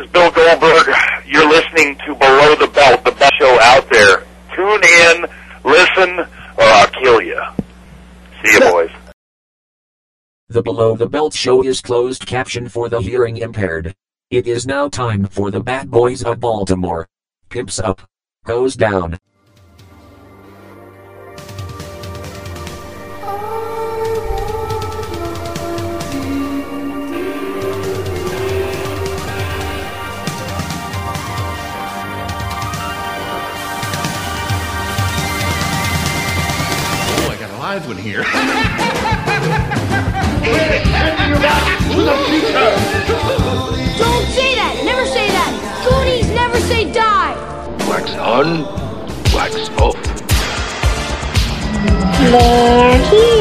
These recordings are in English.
is Bill Goldberg. You're listening to Below the Belt, the best show out there. Tune in, listen, or I'll kill you. See you, boys. The Below the Belt show is closed caption for the hearing impaired. It is now time for the Bad Boys of Baltimore. Pimps up. Goes down. On, wax off. They're here!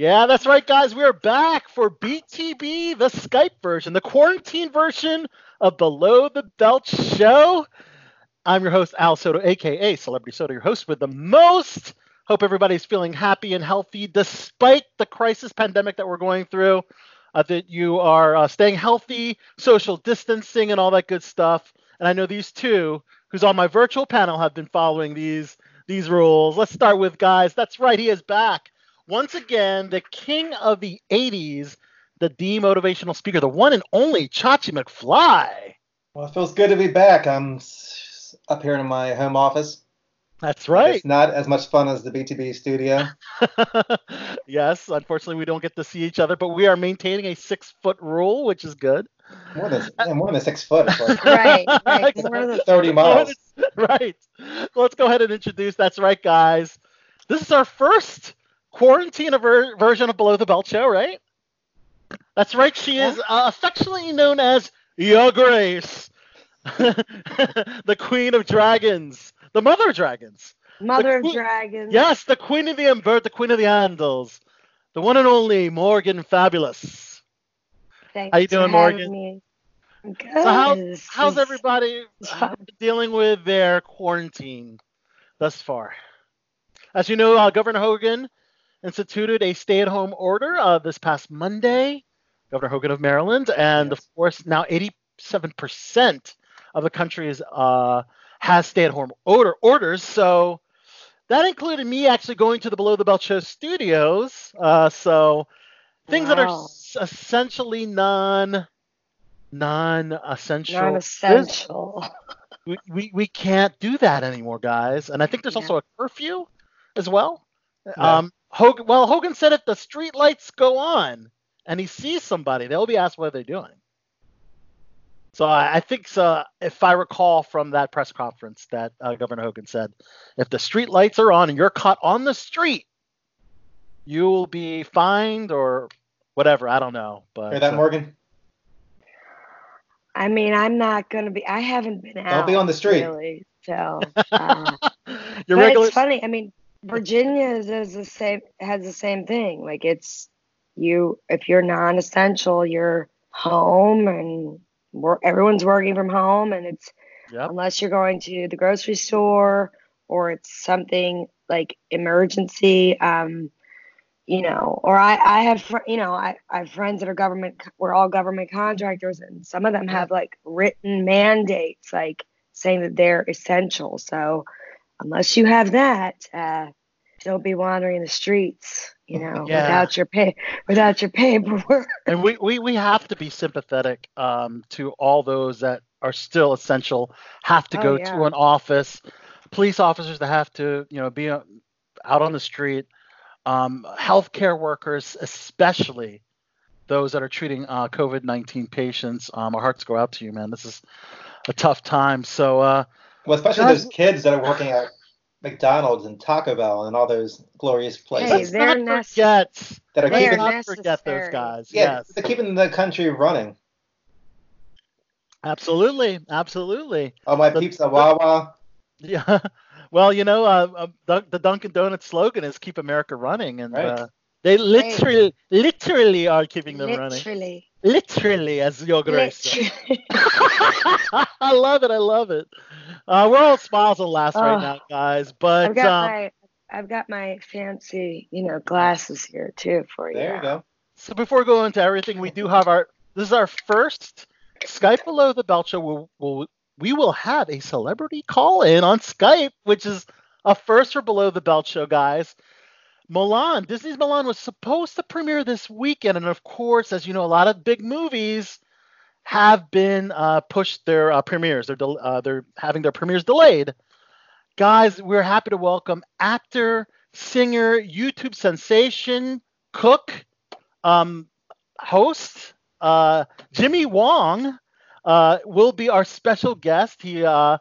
Yeah, that's right, guys. We're back for BTB, the Skype version, the quarantine version of Below the Belt Show. I'm your host, Al Soto, aka Celebrity Soto, your host with the most. Hope everybody's feeling happy and healthy despite the crisis pandemic that we're going through. Uh, that you are uh, staying healthy, social distancing, and all that good stuff. And I know these two, who's on my virtual panel, have been following these these rules. Let's start with guys. That's right, he is back once again, the king of the 80s, the demotivational speaker, the one and only Chachi McFly. Well, it feels good to be back. I'm up here in my home office. That's right. It's not as much fun as the BTB studio. yes, unfortunately, we don't get to see each other, but we are maintaining a six foot rule, which is good. More than yeah, more than six foot. It's Right, right. Exactly. More than- 30 miles. right. So let's go ahead and introduce. That's right, guys. This is our first quarantine ver- version of Below the Belt Show, right? That's right. She is uh, affectionately known as Your Grace, the Queen of Dragons, the Mother of Dragons. Mother of Dragons. Yes, the Queen of the Embert, the Queen of the Andals, the one and only Morgan Fabulous. Thanks How you doing, Morgan? me. Good. So how, how's everybody uh, dealing with their quarantine thus far? As you know, uh, Governor Hogan instituted a stay-at-home order uh, this past Monday. Governor Hogan of Maryland, and of course now 87% of the country is uh, has stay-at-home order orders. So that included me actually going to the Below the Belt Show studios. Uh, so things that are s- essentially non non-essential Non-essential. we, we, we can't do that anymore, guys. And I think there's Yeah. also a curfew as well. Yeah. Um, Hogan, well, Hogan said if the street lights go on and he sees somebody, they'll be asked what they're doing. So I, I think, so, if I recall from that press conference, that uh, Governor Hogan said, if the street lights are on and you're caught on the street, you will be fined or whatever. I don't know, but Hear that, uh, Morgan? I mean, I'm not gonna be. I haven't been out. be on the street. Really, so. Uh, your but regular it's funny. I mean, Virginia is, is the same. Has the same thing. Like it's you. If you're non-essential, you're home, and everyone's working from home, and it's Yep. unless you're going to the grocery store or it's something like emergency. Um, you know, or I, I have, fr- you know, I, I have friends that are government, we're all government contractors, and some of them have like written mandates, like saying that they're essential. So unless you have that, uh, don't be wandering the streets, you know, Yeah. without your pay, without your paperwork. and we, we, we have to be sympathetic um, to all those that are still essential, have to Oh, go yeah. to an office, police officers that have to, you know, be uh, out on the street, um, healthcare workers, especially those that are treating uh, COVID 19 patients. Um, our hearts go out to you, man. This is a tough time. So, uh, Well, especially those kids that are working at McDonald's and Taco Bell and all those glorious places Hey, they're not that are they let's are keeping not forget those guys. yeah, yes. they're keeping the country running. Absolutely, absolutely. Oh, my The- peeps at Wawa. Yeah. Well, you know, uh, uh, the Dunkin' Donuts slogan is "Keep America Running," and Right. uh, they literally, literally are keeping them running. Literally. Literally, as Yoga said. Literally. I love it. I love it. Uh, we're all smiles and laughs right Oh. now, guys. But I've got um, my I've got my fancy, you know, glasses here too for you. There you go. so before we go into everything, we do have our. This is our first Skype below the belt show. We'll, we'll, we will have a celebrity call in on Skype, which is a first for below the belt show, guys. Mulan, Disney's Mulan was supposed to premiere this weekend, and of course, as you know, a lot of big movies have been uh, pushed their uh, premieres. They're del- uh, they're having their premieres delayed. Guys, we're happy to welcome actor, singer, YouTube sensation, cook, um, host uh, Jimmy Wong uh, will be our special guest. He uh,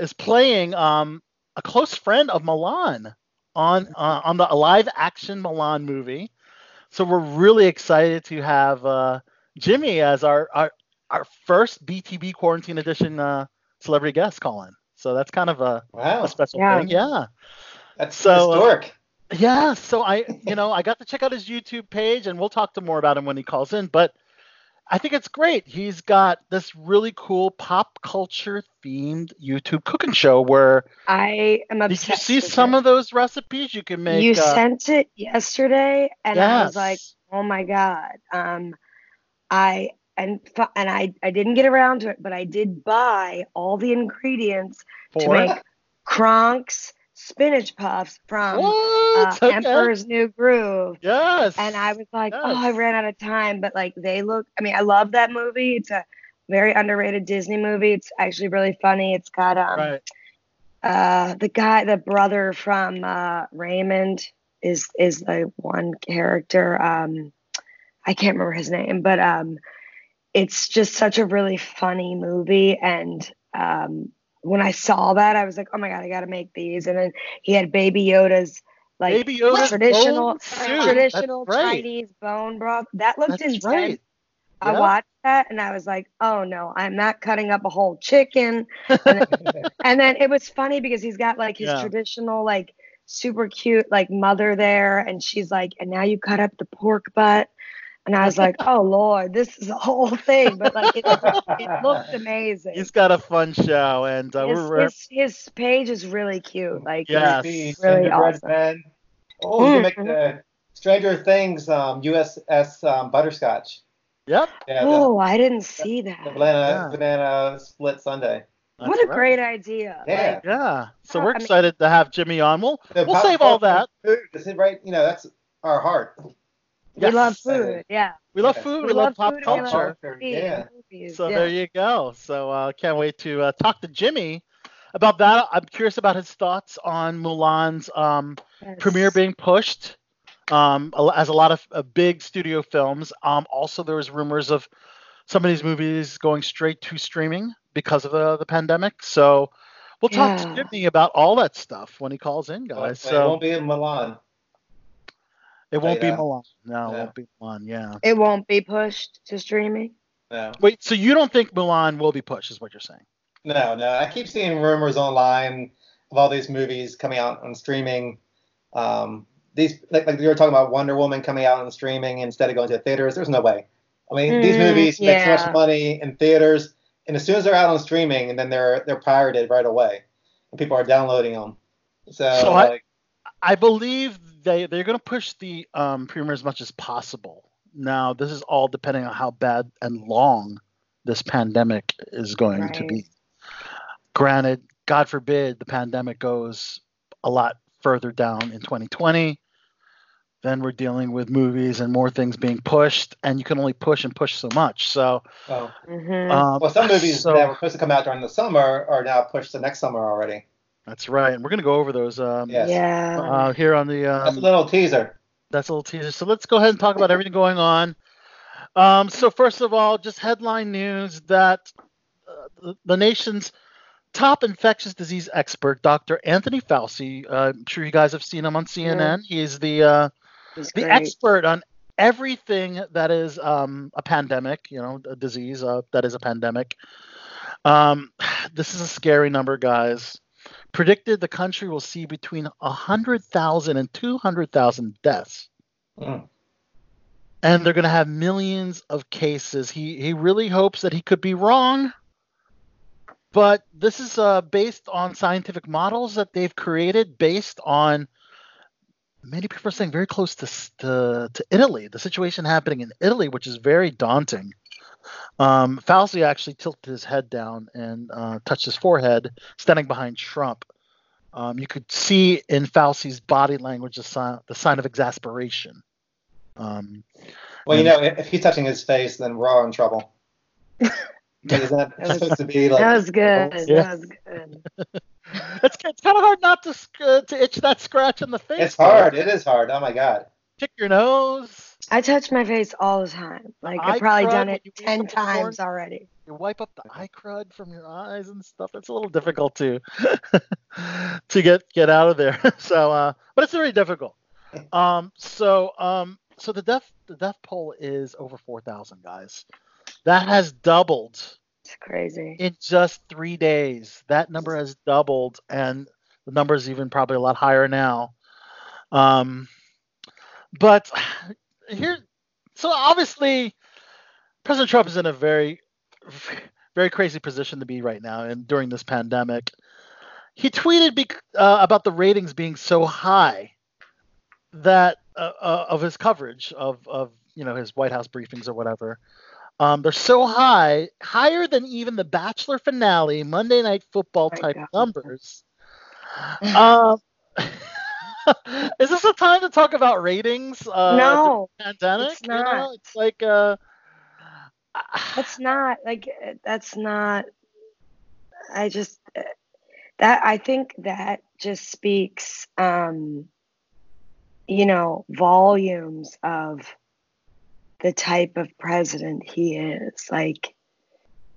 is playing um, a close friend of Mulan on uh, on the live action Mulan movie. So we're really excited to have uh, Jimmy as our, our our first BTB quarantine edition uh, celebrity guest call in. So that's kind of a, Wow. a special Yeah. thing. Yeah. That's So, uh, historic. Yeah, so I, you know, I got to check out his YouTube page, and we'll talk to more about him when he calls in. But I think it's great. He's got this really cool pop culture themed YouTube cooking show where I am did obsessed. you see some it. of those recipes you can make? you uh, sent it yesterday, and I was like, oh my god. Um, I and and I I didn't get around to it, but I did buy all the ingredients to For? make Kronk's spinach puffs from uh. Okay. Emperor's New Groove. Yes. And I was like, oh, I ran out of time. But like, they look, I mean, I love that movie. It's a very underrated Disney movie. It's actually really funny. It's got um, right. uh, the guy, the brother from uh, Raymond is is the one character. Um, I can't remember his name, but um, it's just such a really funny movie. And um, when I saw that, I was like, oh my god, I got to make these. And then he had Baby Yoda's like Baby Yoda's traditional traditional right. Chinese bone broth. That looked That's intense. right. I watched that and I was like, oh no, I'm not cutting up a whole chicken. And then, and then it was funny because he's got like his Yeah. traditional, like super cute, like mother there. And she's like, and now you cut up the pork butt. And I was like, oh Lord, this is a whole thing. But like, it, it looked amazing. He's got a fun show, and uh, his, we're, we're his, his page is really cute. Like, Yeah. The Yes. Really gingerbread awesome. men. Oh, you make Mhm. the Stranger Things um, USS um, butterscotch. yep. Yeah, the, oh, I didn't see the that. banana Yeah. banana split Sunday. That's What a right. great idea. Yeah. Like, Yeah. So we're I mean- excited to have Jimmy on. We'll we'll pop save all culture that. Food, right. You know, that's our heart. We love food. Yeah. We love food. We We, love, love pop food and we love culture. culture. Yeah. movies, So yeah. there you go. So uh, can't wait to uh, talk to Jimmy about that. I'm curious about his thoughts on Mulan's um, Yes. premiere being pushed, um, as a lot of uh, big studio films. Um, also, there was rumors of some of these movies going straight to streaming because of the, the pandemic. So we'll talk to Jimmy about all that stuff when he calls in, guys. it So won't be in Mulan. It won't be Yeah. Mulan. No, it won't be Mulan. Yeah. It won't be pushed to streaming. No, Wait, so you don't think Mulan will be pushed, is what you're saying? no, no. I keep seeing rumors online of all these movies coming out on streaming. Um, these like, like you were talking about Wonder Woman coming out on streaming instead of going to the theaters. There's no way. I mean, these Mm, movies make so much money in theaters, and as soon as they're out on streaming, and then they're they're pirated right away, and people are downloading them. So, So I- I believe they they're going to push the um, premiere as much as possible. Now, this is all depending on how bad and long this pandemic is going to be. Granted, God forbid the pandemic goes a lot further down in 2020. Then we're dealing with movies and more things being pushed, and you can only push and push so much. So, oh. hmm um, well, some movies so- that were supposed to come out during the summer are now pushed to next summer already. That's right. And we're going to go over those um, Yes. Yeah. uh, here on the That's um, a little teaser. That's a little teaser. So let's go ahead and talk about everything going on. Um, so first of all, just headline news that uh, the, the nation's top infectious disease expert, Dr. Anthony Fauci, uh, I'm sure you guys have seen him on CNN. He's the uh, the great. expert on everything that is um, a pandemic, you know, a disease uh, that is a pandemic. Um, this is a scary number, guys. Predicted the country will see between 100,000 and 200,000 deaths. Mm. And they're going to have millions of cases. He, he really hopes that he could be wrong. But this is uh, based on scientific models that they've created based on many people are saying very close to, to, to Italy, the situation happening in Italy, which is very daunting. Um, Fauci actually tilted his head down and uh, touched his forehead, standing behind Trump. Um, you could see in Fauci's body language the sign, the sign of exasperation. Um, Well, you know, if if he's touching his face, then we're all in trouble. Isn't that That was- supposed to be like? that was good. Yeah. That was good. it's it's kind of hard not to uh, to itch that scratch in the face. It's though. hard. It is hard. Oh my god. Pick your nose. I touch my face all the time. Like I've probably done it ten times already. You wipe up the eye crud from your eyes and stuff. It's a little difficult to to get get out of there. So, uh, but it's very difficult. Um, so um, so the death the death poll is over four thousand guys. That has doubled It's crazy. in just three days. That number has doubled, and the number is even probably a lot higher now. Um, but here, so obviously, President Trump is in a very, very crazy position to be right now, and during this pandemic, he tweeted bec uh, about the ratings being so high that uh, uh, of his coverage of of you know his White House briefings or whatever. Um, they're so high, higher than even the Bachelor finale, Monday Night Football type numbers. Um, is this a time to talk about ratings? Uh, no, pandemic. it's You know, not. it's like uh, that's not like that's not. I just that I think that just speaks, um, you know, volumes of the type of president he is. Like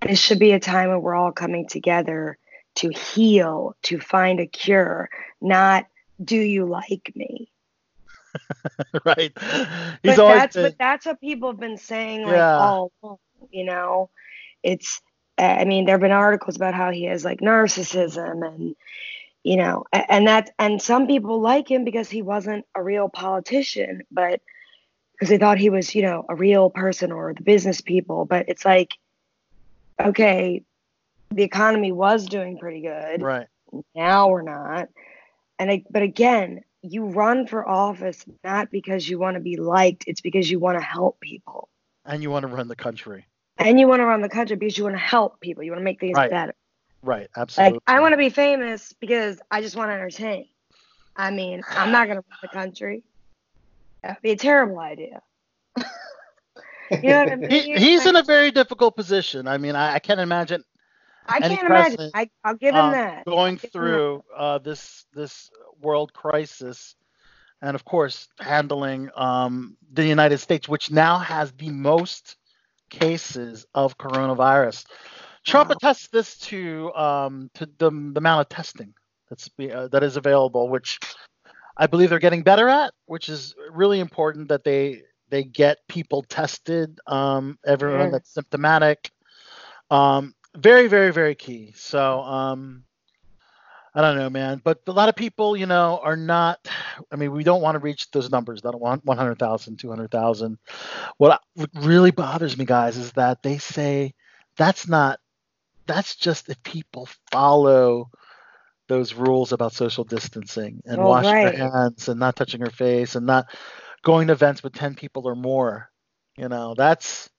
this should be a time when we're all coming together to heal, to find a cure, not do you like me? right. He's but that's been, but that's what people have been saying like Yeah. all along, you know it's i mean there have been articles about how he has like narcissism and you know and that and some people like him because he wasn't a real politician but because they thought he was you know a real person or the business people but it's like okay the economy was doing pretty good right. now we're not and I, but again you run for office not because you want to be liked it's because you want to help people And you want to run the country. and you want to run the country because you want to help people you want to make things Right. better Right. Absolutely. like i want to be famous because i just want to entertain i mean i'm not going to run the country that'd be a terrible idea you know what i mean he, he's in a very difficult position. I mean, I, I can't imagine i can't imagine I, i'll give him um, that going him that. through uh, this this world crisis, and of course handling um, the United States, which now has the most cases of coronavirus. Trump Wow. attests this to um, to the, the amount of testing that's be, uh, that is available, which I believe they're getting better at, which is really important that they they get people tested, um, everyone Yes. that's symptomatic. Um, very, very, very key. So, um, I don't know, man, but a lot of people, you know, are not. I mean, we don't want to reach those numbers. Don't want 100,000, 200,000. What, what really bothers me, guys, is that they say that's not. That's just if people follow those rules about social distancing and washing right. their hands and not touching their face and not going to events with 10 people or more. You know, that's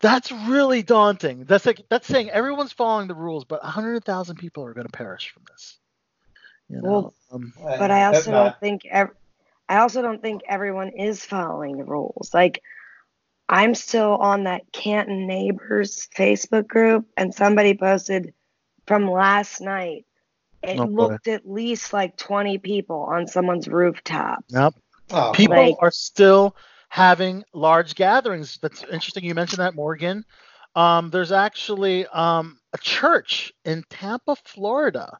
that's really daunting. That's like that's saying everyone's following the rules, but 100,000 people are going to perish from this. You know, Well, um, but I also don't think ev- I also don't think everyone is following the rules. Like I'm still on that Canton Neighbors Facebook group and somebody posted from last night. It Oh, boy. looked at least like 20 people on someone's rooftop. yep. Oh, People Like- are still having large gatherings. That's interesting. You mentioned that, Morgan. Um, there's actually um, a church in Tampa, Florida,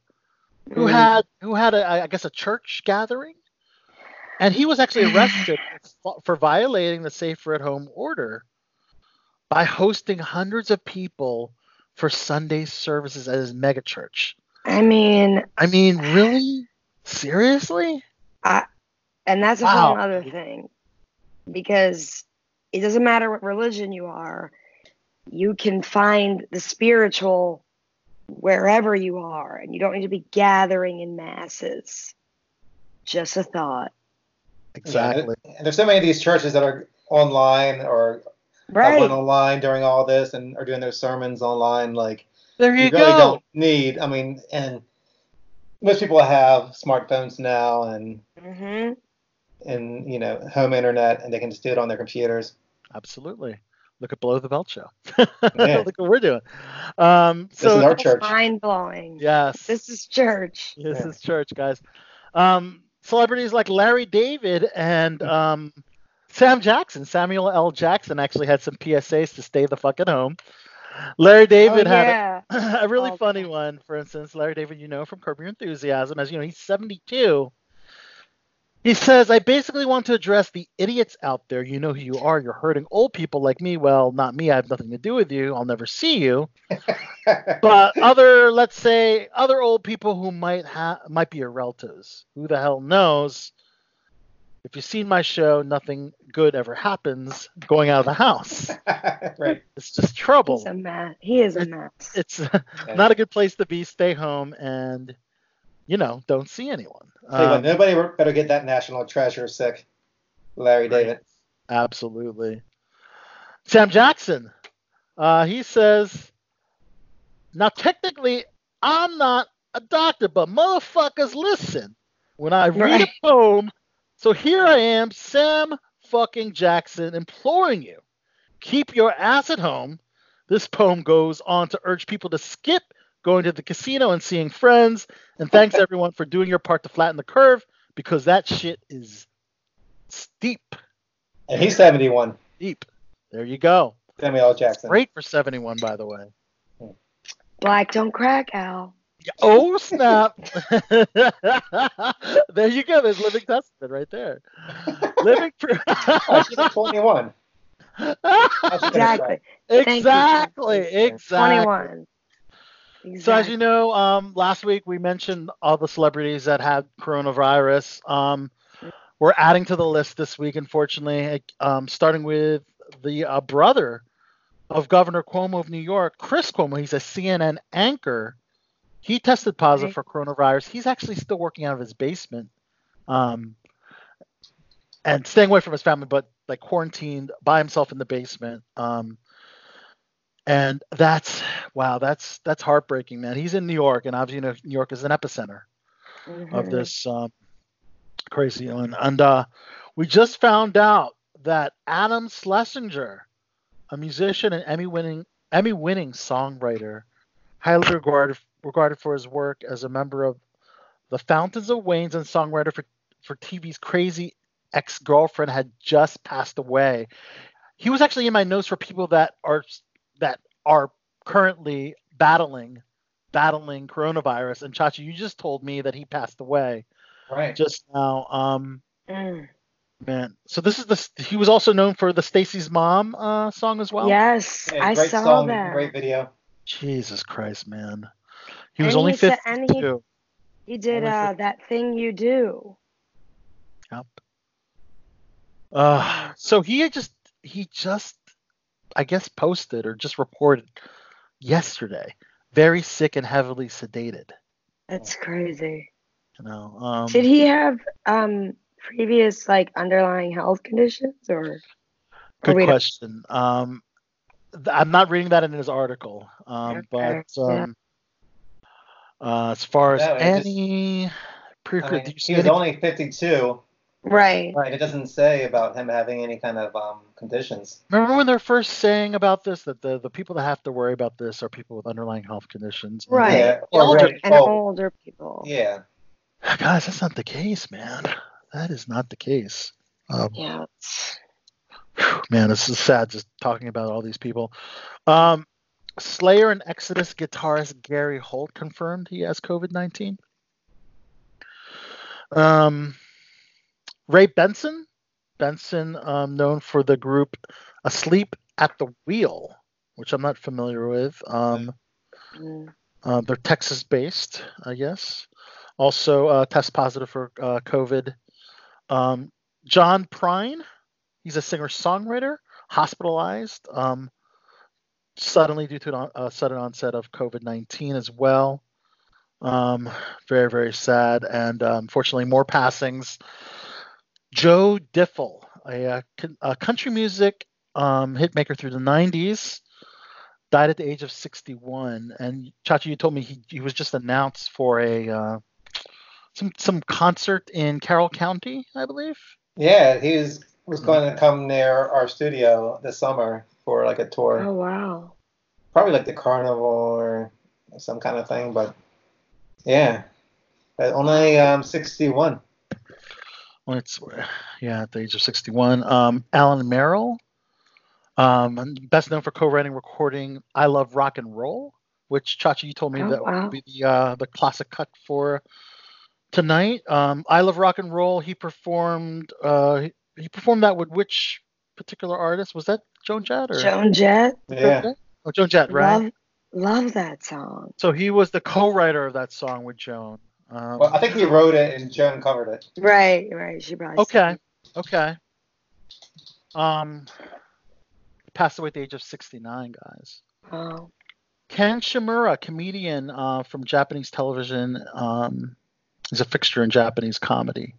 who Mm. had who had a, I guess a church gathering, and he was actually arrested for- violating the safer at home order by hosting hundreds of people for Sunday services at his megachurch. I mean, I mean, really? Seriously? I, and that's a Wow. whole other thing because it doesn't matter what religion you are, you can find the spiritual wherever you are, and you don't need to be gathering in masses. Just a thought. Exactly. Yeah, and there's so many of these churches that are online or have Right. went online during all this and are doing their sermons online. Like There you you really go. don't need. I mean, and most people have smartphones now and hmm and you know home internet, and they can just do it on their computers. Absolutely. Look at Below the Belt Show. Yeah. Look what we're doing. Um, This so is our church. Mind blowing. yes, This is church. this Yeah. is church, guys. Um, celebrities like Larry David and um, Sam Jackson, Samuel L. Jackson, actually had some PSAs to stay the fuck at home. Larry David oh, had a, a really Oh, funny God. one. For instance, Larry David, you know from Curb Your Enthusiasm, as you know, he's 72. He says, I basically want to address the idiots out there. You know who you are. You're hurting old people like me. Well, not me. I have nothing to do with you. I'll never see you. But other, let's say, other old people who might have might be your relatives. Who the hell knows? If you've seen my show, nothing good ever happens going out of the house. right. It's just trouble. He's a mess. He is a It- mess. It's not a good place to be. Stay home and, you know, don't see anyone. Tell you what, Um, nobody better get that national treasure sick. Larry David. Absolutely. Sam Jackson, uh, he says, now technically, I'm not a doctor, but motherfuckers, listen. When I read Right. a poem, so here I am, Sam fucking Jackson, imploring you, keep your ass at home. This poem goes on to urge people to skip going to the casino and seeing friends. And thanks everyone for doing your part to flatten the curve because that shit is steep. And he's 71. Deep. There you go. Samuel L. Jackson. Great for 71, by the way. Black don't crack, Al. Oh, snap. there you go. There's Living Testament right there. Living proof. Oh, 21. Exactly. Exactly. Exactly. 21. Exactly. So as you know, um, last week we mentioned all the celebrities that had coronavirus. Um, we're adding to the list this week, unfortunately, um, starting with the uh, brother of Governor Cuomo of New York, Chris Cuomo. He's a CNN anchor. He tested positive for coronavirus. He's actually still working out of his basement, um, and staying away from his family, but like quarantined by himself in the basement. Um, and that's wow, that's that's heartbreaking, man. He's in New York, and obviously, you know, New York is an epicenter of Mhm. this um, crazy one. And uh, we just found out that Adam Schlesinger, a musician and Emmy-winning Emmy-winning songwriter, highly regarded regarded for his work as a member of the Fountains of Wayne's and songwriter for for TV's Crazy Ex-Girlfriend, had just passed away. He was actually in my notes for people that are that are currently battling battling coronavirus. And Chachi, you just told me that he passed away Right. just now. Um, Mm. man. So this is the he was also known for the Stacy's Mom uh, song as well. yes, Yeah, I saw song, that. Great video. Jesus Christ, man. He was And only he said- and he- 52. He did uh, that thing you do. Yep. Uh, so he just he just I guess posted or just reported yesterday, very sick and heavily sedated. That's crazy. You know. Um, Did he have um previous like underlying health conditions or? Good we don't- question. Um, th- I'm not reading that in his article, um, Okay, but yeah. um, uh, as far as No, it just- any pre I mean, you see he was any- only 52, Right. Right. it doesn't say about him having any kind of um, conditions. remember when they're first saying about this that the, the people that have to worry about this are people with underlying health conditions? Right. Yeah, Or or very very And old. older people. Yeah. Guys, that's not the case, man. That is not the case. Um, Yeah. it's- Whew, Man, this is sad just talking about all these people. Um, Slayer and Exodus guitarist Gary Holt confirmed he has COVID 19. Um, Ray Benson, Benson, um, known for the group Asleep at the Wheel, which I'm not familiar with. Um, Mm. uh, they're Texas based, I guess. Also, uh, test positive for uh, COVID. Um, John Prine, he's a singer songwriter, hospitalized um, suddenly due to a uh, sudden onset of COVID 19 as well. Um, very, very sad. And uh, unfortunately, more passings. Joe Diffie, a, uh, a country music um, hitmaker through the 90s, died at the age of 61. And Chachi, you told me he, he was just announced for a uh, some some concert in Carroll County, I believe. Yeah, he was was going to come near our studio this summer for like a tour. Oh wow. Probably like the carnival or some kind of thing, but yeah. At only um 61. Well, it's yeah, at the age of 61. Um, Alan Merrill, um, best known for co-writing, recording "I Love Rock and Roll," which Chachi, you told me Oh, that wow. would be the uh, the classic cut for tonight. Um, "I Love Rock and Roll." He performed. Uh, he, he performed that with which particular artist? Was that Joan Jett or Joan Jett. Yeah. Oh, Joan Jett, right? Love, love that song. So he was the co-writer of that song with Joan. Um, Well, I think he wrote it and Joan covered it. Right, right. She probably. Okay. Okay. Um, passed away at the age of 69, guys. Oh. Ken Shimura, comedian uh, from Japanese television, um, is a fixture in Japanese comedy.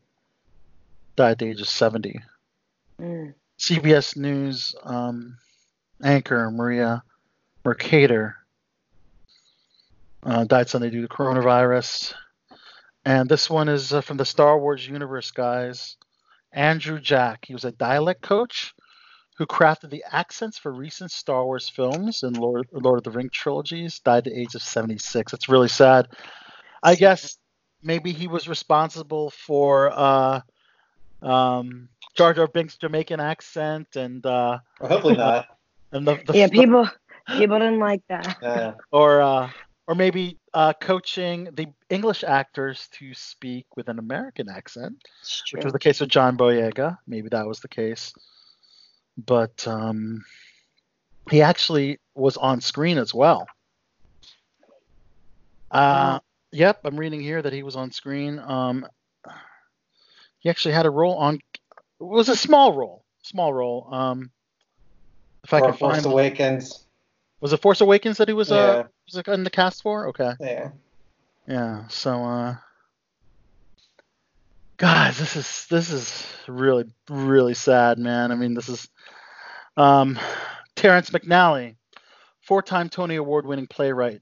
Died at the age of 70. Mm. CBS News um, anchor Maria Mercader uh, died Sunday due to coronavirus. And this one is uh, from the Star Wars universe, guys. Andrew Jack. He was a dialect coach who crafted the accents for recent Star Wars films and Lord, Lord of the Ring trilogies. Died at the age of 76. It's really sad. I guess maybe he was responsible for uh, um, Jar Jar Binks' Jamaican accent and uh, Well, hopefully not. and the, the Yeah, people people didn't like that. Yeah. or uh, or maybe uh, coaching the English actors to speak with an American accent, which was the case with John Boyega. Maybe that was the case, but um, he actually was on screen as well. Uh, yep, I'm reading here that he was on screen. Um, he actually had a role on. It was a small role, small role. Um, if I Or can Force find, Awakens. Was it Force Awakens that he was uh Yeah. was in the cast for? Okay. Yeah. Yeah. So, uh, guys, this is this is really really sad, man. I mean, this is um, Terrence McNally, four-time Tony Award-winning playwright,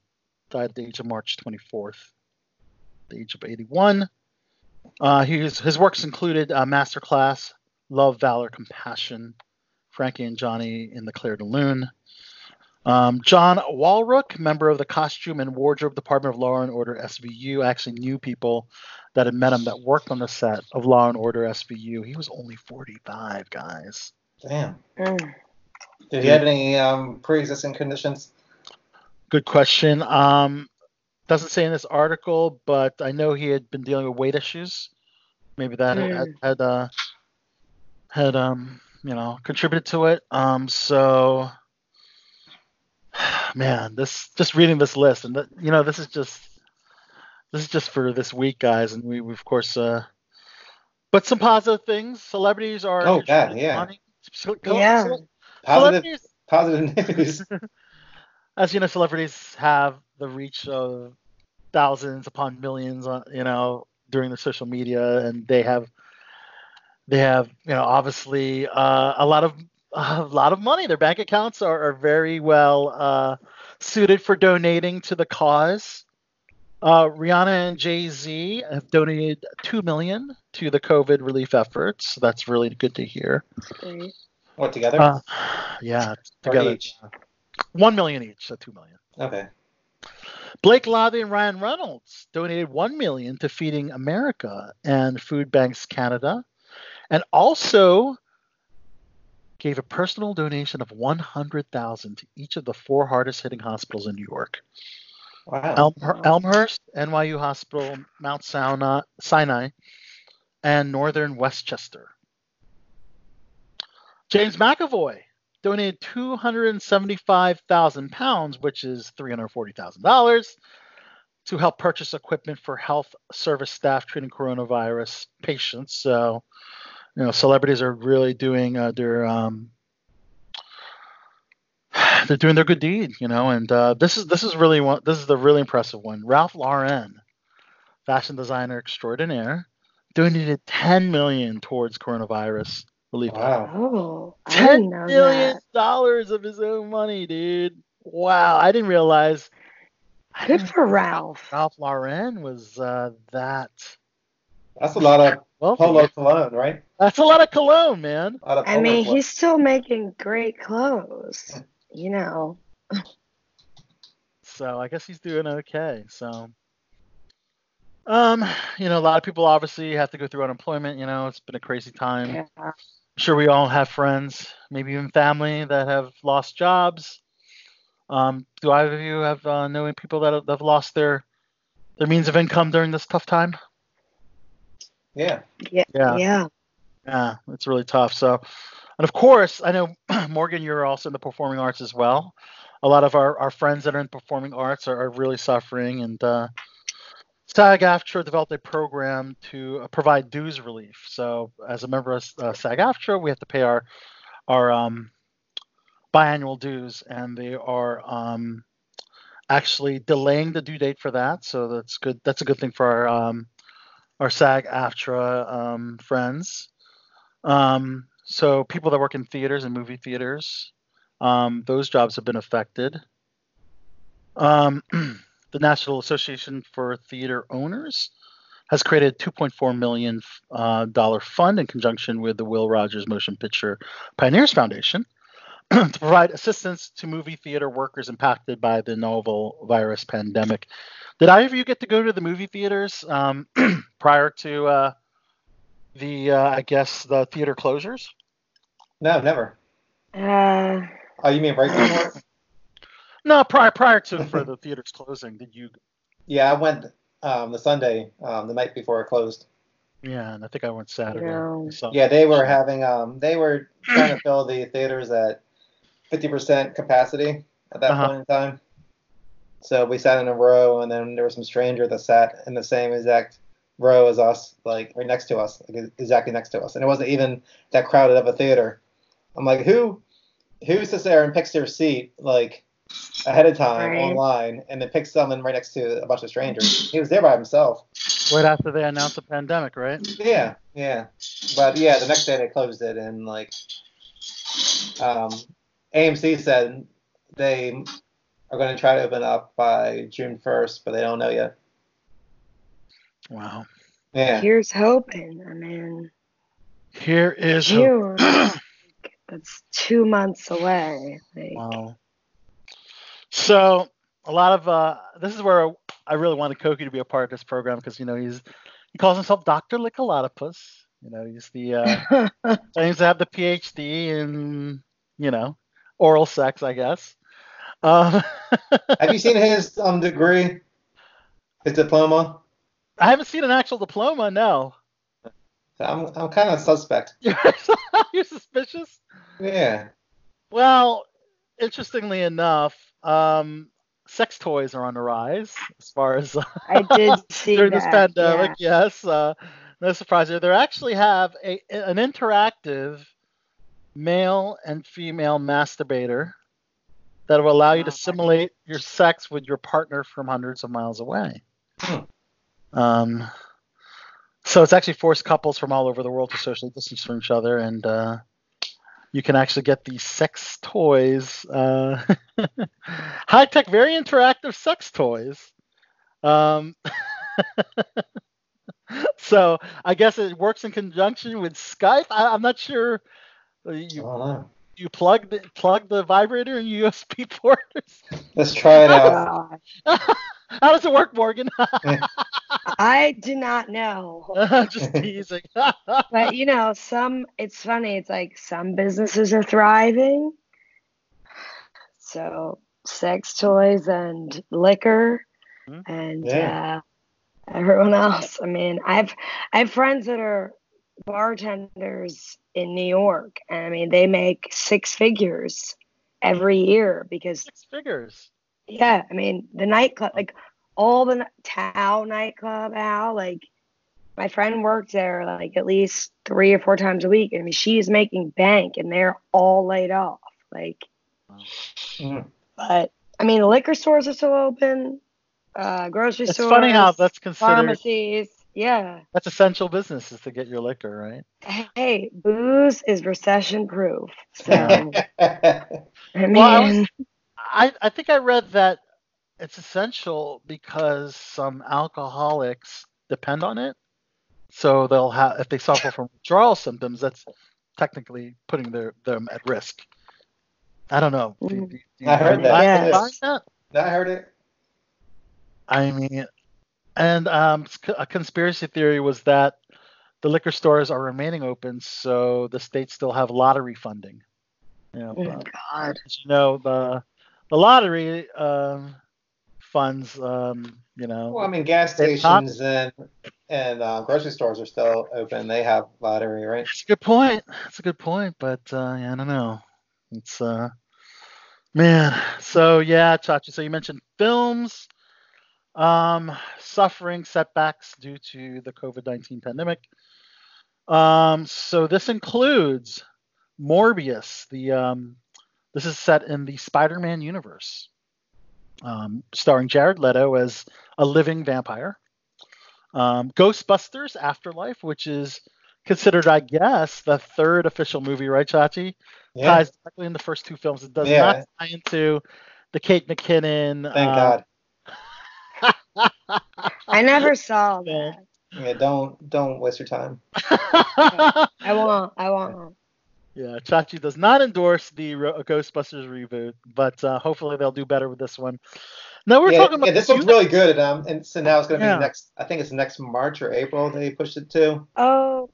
died at the age of March 24th, the age of 81. Uh, his his works included uh, Masterclass, Love, Valor, Compassion, Frankie and Johnny in the Clair de Lune. Um, John Walrook, member of the Costume and Wardrobe Department of Law and Order SVU, I actually knew people that had met him that worked on the set of Law and Order SVU. He was only 45, guys. Damn. Mm. Did he have any um, pre-existing conditions? Good question. Um, doesn't say in this article, but I know he had been dealing with weight issues. Maybe that had Mm. had uh, had um you know contributed to it. Um, so man, this just reading this list, and that, you know this is just this is just for this week, guys, and we, we of course uh, but some positive things. Celebrities are Oh, God, yeah. money. Ce- Yeah. cele- Positive, celebrities positive news. as you know, celebrities have the reach of thousands upon millions, uh, you know, during the social media, and they have they have you know obviously uh, a lot of a lot of money. Their bank accounts are, are very well uh, suited for donating to the cause. Uh, Rihanna and Jay Z have donated two million to the COVID relief efforts. So that's really good to hear. Great. what together? Uh, yeah, together each? one million each, so two million. Okay. Blake Lively and Ryan Reynolds donated one million to Feeding America and Food Banks Canada, and also gave a personal donation of one hundred thousand to each of the four hardest hitting hospitals in New York: Wow. Elm, Elmhurst, NYU Hospital, Mount Sinai, Sinai and Northern Westchester. James McAvoy donated 275,000 pounds, which is $340,000, to help purchase equipment for health service staff treating coronavirus patients. So, you know, celebrities are really doing uh, their um, they're doing their good deed, you know. And uh, this is this is really one. This is the really impressive one. Ralph Lauren, fashion designer extraordinaire, donated 10 million towards coronavirus relief. Wow. Oh, I Ten didn't know million that. dollars of his own money, dude. Wow, I didn't realize. I Good didn't for Ralph. Ralph Lauren was uh, that That's a lot of wealthy. polo cologne, right? That's a lot of cologne, man. A lot of I mean, cologne. he's still making great clothes. You know. So I guess he's doing okay. So, um, you know, a lot of people obviously have to go through unemployment. You know, it's been a crazy time. Yeah. I'm sure we all have friends, maybe even family that have lost jobs. Um, do either of you have uh, know any people that have, that have lost their their means of income during this tough time? Yeah. Yeah. Yeah. Yeah. Yeah, it's really tough. So, and of course, I know Morgan, you're also in the performing arts as well. A lot of our, our friends that are in performing arts are, are really suffering, and uh, SAG-AFTRA developed a program to uh, provide dues relief. So, as a member of uh, SAG-AFTRA, we have to pay our our um, biannual dues, and they are um, actually delaying the due date for that. So that's good. That's a good thing for our um, our SAG-AFTRA um, friends. Um, so people that work in theaters and movie theaters, um, those jobs have been affected. Um, the National Association for Theater Owners has created a 2.4 million uh, dollar fund in conjunction with the Will Rogers Motion Picture Pioneers Foundation to provide assistance to movie theater workers impacted by the novel virus pandemic. Did either of you get to go to the movie theaters um, prior to uh, the, uh, I guess, the theater closures? No, never. Uh, Oh, you mean right before? No, prior prior to for the theaters closing. Did you? yeah, I went um, the Sunday, um, the night before it closed. Yeah, and I think I went Saturday. No. So, Yeah, they were having um, they were trying to fill the theaters at 50% capacity at that Uh-huh. point in time. So we sat in a row, and then there was some stranger that sat in the same exact row as us, like right next to us, like exactly next to us, and it wasn't even that crowded of a theater. I'm like, who, who sits there and picks their seat like ahead of time Right. online, and then picks someone right next to a bunch of strangers? He was there by himself. right after they announced the pandemic, right? Yeah, yeah. But yeah, the next day they closed it, and like, um, AMC said they are going to try to open up by June 1st, but they don't know yet. Wow. Yeah. here's hoping. I mean, Here is hope. June. that's two months away. Like, Wow. So a lot of uh, this is where I really wanted Koki to be a part of this program because you know he's he calls himself Doctor Lickalotopus. You know he's the uh, claims to have the PhD in you know oral sex, I guess. Um, Have you seen his um degree, his diploma? I haven't seen an actual diploma. No. I'm I'm kind of suspect. You're, you're suspicious. Yeah. Well, interestingly enough, um, sex toys are on the rise as far as uh, I did see during that. this pandemic. Yes, uh, no surprise there. They actually have a an interactive male and female masturbator that will allow you to simulate your sex with your partner from hundreds of miles away. Hmm. Um, so it's actually forced couples from all over the world to socially distance from each other, and uh, you can actually get these sex toys, uh, high tech, very interactive sex toys. Um, so I guess it works in conjunction with Skype. I, I'm not sure. I You don't know. you plug the plug the vibrator in USB port. Let's try it out. How does it work, Morgan? I do not know. Just teasing. But you know, some it's funny, it's like some businesses are thriving. So sex toys and liquor Mhm. and Yeah. uh everyone else. I mean, I've I have friends that are bartenders in New York, and I mean, they make six figures every year because Six figures. yeah, I mean, the nightclub, like all the n- Tao nightclub, Al, like my friend worked there like at least three or four times a week. I mean, she's making bank, and they're all laid off. Like, Mhm. but I mean, the liquor stores are still open, uh, grocery It's stores, funny how that's considered pharmacies. Yeah. that's essential business is to get your liquor, right? Hey, booze is recession proof. So, I mean, Well, I was- I, I think I read that it's essential because some alcoholics depend on it. So they'll have if they suffer from withdrawal symptoms, that's technically putting their them at risk. I don't know. Do, do- do I heard that. find- Yes. that? I heard it. I mean, and um, a conspiracy theory was that the liquor stores are remaining open, so the states still have lottery funding. You know, oh, uh, God. as you know, the the lottery um, funds, um, you know, Well, I mean, gas stations and and uh, grocery stores are still open. They have lottery, right? It's a good point. It's a good point, but uh, yeah, I don't know. It's uh, man. So yeah, Chachi. So you mentioned films, um, suffering setbacks due to the COVID nineteen pandemic. Um, so this includes Morbius. The um, this is set in the Spider-Man universe, um, starring Jared Leto as a living vampire. Um, Ghostbusters Afterlife, which is considered, I guess, the third official movie, right, Chachi? Yeah. Ties directly in the first two films. It does Yeah. not tie into the Kate McKinnon. Thank uh, God. I never saw that. Yeah, don't don't waste your time. I won't. I won't. yeah, Chachi does not endorse the Ro- Ghostbusters reboot, but uh, hopefully they'll do better with this one. Now we're yeah, talking about yeah, this one's really good. Um, and so now it's going to Yeah. be next. I think it's next March or April that they pushed it to. Oh,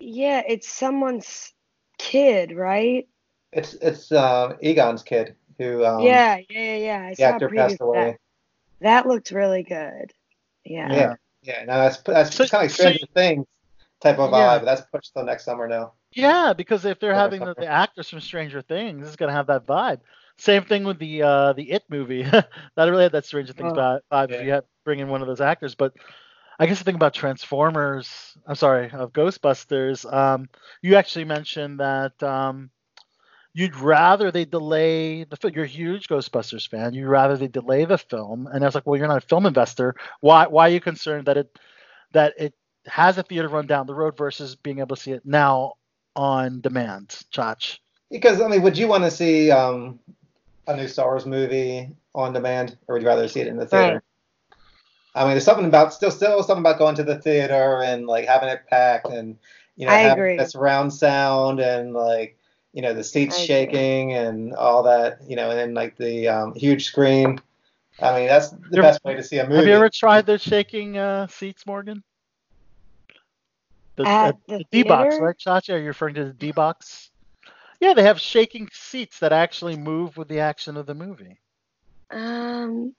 yeah. It's someone's kid, right? It's it's uh, Egon's kid who um, yeah, yeah, yeah, yeah. I the saw actor passed of away. That. That looked really good. Yeah. Yeah, yeah. No, that's that's So- kind of like so Stranger you- Things type of Yeah. vibe. But that's pushed till next summer now. Yeah, because if they're Over having the, summer. the actors from Stranger Things, it's gonna have that vibe. Same thing with the uh, the It movie. that really had that Stranger Things Oh. vi- vibe if Yeah. you had bring in one of those actors. But I guess the thing about Transformers, I'm sorry, of Ghostbusters, um, you actually mentioned that um, you'd rather they delay the film. You're a huge Ghostbusters fan. You'd rather they delay the film. And I was like, well, you're not a film investor. Why why are you concerned that it that it has a theater run down the road versus being able to see it now on demand, Chach? Because I mean, would you want to see um, a new Star Wars movie on demand, or would you rather see it in the theater? Right. I mean, there's something about still still something about going to the theater and like having it packed and you know I having agree. that surround sound and like you know the seats I agree. shaking and all that you know and then like the um, huge screen. I mean, that's the You ever- best way to see a movie. Have you ever tried the shaking uh, seats, Morgan? The, At uh, the the D box, right, Chachi? Are you referring to the D box? Yeah, they have shaking seats that actually move with the action of the movie. Um,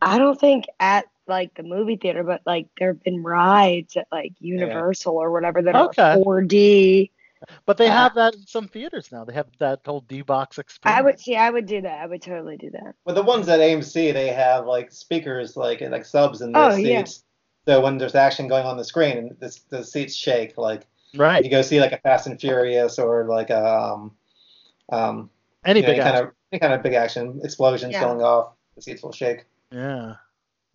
I don't think at like the movie theater, but like there have been rides at like Universal or whatever that Okay. are 4D. But they Uh, have that in some theaters now. They have that whole D box experience. I would see. I would do that. I would totally do that. But the ones at AMC, they have like speakers, like and like subs in their Oh, yeah. seats. So when there's action going on the screen, the, the seats shake. Like right. you go see like a Fast and Furious or like a um, um, Any you know, big any kind of any kind of big action explosions Yeah. going off. The seats will shake. Yeah.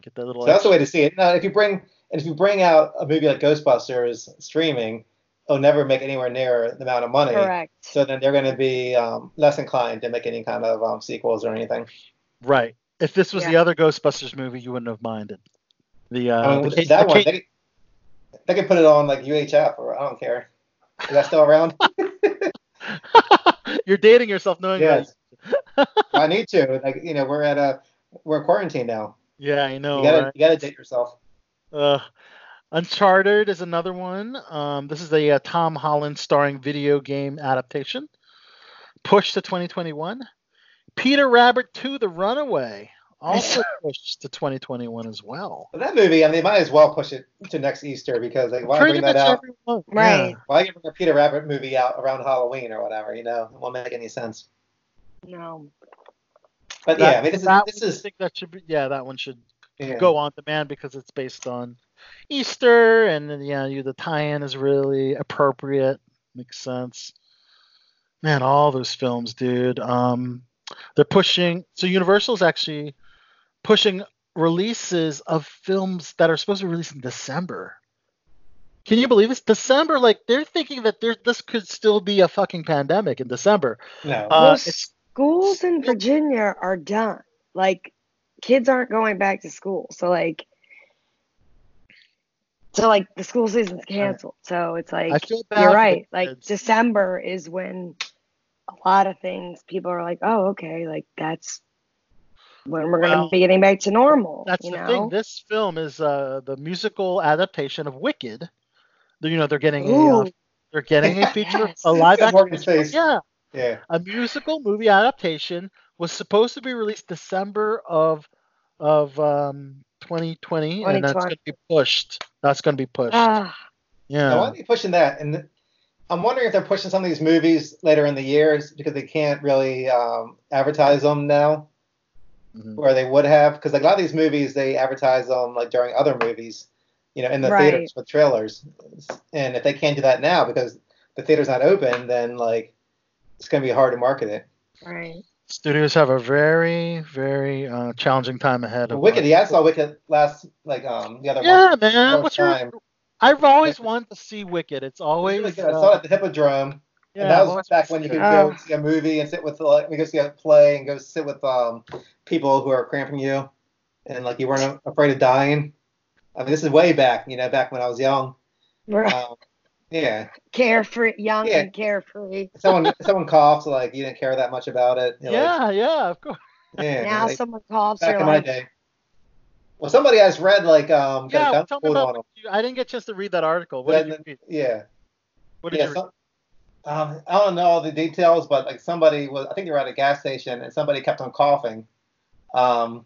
Get that little. So that's the way to see it. Now, if you bring and if you bring out a movie like Ghostbusters streaming, it'll never make anywhere near the amount of money. Correct. So then they're going to be um, less inclined to make any kind of um, sequels or anything. Right. If this was Yeah. the other Ghostbusters movie, you wouldn't have minded. The uh, I mean, the Kate- that the one, Kate- they, they could put it on like UHF, or I don't care. Is that still around? You're dating yourself knowing yes. that. I need to. Like, you know, we're at a we're in quarantine now. Yeah, I know. you gotta right? you gotta date yourself. Uh, Uncharted is another one. Um, this is a, uh Tom Holland starring video game adaptation. Pushed to 2021. Peter Rabbit 2: The Runaway. also pushed to 2021 as well. That movie, I mean, they might as well push it to next Easter because like, why Pretty bring much that out? everyone. Right. Why bring a Peter Rabbit movie out around Halloween or whatever? You know, it won't make any sense. No. But That- yeah, I mean, this is that this one, I think that should be yeah, that one should yeah. go on demand because it's based on Easter and then yeah, you the tie-in is really appropriate. Makes sense. Man, all those films, dude. Um, they're pushing. So Universal's actually pushing releases of films that are supposed to release in December. Can you believe it's December? Like they're thinking that there this could still be a fucking pandemic in December. No. Uh, well, schools in Virginia are done. Like, kids aren't going back to school. So, like, so like the school season's canceled. So it's like I feel bad. you're right. Like. December is when a lot of things people are like, oh, okay, like that's when we're gonna be getting back to normal. That's you the know? thing. This film is uh, the musical adaptation of Wicked. You know, they're getting a uh, they're getting a feature, Yes. a live action. Morgan's feature- face. Yeah, Yeah. a musical movie adaptation was supposed to be released December of of um 2020, and that's going to be pushed. That's going to be pushed. Ah, yeah. Now, why are they pushing that? And I'm wondering if they're pushing some of these movies later in the years because they can't really um, advertise them now, Mhm. where they would have. Because like a lot of these movies, they advertise them like during other movies, you know, in the Right. theaters with trailers. And if they can't do that now because the theater's not open, then like it's gonna be hard to market it. right. Studios have a very, very uh, challenging time ahead of Wicked, yeah, I saw Wicked last like um the other Yeah, month. man. first What's your? I've always wanted to see Wicked. It's It was always. really good. I uh, saw it at the Hippodrome. yeah, and that was always back when you could wanted go see a movie and sit with like we go see a play and go sit with um people who are cramping you and like you weren't afraid of dying. I mean, this is way back, you know, back when I was young. Right. Um, yeah, carefree, young Yeah. and carefree. someone someone coughs like you didn't care that much about it. You know, like, Yeah, yeah, of course. yeah. now like, someone coughs, back you're in my day. Well, somebody has read like um Yeah, tell me about. on you- I didn't get a chance to read that article. What Then- did you read? Yeah. What did yeah, you read? some, um, I don't know all the details, but like somebody was, I think they were at a gas station, and somebody kept on coughing, um,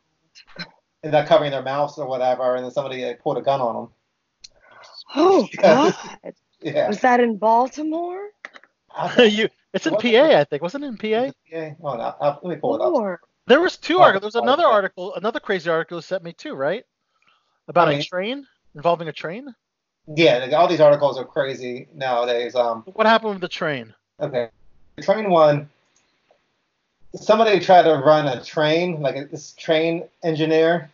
and not covering their mouths or whatever, and then somebody like, pulled a gun on them. oh Yeah. God, Yeah. was that in Baltimore? you, it's in PA, I think. Wasn't it in PA? Yeah. Oh, no, I'll, let me pull it up. There was two articles. There was oh, another article, another crazy article sent me too, right? About a train involving a train. Yeah, all these articles are crazy nowadays. Um, What happened with the train? okay, train one. Somebody tried to run a train, like a, this train engineer.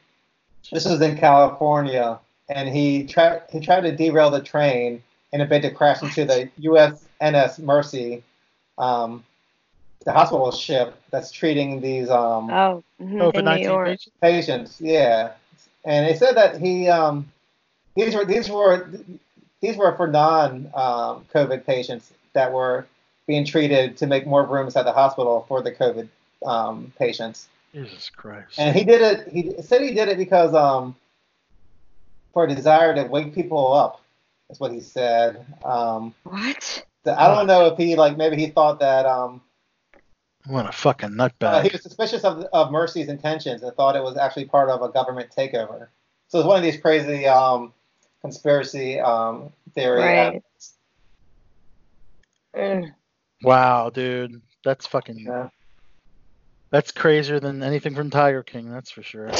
This was in California, and he tried he tried to derail the train in a bid to crash into the USNS Mercy, um, the hospital ship that's treating these um, oh, mhm, in COVID New nineteen patients. patients. Yeah, and they said that he um, these were these were these were for non um, COVID patients that were being treated to make more rooms at the hospital for the COVID um, patients. Jesus Christ. And he did it. He said he did it because um, for a desire to wake people up. That's what he said. Um, What? I don't know if he like maybe he thought that um, what a fucking uh, nutbag. he was suspicious of, of Mercy's intentions and thought it was actually part of a government takeover. So it's one of these crazy um, conspiracy um, theory. Right. Mm. wow, dude. That's fucking. Yeah. That's crazier than anything from Tiger King. That's for sure.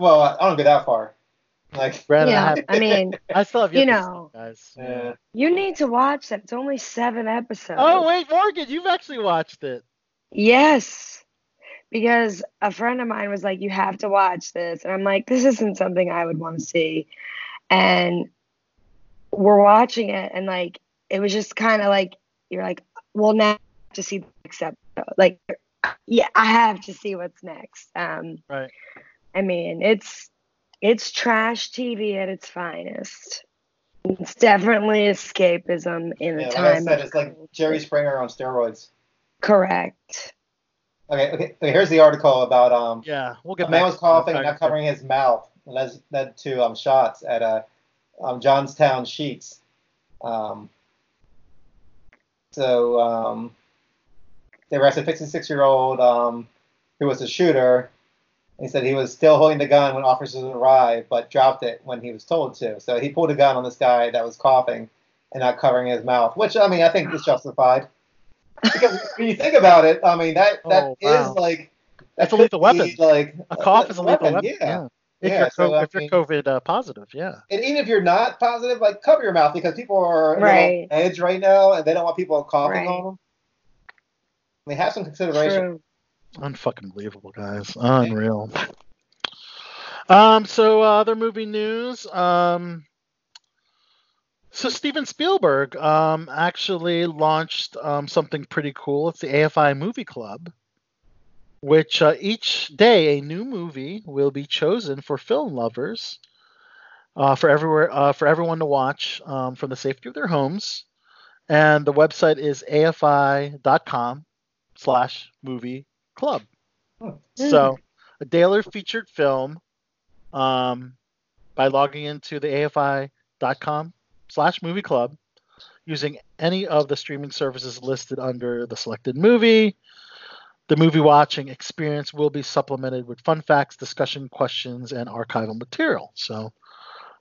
Well, I don't go that far. Like, Brandon, I, Yeah, have, I mean, I still have you yet see know. guys. uh, you need to watch that. It's only seven episodes. Oh wait, Morgan, you've actually watched it. Yes. Because a friend of mine was like, You have to watch this. And I'm like, This isn't something I would want to see. And we're watching it, and like, it was just kind of like, You're like, Well, now I have to see the next episode. Like, yeah, I have to see what's next. Um, Right. I mean, it's it's trash TV at its finest. It's definitely escapism in yeah, a like time. I said, it's like Jerry Springer on steroids. Correct. Okay, okay. okay, Here's the article about um, Yeah, we'll get. a get man was coughing, Tiger not covering his mouth, and led, led to um, shots at a um, Johnstown Sheetz. Um, so um, they arrested a 56 year old um, who was a shooter, He said he was still holding the gun when officers arrived, but dropped it when he was told to. So he pulled a gun on this guy that was coughing and not covering his mouth, which I mean I think is justified. Because when you think about it, I mean that that Oh, is like That's a lethal weapon. be, Like A cough is a lethal weapon. Yeah. If Yeah, you're, so, co- I if you're COVID uh, positive, yeah. And even if you're not positive, like cover your mouth because people are Right. on edge right now, and they don't want people coughing Right. on them. I mean, have some consideration. True. Unfucking believable, guys. Unreal. Um, so uh, other movie news. Um, so Steven Spielberg um, actually launched um, something pretty cool. It's the AFI Movie Club, which uh, each day a new movie will be chosen for film lovers, uh, for everywhere uh, for everyone to watch um, from the safety of their homes. And the website is afi.com slash movie club. So a daily featured film um, by logging into the afi.com slash movie club using any of the streaming services listed under the selected movie. The movie watching experience will be supplemented with fun facts, discussion questions, and archival material. So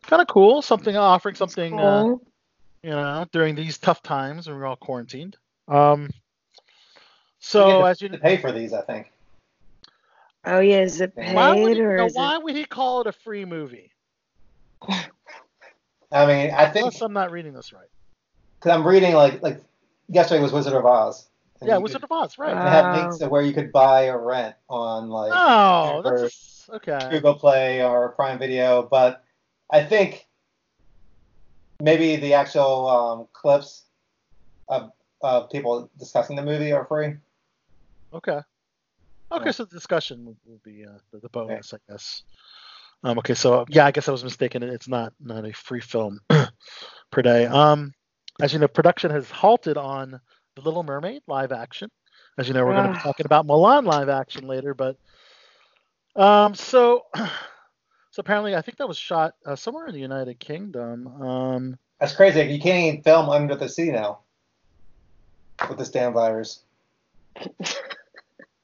kind of cool. Something offering something uh, you know during these tough times when we're all quarantined. Um, so get to- as you to pay for these, I think. oh yeah, is it paid why would, he, or now, is why it? would he call it a free movie? I mean, I think Unless I'm not reading this right. because I'm reading like like yesterday was Wizard of Oz. Yeah, Wizard could- of Oz, right? They Uh, have links to where you could buy or rent on like oh, or that's okay. Google Play or Prime Video, but I think maybe the actual um, clips of, of people discussing the movie are free. Okay. Okay, Yeah. so the discussion will, would be uh, the, the bonus, I guess. Um, okay, so yeah, I guess I was mistaken. It's not not a free film per day. Um, as you know, production has halted on The Little Mermaid live action. As you know, we're going to be Ah. talking about Mulan live action later, but um, so so apparently, I think that was shot uh, somewhere in the United Kingdom. Um, That's crazy. You can't even film under the sea now with this damn virus.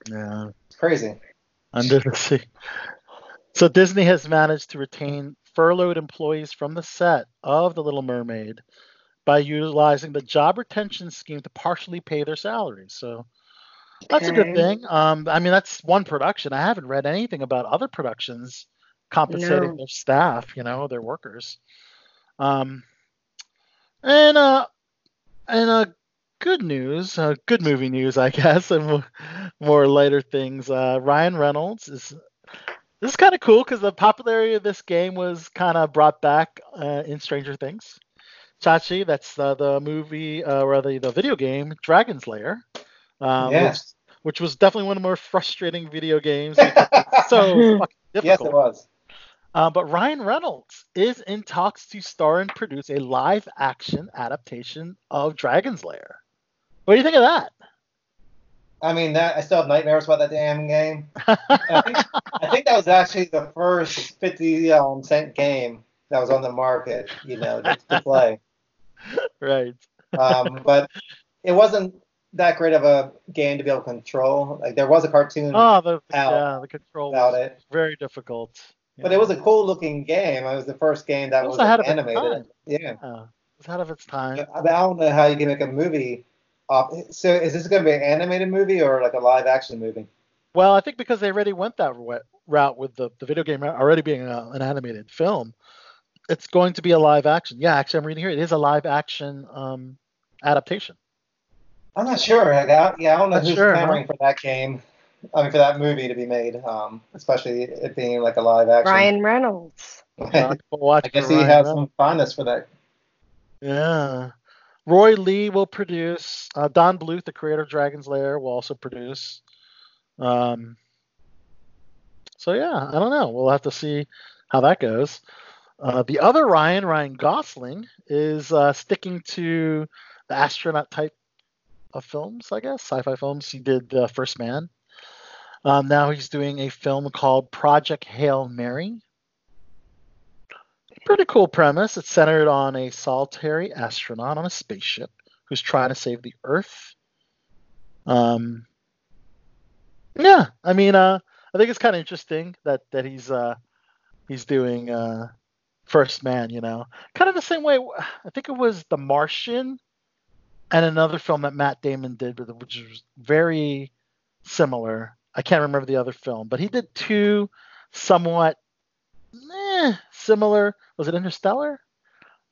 yeah. It's crazy. under the sea. So Disney has managed to retain furloughed employees from the set of The Little Mermaid by utilizing the job retention scheme to partially pay their salaries. So that's a good thing. Um, I mean, that's one production. I haven't read anything about other productions compensating No. their staff, you know, their workers. Um, and uh, and uh, good news, uh, good movie news, I guess, and more, more lighter things. Uh, Ryan Reynolds is. This is kind of cool because the popularity of this game was kind of brought back uh, in Stranger Things. Chachi, that's uh, the movie, uh, or the, the video game Dragon's Lair, um, yes. which, which was definitely one of the more frustrating video games. so fucking yes, it was. Uh, but Ryan Reynolds is in talks to star and produce a live action adaptation of Dragon's Lair. What do you think of that? I mean, that I still have nightmares about that damn game. I think, I think that was actually the first 50 um, cent game that was on the market, you know, to, to play. right. Um, but it wasn't that great of a game to be able to control. Like there was a cartoon Oh, the, Out yeah, the control about it, very difficult. but it was a cool looking game. It was the first game that It was, was ahead like, of its animated. Yeah. Yeah, it was ahead of its time. I, I don't know how you can make a movie. Off, so is this going to be an animated movie or like a live action movie? Well, I think because they already went that ro- route with the, the video game already being a, an animated film, it's going to be a live action. Yeah, actually, I'm reading here. It is a live action um, adaptation. I'm not sure. Like, I, yeah, I don't know Not who's sure, huh? for that game. I mean, for that movie to be made, um, especially it being like a live action. Ryan Reynolds. Uh, we'll watch I guess he Ryan has Reynolds. some fondness for that. Yeah. Roy Lee will produce. Uh, Don Bluth, the creator of Dragon's Lair, will also produce. Um, so yeah, I don't know. We'll have to see how that goes. Uh, the other Ryan, Ryan Gosling, is uh, sticking to the astronaut type of films, I guess, sci-fi films. He did uh, First Man. Um, now he's doing a film called Project Hail Mary. Pretty cool premise. It's centered on a solitary astronaut on a spaceship who's trying to save the Earth. Um, yeah, I mean, uh, I think it's kind of interesting that that he's uh he's doing uh First Man, you know, kind of the same way. I think it was The Martian and another film that Matt Damon did, which was very similar. I can't remember the other film, but he did two somewhat eh, similar. Was it Interstellar?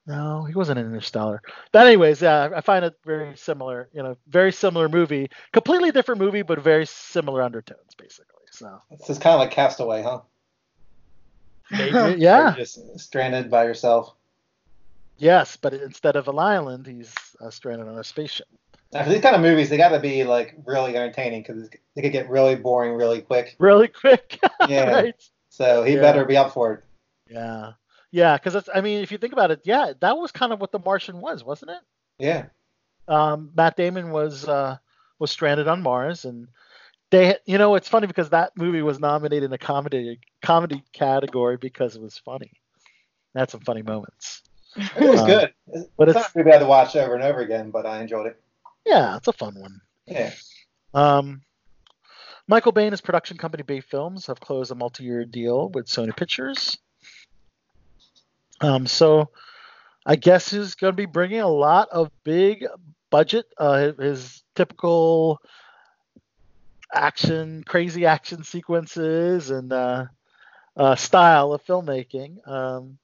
No, he wasn't in Interstellar. But anyways, yeah, I find it very similar. You know, very similar movie, completely different movie, but very similar undertones, basically. So It's just kind of like Castaway, huh? Where yeah, just stranded by yourself. yes, but instead of an island, he's uh, stranded on a spaceship. Now, for these kind of movies, they got to be like really entertaining because they could get really boring really quick. Really quick. Yeah. right. So he Yeah. better be up for it. Yeah. Yeah, because I mean, if you think about it, yeah, that was kind of what The Martian was, wasn't it? Yeah. um, Matt Damon was uh, was stranded on Mars, and they, you know, it's funny because that movie was nominated in the comedy comedy category because it was funny. It had some funny moments. It was Um, good. It's but not it's- a movie I had to watch over and over again, but I enjoyed it. Yeah, it's a fun one. Yeah. Um, Michael Bay and his production company Bay Films have closed a multi-year deal with Sony Pictures. Um, so I guess he's going to be bringing a lot of big budget, uh, his typical action, crazy action sequences and uh, uh, style of filmmaking um,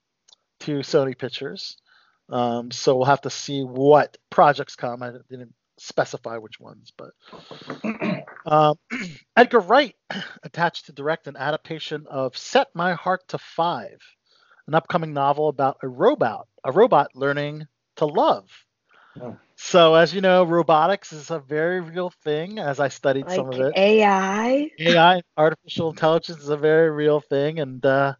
to Sony Pictures. Um, so we'll have to see what projects come. I didn't specify which ones, but um, Edgar Wright attached to direct an adaptation of Set My Heart to Five, an upcoming novel about a robot, a robot learning to love. Oh. So, as you know, robotics is a very real thing. As I studied some of it, AI. AI, artificial intelligence, is a very real thing, and uh,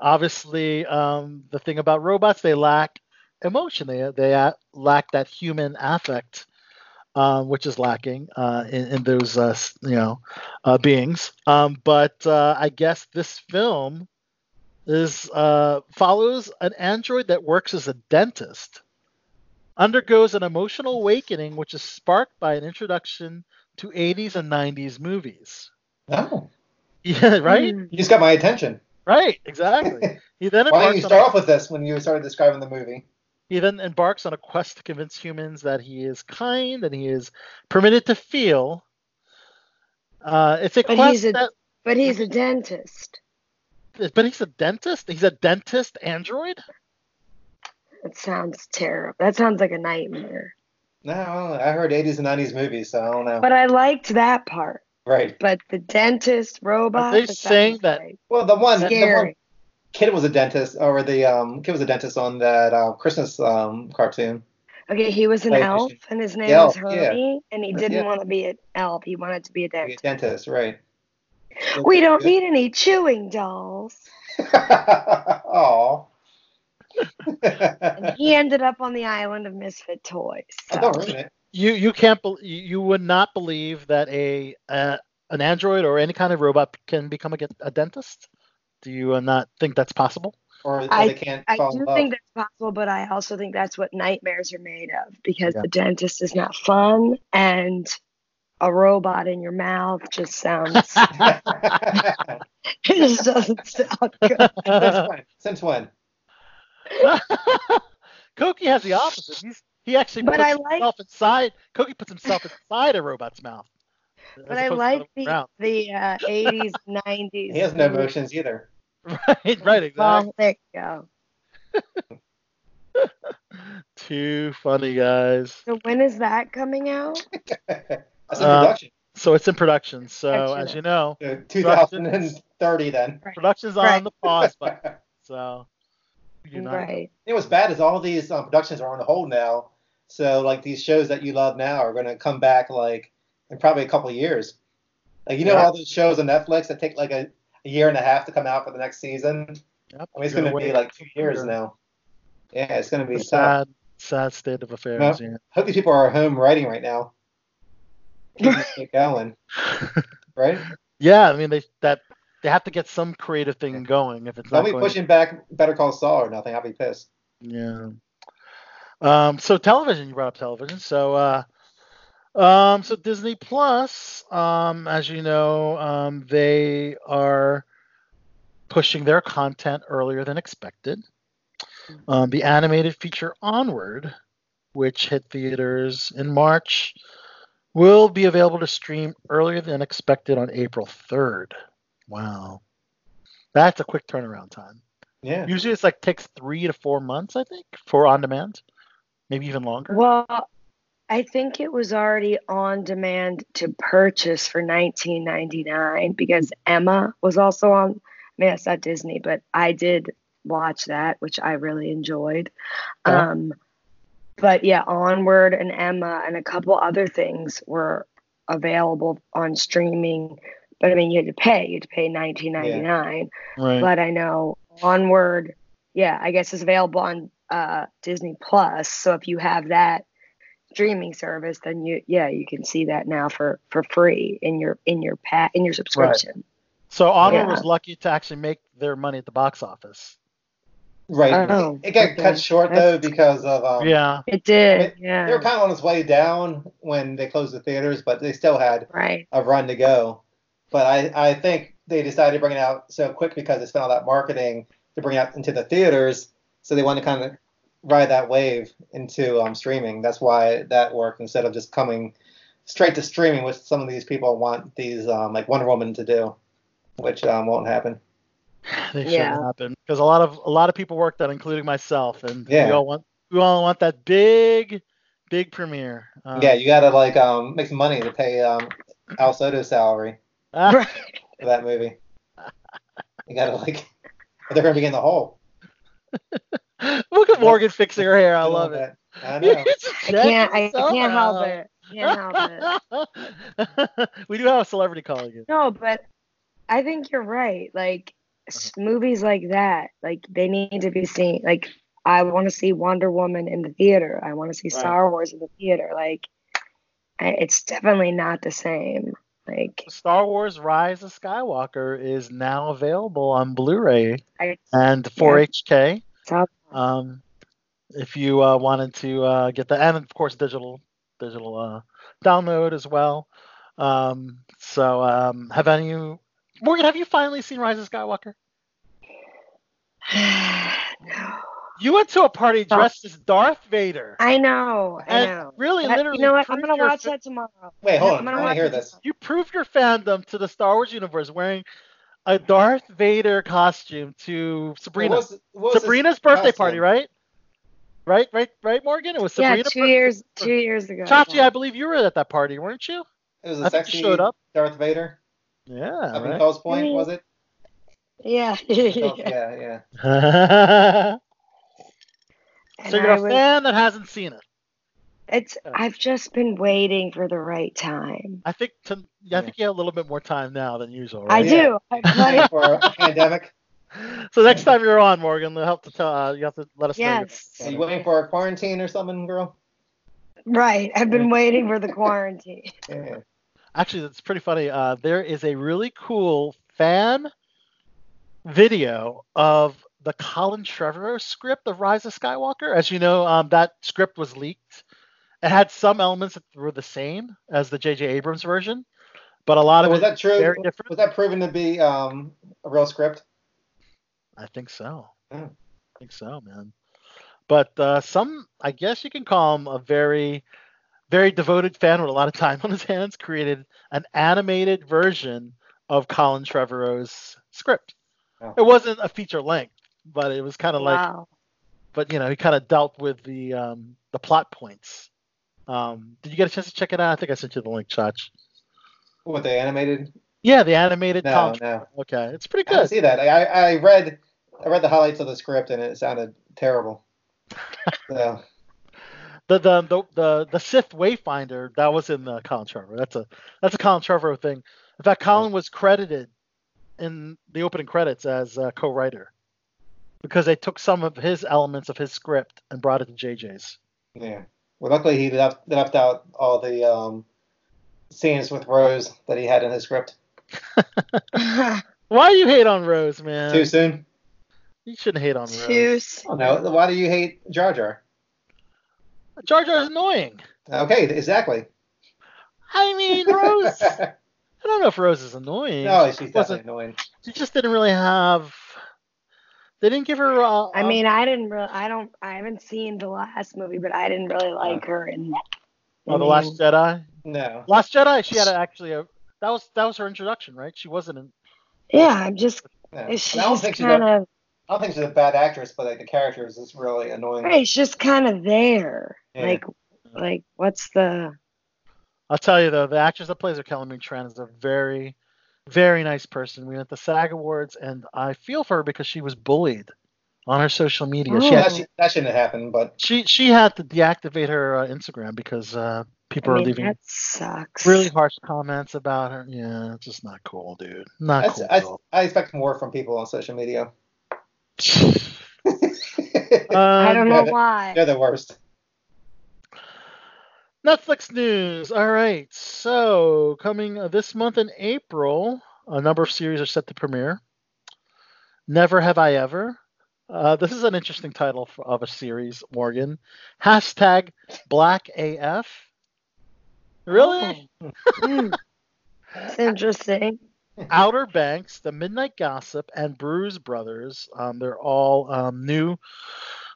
obviously, um, the thing about robots, they lack emotion. They they uh, lack that human affect, um, which is lacking uh, in, in those uh, you know uh, beings. Um, but uh, I guess this film is uh, follows an android that works as a dentist, undergoes an emotional awakening, which is sparked by an introduction to 80s and 90s movies. Oh, Yeah, right, Hmm. you just got my attention. right, exactly. He then Why don't you start a, off with this when you started describing the movie? he then embarks on a quest to convince humans that he is kind and he is permitted to feel. Uh, it's a But quest he's a- that, But he's a dentist. But he's a dentist. He's a dentist android. That sounds terrible. That sounds like a nightmare. No, I. I heard 80s and 90s movies, so I don't know. But I liked that part. right. But the dentist robot. Are they that saying that- like Well, the one, the one kid was a dentist, or the um, kid was a dentist on that uh, Christmas um, cartoon. Okay, he was an Like, elf, and his name Yeah, was yeah. Herbie, and he didn't Yeah. want to be an elf. He wanted to be a Like a dentist. dentist, right? We don't need any chewing dolls. Aw. And he ended up on the island of misfit toys. So. Don't. You you can't bel you you would not believe that a uh, an android or any kind of robot can become a, a dentist. Do you uh, not think that's possible? Or, or I- they can't I fall in do love. think that's possible, but I also think that's what nightmares are made of because Yeah. the dentist is not fun and a robot in your mouth just sounds it just doesn't sound good. Since when? Since when? Koki has the opposite. He's he actually But puts I like- himself inside. Koki puts himself inside a robot's mouth. But I like the around. the uh, 80s, 90s. He has no emotions either. Right, right, exactly. Well, there you go. Too funny, guys. So when is that coming out? That's in Uh, production. So it's in production. So Production. as you know, So 2030 then. production's on the pause button. So you know, Right. You know what's bad is all these um, productions are on hold now. So like these shows that you love now are going to come back like in probably a couple of years. Like you know Yeah. all those shows on Netflix that take like a, a year and a half to come out for the next season. Yep, I mean it's going to be like two years for now. Yeah, it's going to be a sad, sad state of affairs. I hope these people are home writing right now. Keep this shit going, right? Yeah. I mean they that they have to get some creative thing going if it's not be pushing back Better Call Saul or nothing. I'll be pissed. Yeah. Um, so television, you brought up television. So uh, Um, so Disney Plus, um, as you know, um, they are pushing their content earlier than expected. Um, the animated feature Onward, which hit theaters in March, will be available to stream earlier than expected on April 3rd. Wow. That's a quick turnaround time. Yeah. Usually it's like takes three to four months, I think, for on demand, maybe even longer. Well, I think it was already on demand to purchase for 19.99 because Emma was also on. I mean, that's not Disney, but I did watch that, which I really enjoyed. Yeah. Um, but yeah, Onward and Emma and a couple other things were available on streaming. But I mean, you had to pay. You had to pay 19.99. right. But I know Onward, yeah, I guess is available on uh, Disney Plus. So if you have that streaming service, then you yeah you can see that now for for free in your in your pat in your subscription. so Onward yeah. was lucky to actually make their money at the box office. Right. Oh, it got okay. cut short though That's- because of um, yeah. It did, They- yeah, They were kind of on its way down when they closed the theaters, but they still had right. a run to go. But I, I think they decided to bring it out so quick because they spent all that marketing to bring it out into the theaters. So they wanted to kind of ride that wave into um, streaming. That's why that worked instead of just coming straight to streaming, which some of these people want these um, like Wonder Woman to do, which um, won't happen. They should Yeah. happen because a lot of a lot of people worked on, including myself, and Yeah. we all want we all want that big, big premiere. Um, yeah, you got to like um, make some money to pay um, Al Soto's salary for that movie. You got to like, they're gonna be in the hole. look at Morgan fixing her hair. I love it. I know. I can't I, I can't help it. Can't help it. we do have a celebrity calling in. No, but I think you're right. Like s movies like that, like they need to be seen. Like I want to see Wonder Woman in the theater. I want to see Right. Star Wars in the theater. Like it's definitely not the same. Like Star Wars: Rise of Skywalker is now available on Blu-ray I and 4HK. saw Um, if you uh, wanted to uh, get that, and of course digital digital uh, download as well. Um, so um, have any Morgan? Have you finally seen Rise of Skywalker? no. You went to a party dressed as Darth Vader. I know. I and know. really, But literally, you know what? I'm gonna watch fa- that tomorrow. Wait, hold on. I'm gonna I watch hear it this. You proved your fandom to the Star Wars universe wearing a Darth Vader costume to Sabrina. What was- what was Sabrina's birthday costume? party, right? Right, right, right, Morgan. It was Sabrina. Yeah, Sabrina. two years two years ago. Chachi. I believe you were at that party, weren't you? It was I a think you sexy showed up. Darth Vader Yeah. up in Right. Fells Point, Mm. was it? Yeah. Oh, yeah. yeah, yeah. so And you're I a was- fan that hasn't seen it. It's Yeah. I've just been waiting for the right time. I think to, I Yeah. think you have a little bit more time now than usual, I right? Yeah. do. I Waiting for a pandemic. So next time you're on, Morgan, you'll have to tell. Uh, you have to let us know. your- yes. Are you waiting for a quarantine or something, girl? Right. I've been waiting for the quarantine. Yeah. Actually, it's pretty funny. Uh, there is a really cool fan video of the Colin Trevorrow script of Rise of Skywalker. As you know, um, that script was leaked. It had some elements that were the same as the J.J. Abrams version, but a lot of was it that true? very different. Was that proven to be um, a real script? I think so. Hmm. I think so, man. But uh, some, I guess you can call him a very, very devoted fan with a lot of time on his hands, created an animated version of Colin Trevorrow's script. Oh. It wasn't a feature length, but it was kind of like, Wow. but you know, he kind of dealt with the um, the plot points. Um, did you get a chance to check it out? I think I sent you the link, Chach. What they animated? Yeah, the animated No, Colin. no. Okay, it's pretty good. I see that. I, I read I read the highlights of the script and it sounded terrible. So the the the the, the Sith Wayfinder that was in the Colin Trevorrow. That's a that's a Colin Trevorrow thing. In fact, Colin was credited in the opening credits as a co-writer because they took some of his elements of his script and brought it to JJ's. yeah. Well, luckily he left left out all the um, scenes with Rose that he had in his script. Why do you hate on Rose, man? Too soon? You shouldn't hate on Rose. Too soon. Oh no. Why do you hate Jar Jar? Jar Jar is annoying. Okay, exactly. I mean, Rose. I don't know if Rose is annoying. no, she's She definitely wasn't- annoying. She just didn't really have. They didn't give her. Uh, I mean, I didn't really. I don't. I haven't seen the last movie, but I didn't really like her. in. oh, the Last Jedi. No. Last Jedi. She had a, actually a. That was that was her introduction, right? She wasn't in. yeah, I'm just. no. She's I don't just think she's kind a, of. I don't think she's a bad actress, but like the character is just really annoying. Right, she's just kind of there. Yeah. Like, like what's the? I'll tell you though, the actress that plays her, Kelly Marie Tran, is a very, very nice person. We went to SAG Awards, and I feel for her because she was bullied on her social media. She Oh. had that, sh- that shouldn't have happened, but she she had to deactivate her uh, Instagram because uh, people I are leaving that sucks. really harsh comments about her. Yeah, it's just not cool, dude. Not that's, cool. I, at. I expect more from people on social media. I don't Um, know Yeah, why. They're the worst. Netflix news. All right. So, coming uh, this month in April, a number of series are set to premiere. Never Have I Ever. Uh, this is an interesting title for, of a series, Morgan. Hashtag Black AF. Really? It's interesting. Outer Banks, The Midnight Gospel, and Brews Brothers. Um, they're all um, new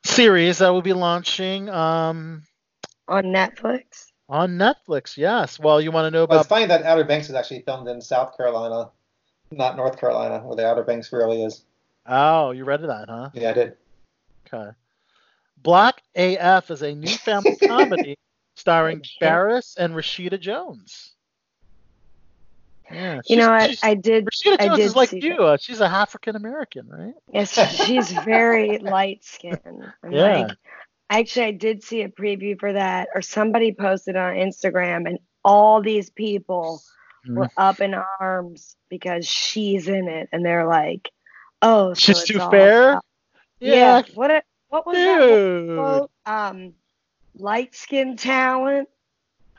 series that will be launching um, On Netflix. on Netflix. Yes. Well, you want to know But it's about funny that Outer Banks is actually filmed in South Carolina, not North Carolina, where the Outer Banks really is. Oh, you read that, huh? Yeah, I did. Okay. Black AF is a new family comedy starring Barris and Rashida Jones. Yeah, You she's- know, I, I did. Rashida I Jones did is like you. that. Uh, she's a African American, right? Yes, she's very light skinned. I'm Yeah. like, actually, I did see a preview for that, or somebody posted on Instagram, and all these people Mm. were up in arms because she's in it, and they're like, "Oh, so She's too fair? about- Yeah. Yeah. What? A, what was that Dude. quote? Um, light skin talent.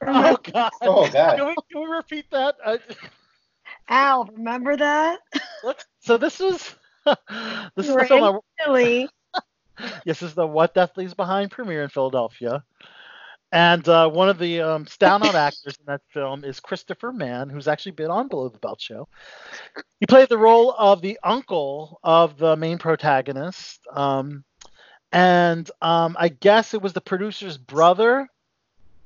Oh God. Oh, God. Can we, can we repeat that? Uh, Al, remember that? let's, so this is this You is were the film. I, in Philly. Yes, this is the What Death Leaves Behind premiere in Philadelphia. And uh, one of the um, standout actors in that film is Christopher Mann, who's actually been on Below the Belt Show. He played the role of the uncle of the main protagonist. Um, and um, I guess it was the producer's brother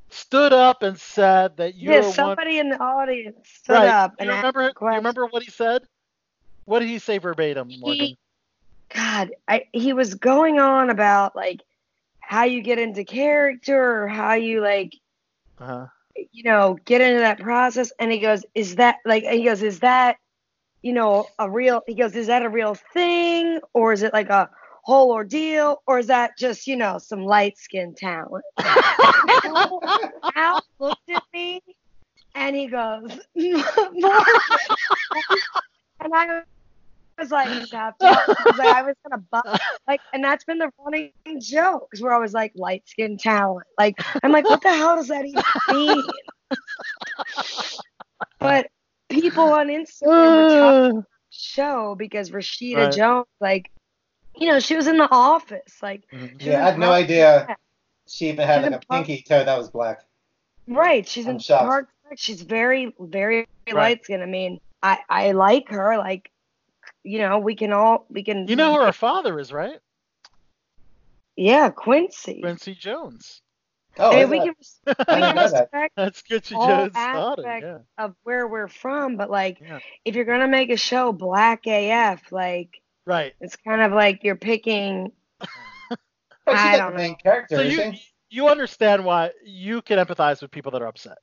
stood up and said that Yeah, one. somebody in the audience stood Right. up Do and you remember? Do you remember what he said? What did he say verbatim, Morgan? He, God, I, he was going on about like how you get into character or how you like, Uh-huh. you know, get into that process. And he goes, "Is that like?" He goes, "Is that, you know, a real?" He goes, "Is that a real thing or is it like a whole ordeal or is that just you know some light skin talent?" Al looked at me and he goes, "More." and I was like, "Stop!" I was like, I was gonna bu- like, and that's been the running joke because we're always like light skin talent. Like, I'm like, what the hell does that even mean? but people on Instagram were talking show because Rashida Right. Jones, like, you know, she was in the office, like, Mhm. Yeah, I had no idea and she even had She's like a Parks- pinky toe that was black. Right. She's I'm in shocked. Parks. She's very, very Right. light skinned. I mean, I, I like her. Like, you know, we can all, we can. You know who her father is, right? Yeah, Quincy. Quincy Jones. Oh, I mean, is we that- can, we I can didn't know that. respect That's Quincy all Jones' daughter. aspects Yeah. of where we're from, but like, Yeah. if you're gonna make a show black AF, like, Right. it's kind of like you're picking. But I don't the main know. character, So you you understand why you can empathize with people that are upset.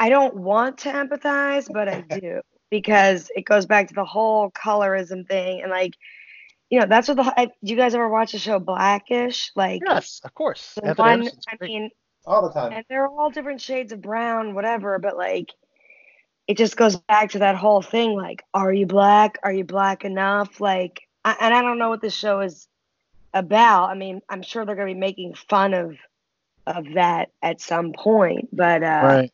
I don't want to empathize, but I do because it goes back to the whole colorism thing and like, you know, that's what the. I, do you guys ever watch the show Blackish? Like, Yes, of course. the Anthony one. I great. mean, All the time. and they're all different shades of brown, whatever. But like, it just goes back to that whole thing. Like, are you black? Are you black enough? Like, I, and I don't know what this show is about. I mean, I'm sure they're gonna be making fun of of that at some point. But uh, right.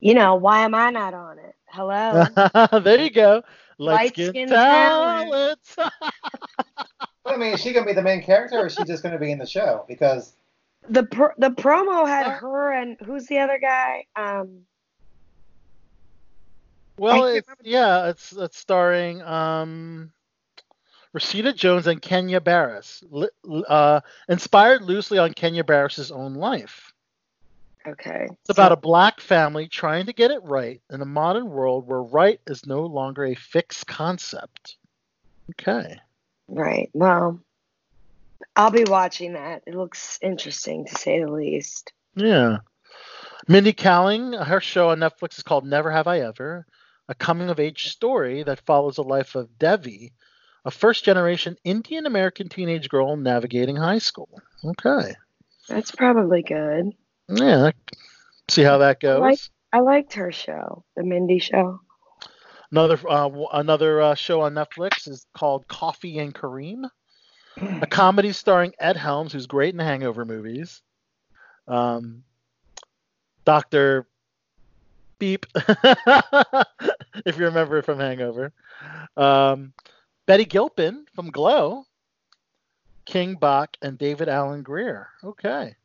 you know, why am I not on it? Hello. there you go. Light Light skin skin talent. I mean, is she gonna be the main character, or is she just gonna be in the show? Because The pr- the promo had her and who's the other guy? Um, Well, it's, yeah, it's it's starring um, Rashida Jones and Kenya Barris, li- uh, inspired loosely on Kenya Barris's own life. Okay. It's about a black family trying to get it right in a modern world where right is no longer a fixed concept. Okay. Right. Well, I'll be watching that. It looks interesting to say the least. Yeah. Mindy Kaling, her show on Netflix is called Never Have I Ever, a coming of age story that follows the life of Devi, a first generation Indian American teenage girl navigating high school. Okay. That's probably good. Yeah. See how that goes. like- I liked her show, the Mindy show. Another uh, another uh, show on Netflix is called Coffee and Kareem, a comedy starring Ed Helms, who's great in the Hangover movies. Um, Doctor Beep, if you remember from Hangover. Um, Betty Gilpin from Glow, King Bach, and David Alan Grier. Okay.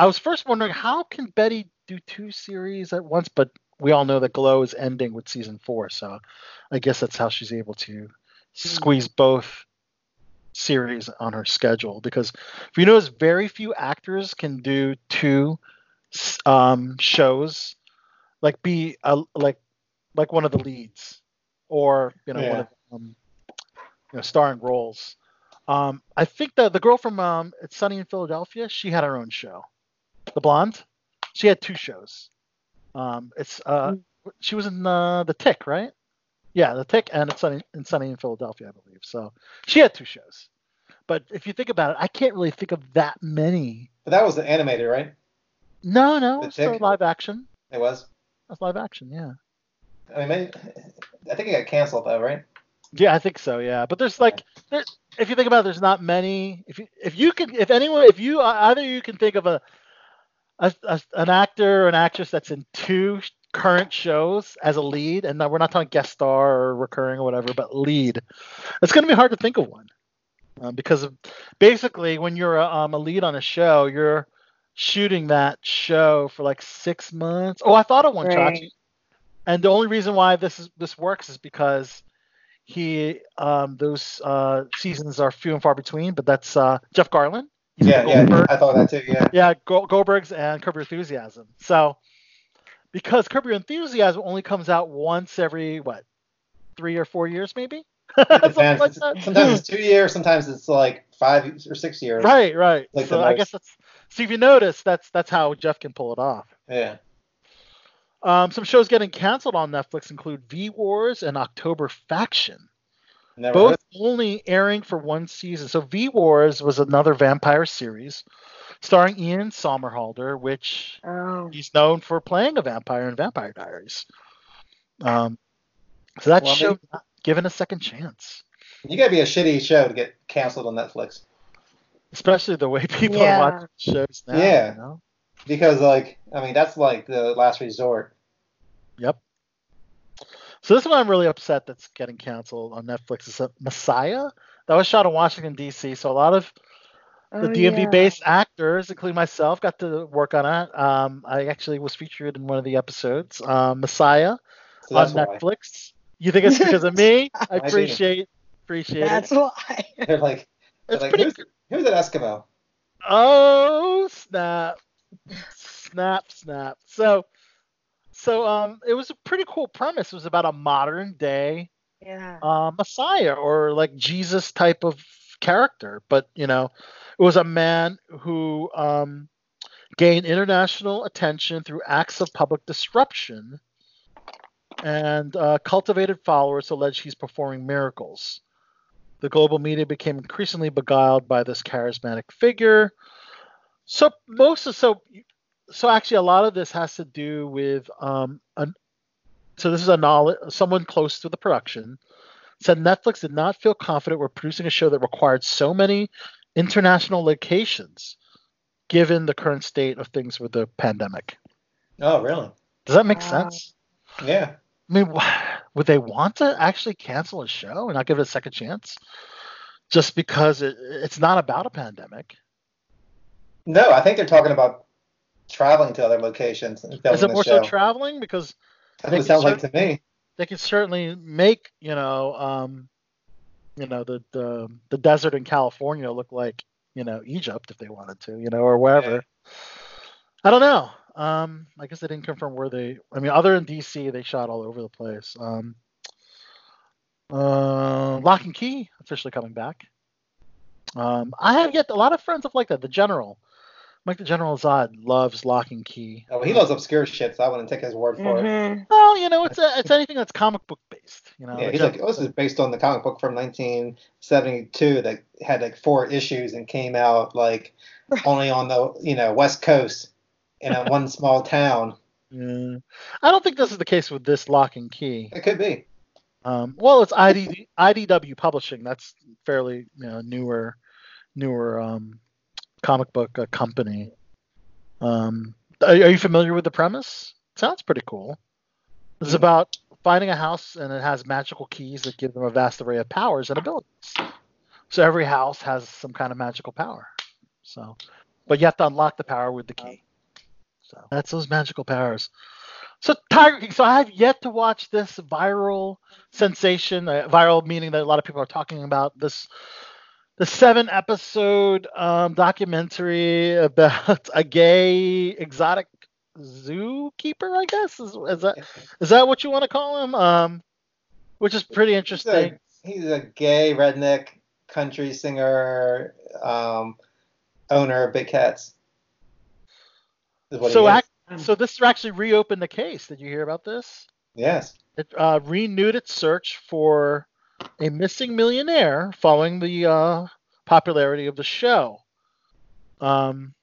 I was first wondering how can Betty do two series at once, but we all know that Glow is ending with season four, so I guess that's how she's able to squeeze both series on her schedule. Because if you notice, very few actors can do two um, shows, like be a, like like one of the leads, or you know one of um, you know starring roles. Um, I think that the girl from um, It's Sunny in Philadelphia, she had her own show. The blonde, she had two shows. Um, it's uh, she was in uh, the Tick, right? Yeah, the Tick and it's Sunny in Sunny in Philadelphia, I believe. So she had two shows. But if you think about it, I can't really think of that many. But that was the animated, right? No, no, The it's still Tick? live action. It was. That's live action, yeah. I mean, maybe, I think it got canceled though, right? Yeah, I think so. Yeah, but there's like, there, if you think about it, there's not many. If you if you can, if anyone, if you either you can think of a, a, a an actor or an actress that's in two current shows as a lead, and we're not talking guest star or recurring or whatever, but lead. It's going to be hard to think of one, um, because of, basically when you're a, um, a lead on a show, you're shooting that show for like six months. Oh, I thought of one, Right. Chachi. And the only reason why this is this works is because he um, those uh, seasons are few and far between. But that's uh, Jeff Garlin. Yeah, yeah. I thought that too. Yeah. Yeah, Goldberg's and Curb Your Enthusiasm. So because Curb Your Enthusiasm only comes out once every what three or four years, maybe. Something like that. Sometimes it's two years. Sometimes it's like five or six years. Right, right. Like so I guess that's. So if you notice, that's that's how Jeff can pull it off. Yeah. Um, some shows getting canceled on Netflix include V Wars and October Faction. Never both heard. only airing for one season. So V Wars was another vampire series starring Ian Somerhalder, which Oh, he's known for playing a vampire in Vampire Diaries. Um, so that Well, show maybe- not given a second chance, You gotta be a shitty show to get canceled on Netflix especially the way people Yeah. are watching shows now. Yeah. You know? because, like, I mean, that's like the last resort. Yep. So this one I'm really upset that's getting canceled on Netflix is Messiah. That was shot in Washington D.C. So a lot of the oh, DMV yeah. based actors, including myself, got to work on it. Um, I actually was featured in one of the episodes, um, Messiah So that's on why Netflix. You think it's because of me? I do. appreciate appreciate That's it. why. they're like, they're It's like pretty. who's, who's that Eskimo? Oh snap, snap, snap. So, so um, it was a pretty cool premise. It was about a modern day Yeah. uh, Messiah or like Jesus type of character. But you know, it was a man who um, gained international attention through acts of public disruption and uh, cultivated followers allege he's performing miracles. The global media became increasingly beguiled by this charismatic figure. So most of so so actually a lot of this has to do with um, an, so this is a knowledge someone close to the production said Netflix did not feel confident with producing a show that required so many international locations given the current state of things with the pandemic. Oh, really? Does that make Wow. sense? Yeah. I mean, wh- would they want to actually cancel a show and not give it a second chance just because it, it's not about a pandemic? No, I think they're talking about traveling to other locations Is it more show. so traveling? Because That's what it sounds like to me. they can certainly make you know um, you know the, the the desert in California look like you know Egypt if they wanted to, you know, or wherever. Yeah. I don't know. Um, I guess they didn't confirm where they. I mean, other than DC, they shot all over the place. Um, uh, Locke and Key officially coming back. Um, I have yet a lot of friends have liked that. The General, Mike the General Zod loves Locke and Key. Oh, he loves obscure shit, so I wouldn't take his word for it. Mhm. Well, you know, it's a, it's anything that's comic book based. You know, Yeah, The he's like, oh, this is based on the comic book from 1972 that had like four issues and came out like only on the you know West Coast in a one small town. Yeah. I don't think this is the case with this Locke and Key. It could be. Um, well, it's ID, IDW Publishing. That's fairly you know, newer, newer um, comic book uh, company. Um, are, are you familiar with the premise? Sounds pretty cool. It's about finding a house and it has magical keys that give them a vast array of powers and abilities. So every house has some kind of magical power. So, but you have to unlock the power with the key. So that's those magical powers. So Tiger King. So I have yet to watch this viral sensation. Uh, viral meaning that a lot of people are talking about this. The seven episode um, documentary about a gay exotic zookeeper. I guess is, is that is that what you want to call him? Um, which is pretty He's interesting. a, he's a gay redneck country singer, um, owner of big cats. So act, so this actually reopened the case. Did you hear about this? yes. It uh, renewed its search for a missing millionaire following the uh, popularity of the show. Um,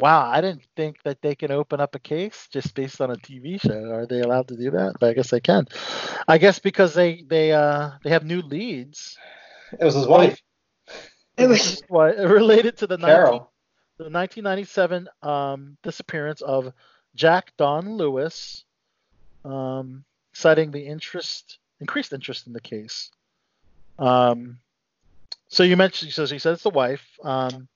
wow, I didn't think that they can open up a case just based on a TV show. Are they allowed to do that? But I guess they can. I guess because they they uh, they have new leads. It was his wife, It was related to the 19, the 1997 um, disappearance of Jack Don Lewis, um, citing the interest, increased interest in the case. Um, so you mentioned, so said it's the wife. Um,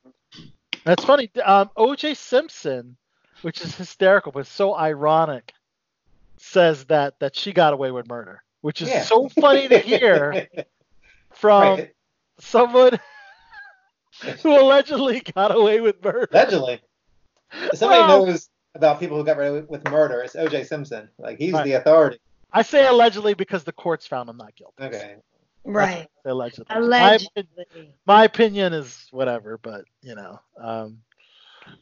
that's funny. Um, O.J. Simpson, which is hysterical but so ironic, says that that she got away with murder, which is Yeah. so funny to hear from Right. someone who allegedly got away with murder. Allegedly. If somebody Well- knows about people who got away with murder, it's O.J. Simpson. Like he's Right. the authority. I say allegedly because the courts found him not guilty. Okay. Right. Allegedly. My, Allegedly. opi- my opinion is whatever, but you know. Um,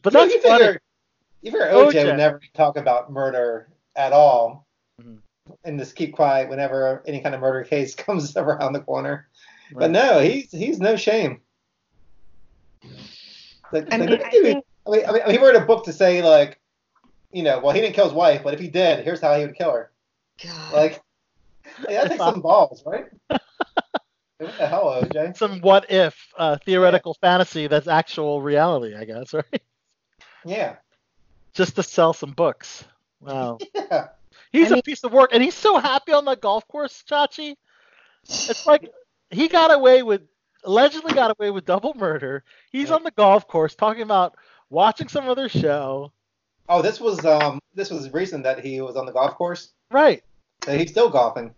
but You- that's you funny. figure, you figure OJ, OJ. would never talk about murder at all, mm-hmm. and just keep quiet whenever any kind of murder case comes around the corner. Right. But no, he's he's no shame. Like, I mean, look I think I mean, I mean, he wrote a book to say like, you know, well, he didn't kill his wife, but if he did, here's how he would kill her. God. Like, hey, that takes some balls, right? What the hell, OJ? Some what if uh, theoretical fantasy that's actual reality, I guess, right? Yeah, Just to sell some books. Wow. yeah. He's a mean- piece of work, and he's so happy on the golf course, Chachi. It's like he got away with allegedly got away with double murder. He's Yeah. on the golf course talking about watching some other show. Oh, this was um, this was recent that he was on the golf course. Right. So he's still golfing.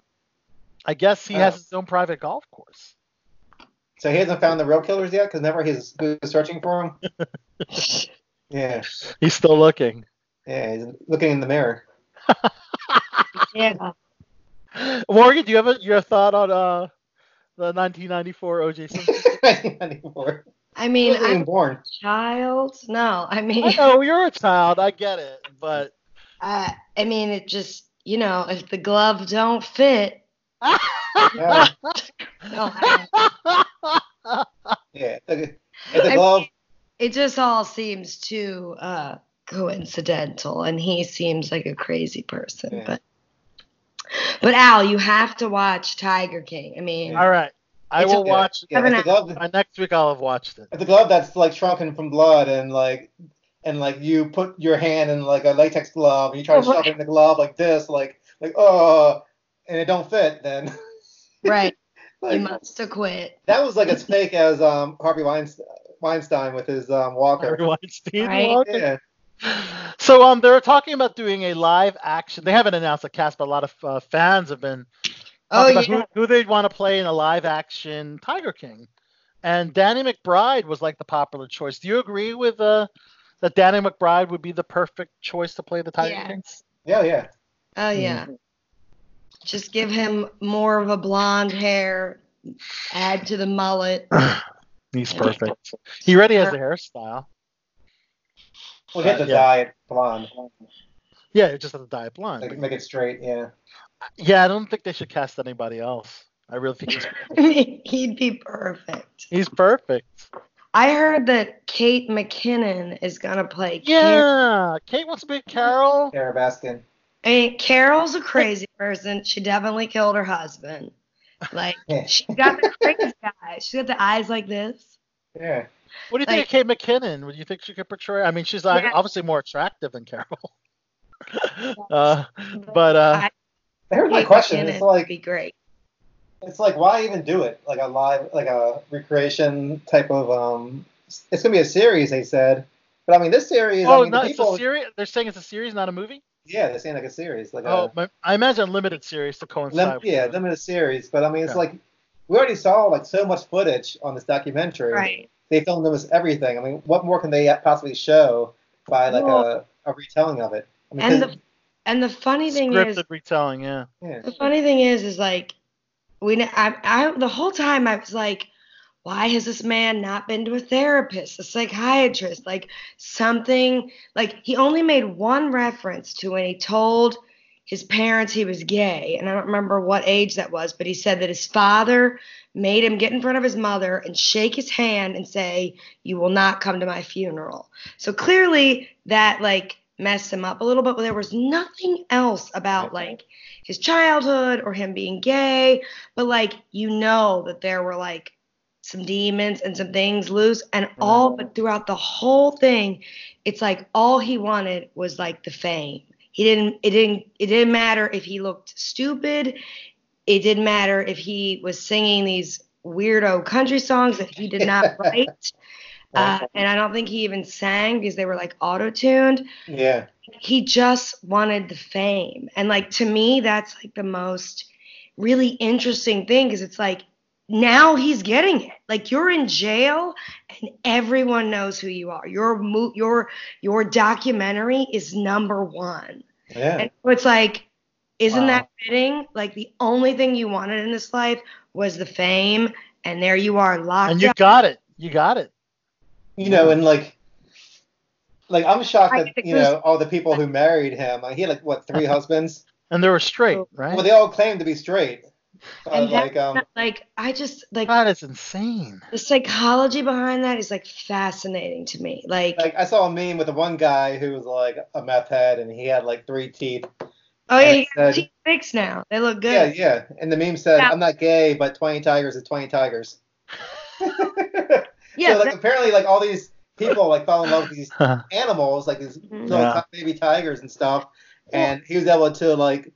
I guess he Oh. has his own private golf course. So he hasn't found the real killers yet, because never he's searching for him. yeah, He's still looking. yeah, he's looking in the mirror. yeah. Morgan, do you have a, your thought on uh, the 1994 OJ Simpson? 1994. I mean, I'm born. a child. No, I mean, I know you're a child. I get it, but uh, I mean, it just you know, if the glove don't fit, Yeah, yeah. If the I glove, it just all seems too uh, coincidental, and he seems like a crazy person. Yeah. But but Al, you have to watch Tiger King. I mean, all right. I will okay. watch. yeah, if Haven't the glove, By next week, I'll have watched it. if the glove that's like shrunken from blood and like and like you put your hand in like a latex glove and you try to shove it in the glove like this, like like oh, and it don't fit, then right? you must have quit. that was like as fake as um Harvey Weinstein, Weinstein with his um, walker. Harvey Weinstein. Right. Walker. Yeah. So um, they're talking about doing a live action. They haven't announced a cast, but a lot of uh, fans have been Oh yeah. who, who they'd want to play in a live action Tiger King. And Danny McBride was like the popular choice. Do you agree with uh, that Danny McBride would be the perfect choice to play the Tiger King? Yeah, yeah. Oh yeah. Just give him more of a blonde hair. Add to the mullet. He's perfect. He already has the hairstyle. We'll get the uh, Yeah. dye it blonde. Yeah, it just have to dye it blonde. Make, make it straight. Yeah. Yeah, I don't think they should cast anybody else. I really think he's, He'd be perfect. he's perfect. I heard that Kate McKinnon is gonna play. Carol. Yeah, Kate wants to be Carol. Sarah Baskin. I mean, Carol's a crazy person. She definitely killed her husband. Like she's got the crazy eyes. She's got the eyes like this. Yeah. What do you think of Kate McKinnon? Would you think she could portray? I mean, she's like, Yeah. obviously more attractive than Carol. uh, but uh, I- Here's my question. McKinnon It's like be great. it's like why even do it like a live like a recreation type of um it's gonna be a series they said but i mean this series oh, I mean, the no, it's a series. They're saying it's a series, not a movie. Yeah they're saying like a series like Oh, uh, a my, I imagine limited series to coincide. lim- with yeah the- limited series but i mean it's Yeah. like we already saw like so much footage on this documentary Right. they filmed almost everything i mean what more can they possibly show by like Well- a, a retelling of it I mean, And 'cause- the and the funny thing scripted is, retelling. Yeah. yeah. the funny thing is, is like we. I, I the whole time I was like, why has this man not been to a therapist, a psychiatrist, like something? Like he only made one reference to when he told his parents he was gay, and I don't remember what age that was, but he said that his father made him get in front of his mother and shake his hand and say, "You will not come to my funeral." So clearly that like messed him up a little bit, but there was nothing else about like his childhood or him being gay, but like you know that there were like some demons and some things loose and all but throughout the whole thing it's like all he wanted was like the fame. He didn't it didn't it didn't matter if he looked stupid. It didn't matter if he was singing these weirdo country songs that he did not write. Uh, and i don't think he even sang because they were like auto-tuned. Yeah. He just wanted the fame. And like to me that's like the most really interesting thing because it's like now he's getting it like you're in jail and everyone knows who you are your mo- your your documentary is number one yeah and so it's like isn't Wow. that fitting like the only thing you wanted in this life was the fame and there you are locked And you up got it. You got it. you know, and like, like I'm shocked I that you know all the people who married him. Like, he had like what three husbands? And they were straight, oh. right? Well, they all claim to be straight. But and like, that's um, like i just like that is insane. the psychology behind that is like fascinating to me like like I saw a meme with the one guy who was like a meth head and he had like three teeth. Oh yeah, And he got said- teeth fixed now. They look good. yeah. Yeah. And the meme said, Yeah. "I'm not gay, but 20 tigers is 20 tigers." Yeah, so like that- apparently like all these people like fell in love with these animals, like these Mhm. little Yeah. baby tigers and stuff. And he was able to like,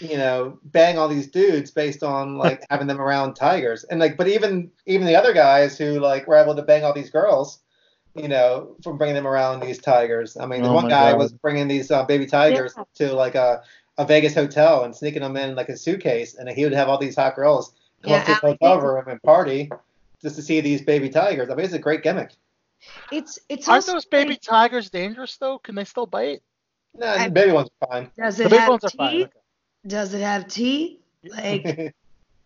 you know, bang all these dudes based on like having them around tigers. And like, but even even the other guys who like were able to bang all these girls, you know, from bringing them around these tigers. I mean, the Oh one my guy God. was bringing these uh, baby tigers Yeah. to like a a Vegas hotel and sneaking them in like a suitcase, and he would have all these hot girls come up to Yeah, his hotel room and party just to see these baby tigers. I mean, it's a great gimmick. it's it's Aren't also those baby like, tigers dangerous though? Can they still bite? Nah, I- the baby ones are fine. does The it big have ones are fine. okay. Does it have teeth? Like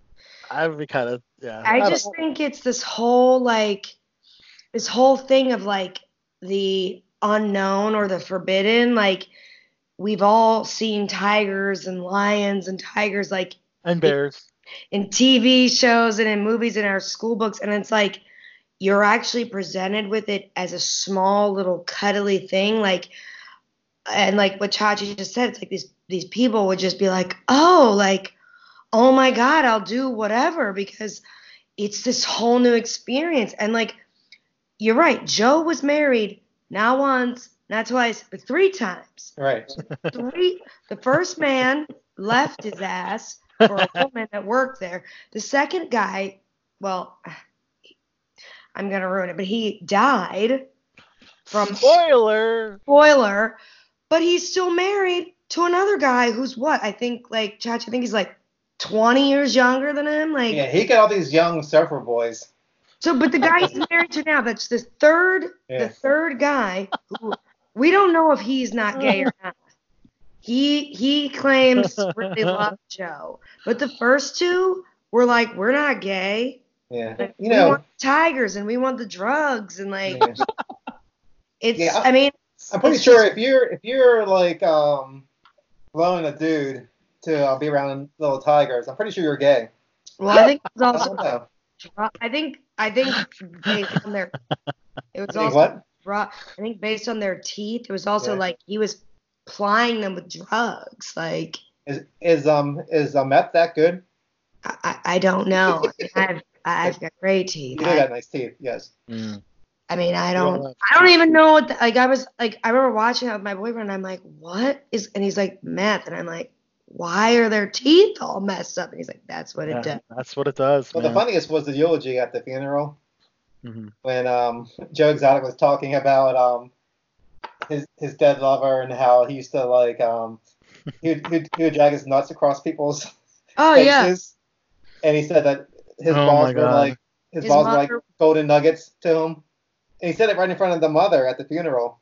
I would be kind of yeah. I don't- just think it's this whole like this whole thing of like the unknown or the forbidden. Like we've all seen tigers and lions and tigers like and bears. in TV shows and in movies in our school books, and it's like you're actually presented with it as a small little cuddly thing, like and like what Chachi just said, it's like these these people would just be like, oh, like, oh my God, I'll do whatever because it's this whole new experience. And like you're right, Joe was married not once, not twice, but three times right. three the first man left his ass for a woman that worked there the second guy well I'm gonna ruin it, but he died from Spoiler. spoiler, but he's still married to another guy who's what? I think like Chach, I think he's like 20 years younger than him. Like Yeah, he got all these young surfer boys. so, but the guy he's married to now, that's the third, Yeah. the third guy who we don't know if he's not gay or not. He he claims to really love Joe, but the first two were like, we're not gay. Yeah, Like, you we know, want tigers and we want the drugs and like yeah. it's. Yeah, I- I mean, I'm pretty sure just- if you're if you're like um blowing a dude to uh, be around little tigers, I'm pretty sure you're gay. well, I think it's I also. don't. I think I think based on their it was also what? I think based on their teeth, it was also Yeah. like he was plying them with drugs. Like Is is um is uh, meth that good? I, I I don't know. I mean, I've I've got great teeth. You do got nice teeth, yes. I mean, I don't Yeah. I don't even know what the, like I was like I remember watching it with my boyfriend. And I'm like, what is? And he's like meth, and I'm like, why are their teeth all messed up? And he's like, that's what it does. that's what it does. Well, the funniest was the eulogy at the funeral Mhm. when um Joe Exotic was talking about um his his dead lover and how he used to like um he would, he would, he would drag his nuts across people's Oh yeah. and he said that his Oh balls were God. like his, His balls were like golden nuggets to him. He said it right in front of the mother at the funeral.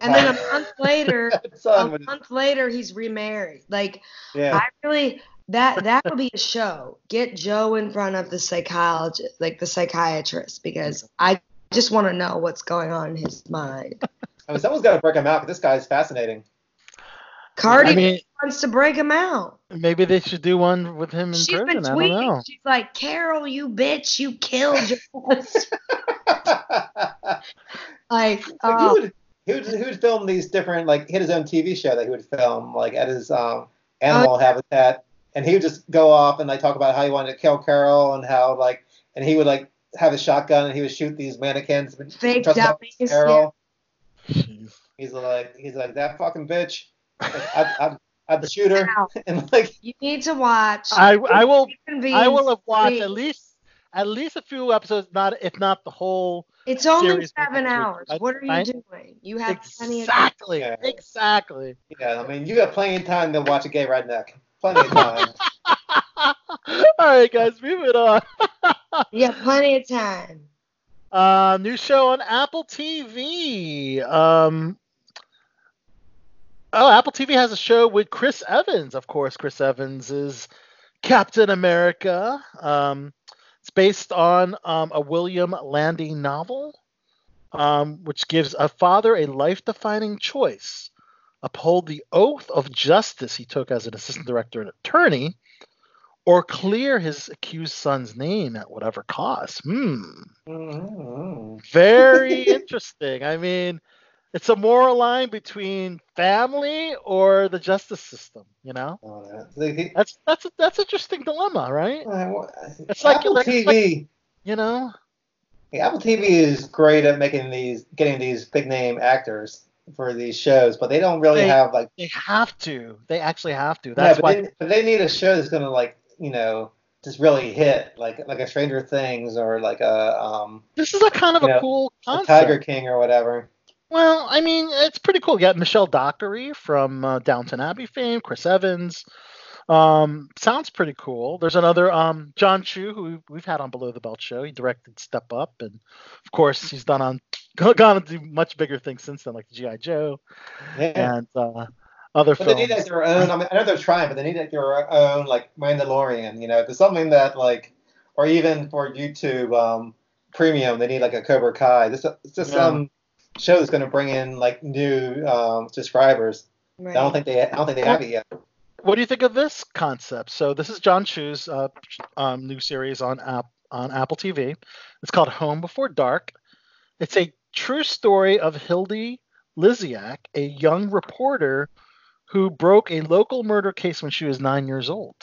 And then a month later, a month later, he's remarried. Like yeah. I really that that would be a show. Get Joe in front of the psychologist, like the psychiatrist, because I just want to know what's going on in his mind. I mean, someone's got to break him out. This guy's fascinating. Cardi I mean, wants to break him out. maybe they should do one with him in She's person. been I don't know. tweeting. She's like, Carol, you bitch, you killed your husband. like, Like, he oh, would he would he would film these different like he had his own TV show that he would film like at his um animal habitat, and he would just go off and like talk about how he wanted to kill Carol and how like and he would like have a shotgun and he would shoot these mannequins. but Fake up dummies, Carol. Jeez. He's like he's like that fucking bitch. Like, I'm, I'd, I'd shoot her and like you need to watch. I I will Convene I will have watched three. at least at least a few episodes, not if not the whole. It's only seven hours. right? What are you Right? doing? You have plenty of Exactly, Yeah. exactly. yeah. I mean you got plenty of time to watch a gay redneck. Plenty of time. All right, guys, moving on. You have plenty of time. Uh, new show on Apple TV. Um, oh, Apple TV has a show with Chris Evans. Of course, Chris Evans is Captain America. Um, it's based on um, a William Landay novel, um, which gives a father a life-defining choice: uphold the oath of justice he took as an assistant director and attorney, or clear his accused son's name at whatever cost. Hmm. Mhm. Very interesting. I mean, it's a moral line between family or the justice system. You know, Oh, that- that's that's a, that's an interesting dilemma, right? uh, It's like- Apple like- TV. You know, Yeah, Apple TV is great at making these, getting these big name actors for these shows, but they don't really They- have like. they have to. They actually have to. Yeah, That's but, why. they, but they need a show that's gonna like, you know, just really hit, like like a Stranger Things or like a um This is a kind of a know, cool concept. Tiger King or whatever. Well, I mean, it's pretty cool. You got Michelle Dockery from uh, Downton Abbey fame, Chris Evans. Um, sounds pretty cool. There's another um, Jon Chu who we've had on Below the Belt show. He directed Step Up, and of course he's done on gone on to do much bigger things since then, like the GI Joe Yeah. and uh, other But they need like their own. I mean, I know they're trying, but they need like their own like Mandalorian. You know, there's something that like, or even for YouTube um, Premium, they need like a Cobra Kai. This just Yeah. some show that's going to bring in like new um, subscribers. Right. I don't think they. I don't think they have it yet. What do you think of this concept? So this is Jon Chu's uh, um, new series on app on Apple TV. It's called Home Before Dark. It's a true story of Hilde Lysiak, a young reporter who broke a local murder case when she was nine years old.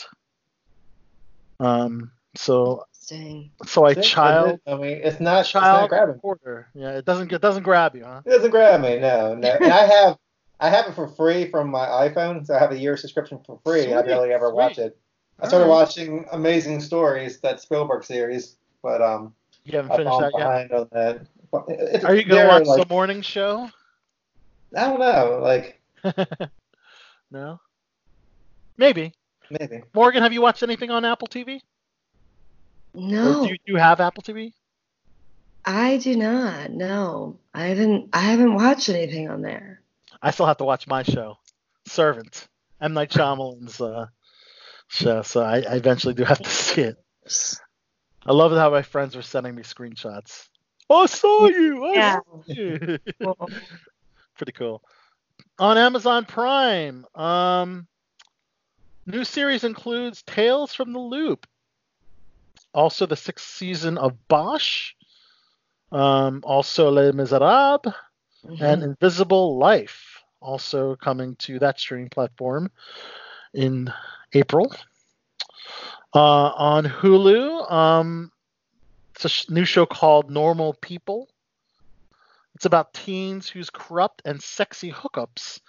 Um, so Interesting. so a That's it. child I mean, it's not. It's not child grabbing. reporter. Yeah, it doesn't it doesn't grab you, huh? It doesn't grab me. No, no. And I have. I have it for free from my iPhone, so I have a year subscription for free. and I barely ever watch it. I started Alright. watching Amazing Stories, that Spielberg series, but um, You haven't I'm finished that yet. on that. It's- Are you gonna watch like, the morning show? I don't know. Like no. Maybe. maybe. Morgan, have you watched anything on Apple TV? Or No, do you, do you have Apple TV? I do not. No, I haven't. I haven't watched anything on there. I still have to watch my show, Servant, M Night Shyamalan's uh, show. So I, I eventually do have to see it. I love how my friends were sending me screenshots. I saw you. I Yeah. saw you. Pretty cool. On Amazon Prime, um, new series includes Tales from the Loop. Also, the sixth season of Bosch. Um, also, Les Miserables and Invisible Life, also coming to that streaming platform in April. Uh, on Hulu, um, it's a sh- new show called Normal People. It's about teens whose corrupt and sexy hookups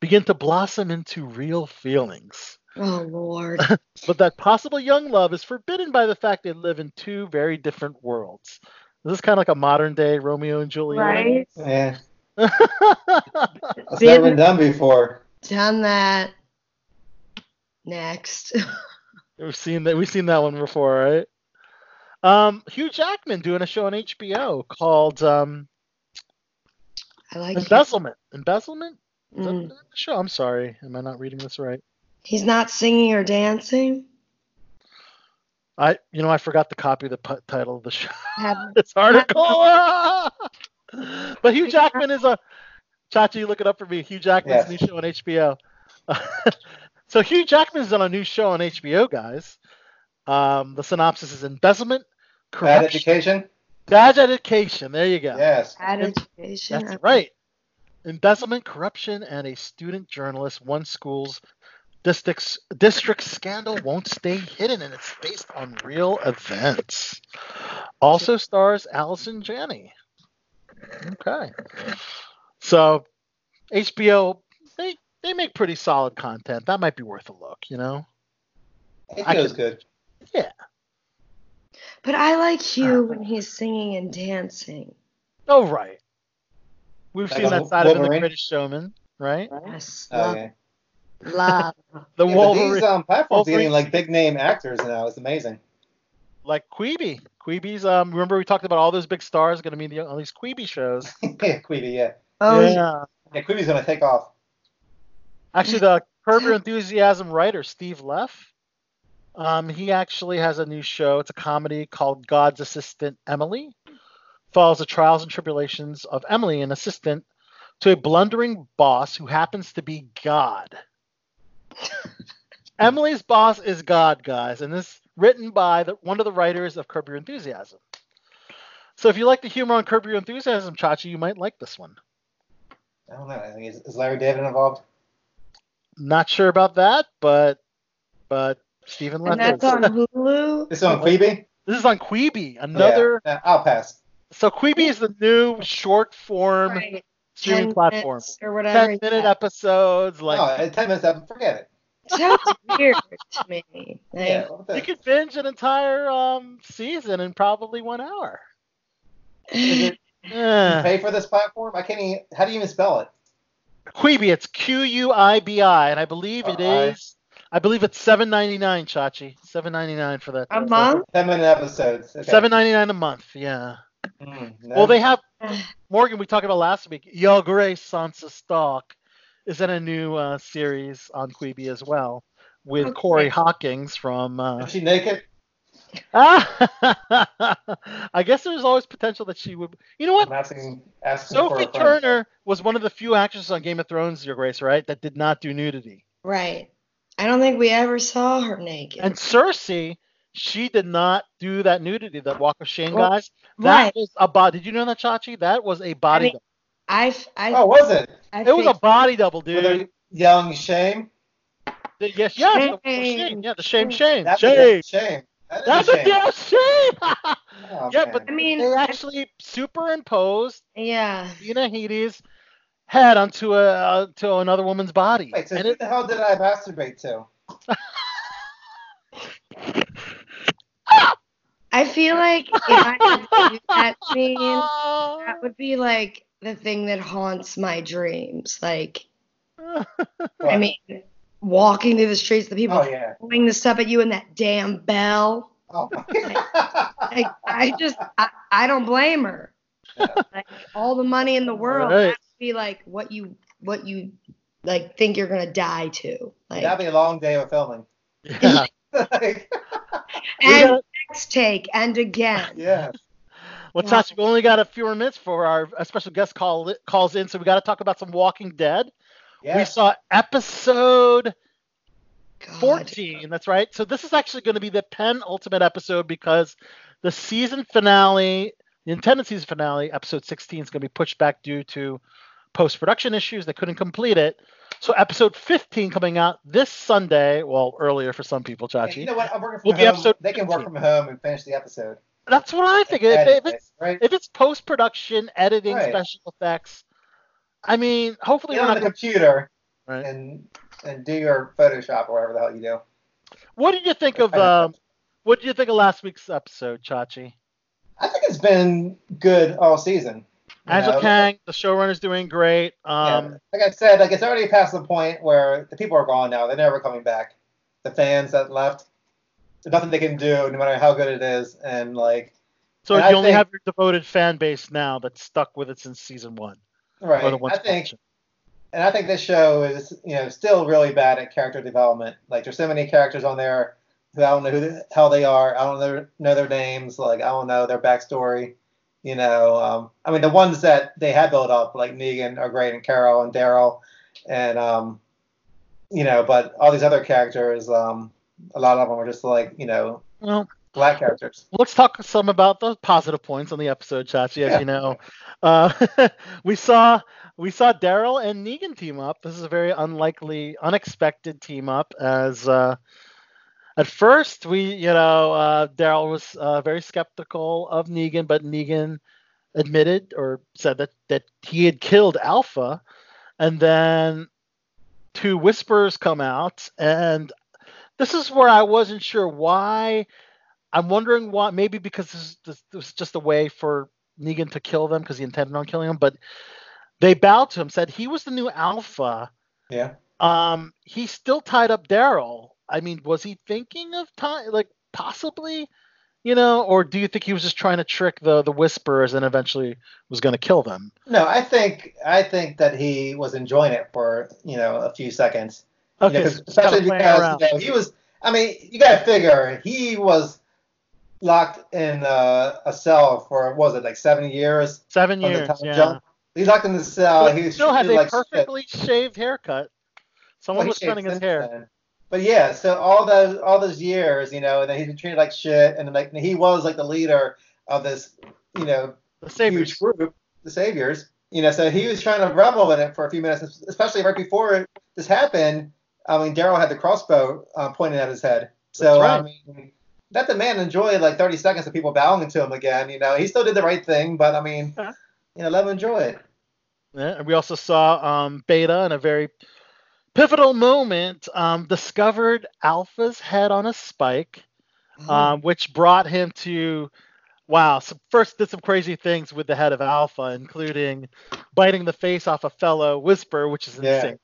begin to blossom into real feelings. Oh Lord. But that possible young love is forbidden by the fact they live in two very different worlds. This is kind of like a modern day Romeo and Juliet. Right? Yeah. Right? It's never been done before. Done that. Next. We've seen that. We've seen that one before, right? Um, Hugh Jackman doing a show on HBO called um, I like. it. Embezzlement. Embezzlement. Is Mm. the the show? I'm sorry. Am I not reading this right? He's not singing or dancing. I, you know, I forgot to copy the pu- title of the show. This article. But Hugh Jackman is a. Chachi, you look it up for me. Hugh Jackman's Yes. new show on HBO. so Hugh Jackman's on a new show on HBO, guys. Um, the synopsis is embezzlement, Bad education? bad education. There you go. Yes. Bad education. That's right. Embezzlement, corruption, and a student journalist. One school's district district scandal won't stay hidden, and it's based on real events. Also stars Allison Janney. Okay. So HBO, they they make pretty solid content. That might be worth a look. You know. It I feels could- good. But I like Hugh uh, when he's singing and dancing. Oh right. We've Like seen a that Wol- side of him in The British Showman, right? Yes. Oh, love, yeah. Love. The Yeah, but Wolverine. these um, platforms Wolverine- getting like big name actors now. It's amazing. like Quibi. Quibi's um remember we talked about all those big stars going to be on these Quibi shows. yeah, Quibi, yeah. Oh, yeah. Yeah, Quibi's gonna take off. Actually the Curb Your Enthusiasm writer Steve Leff, um he actually has a new show. It's a comedy called God's Assistant Emily. Follows the trials and tribulations of Emily, an assistant to a blundering boss who happens to be God. Emily's boss is God, guys, and this written by the, one of the writers of Curb Your Enthusiasm. So if you like the humor on Curb Your Enthusiasm, Chachi, you might like this one. I don't know. I think is, is Larry David involved? Not sure about that, but but Stephen and Leff that's on Hulu. This is on Quibi? This is on Quibi, another. Oh, yeah, I'll pass. So Quibi is the new short form Right. Streaming platform. or whatever. Ten minute episodes, like no, ten minutes up, forget it. Sounds weird to me. Like, Yeah, you could binge an entire um, season in probably one hour. you Eh. pay for this platform? I can't even. How do you even spell it? Quibi, it's Q U I B I, and I believe it Uh, I- is. I believe it's seven ninety nine, Chachi. Seven ninety nine for that. a month? Ten minute episodes. Okay. Seven ninety nine a month. Yeah. Mm, no. Well, they have Morgan. We talked about last week. Your Grace Sansa Stark is in a new uh, series on Quibi as well with Okay. Corey Hawkins from. Uh, Is she naked? I guess there's always potential that she would. You know what? I'm asking. asking for Sophie friend. Turner was one of the few actresses on Game of Thrones, Your Grace, right? That did not do nudity. Right. I don't think we ever saw her naked. And Cersei, she did not do that nudity, that Walk of Shame, Well, guys. That right. was a body. Did you know that, Chachi? That was a body. I mean, double. I, I, Oh, was it? I It was a body double, dude. young shame. The- Yes, yes, the- the Shame. shame. Yeah, the shame, shame, That's shame. a shame. That is That's a a shame. damn shame. Oh, yeah, man. but I mean, they actually superimposed yeah. Tina Headey's head onto a uh, to another woman's body. Wait, so and who it, the hell did I masturbate to? I feel like if I had to do that scene, that would be like the thing that haunts my dreams. Like, I mean, walking through the streets, the people Oh yeah. throwing the stuff at you and that damn bell. Oh. Like, I just, I, I don't blame her. Like, all the money in the world Right. has to be like what you, what you like think you're gonna die to. Like, That'd be a long day of filming. Yeah. Like, We and got- next take and again. yeah. Well, Yeah. Tasha, we only got a few more minutes for our a special guest call calls in, so we got to talk about some Walking Dead. Yeah. We saw episode God. 14. That's right. So this is actually going to be the penultimate episode because the season finale, the intended season finale, episode 16, is going to be pushed back due to post production issues. They couldn't complete it. So episode 15 coming out this Sunday. Well, earlier for some people, Chachi. you know what? I'm working from Will be home. episode they can work from home and finish the episode. That's what I think. If, if it's right? if it's post production, editing, Right. special effects, I mean, hopefully Get on not. the Gonna, computer right. and and do your Photoshop or whatever the hell you do. What did you think of um? What did you think of last week's episode, Chachi? I think it's been good all season. Angela know? Kang, the showrunner's doing great. Yeah, Um, like I said, like it's already past the point where the people are gone now. They're never coming back. The fans that left, there's nothing they can do, no matter how good it is. And like, so and you I only think- have your devoted fan base now that's stuck with it since season one, right? I think, and I think this show is, you know, still really bad at character development. Like, there's so many characters on there who I don't know who the hell they are. I don't know their, know their names. Like, I don't know their backstory. You know, um, I mean, the ones that they had built up, like Negan, are great, and Carol and Daryl, and um, you know, but all these other characters, um, a lot of them are just like, you know, Well, black characters. let's talk some about the positive points on the episode, Chachi. As Yeah. you know, uh, we saw we saw Daryl and Negan team up. This is a very unlikely, unexpected team up. As uh, at first we, you know, uh, Daryl was uh, very skeptical of Negan, but Negan admitted or said that that he had killed Alpha, and then two whispers come out, and this is where I wasn't sure why. I'm wondering why. Maybe because this, is- this, this was just a way for Negan to kill them because he intended on killing them. But they bowed to him, said he was the new Alpha. Yeah. Um, he still tied up Daryl. I mean, was he thinking of time, like possibly, you know, or do you think he was just trying to trick the the Whisperers and eventually was going to kill them? No, I think I think that he was enjoying it for you know a few seconds. You know, so especially because you know, he was. I mean, you got to figure he was locked in uh, a cell for what was it like seven years seven years. Yeah. jump. He's locked in the cell. but he still has a like shit. perfectly shaved haircut. Someone Well, was cutting his hair. then. But yeah, so all those all those years, you know, and then he's been treated like shit, and like he was like the leader of this, you know, The Saviors. huge group, the Saviors. You know, so he was trying to revel in it for a few minutes, especially right before this happened. I mean, Daryl had the crossbow uh, pointed at his head. So right. I mean, let the man enjoyed like 30 seconds of people bowing to him again. You know, he still did the right thing, but I mean, Yeah. you know, let him enjoy it. Yeah, and we also saw um, Beta in a very pivotal moment um, discovered Alpha's head on a spike, um, which brought him to wow. So first did some crazy things with the head of Alpha, including biting the face off a fellow Whisper, which is Yeah. insane.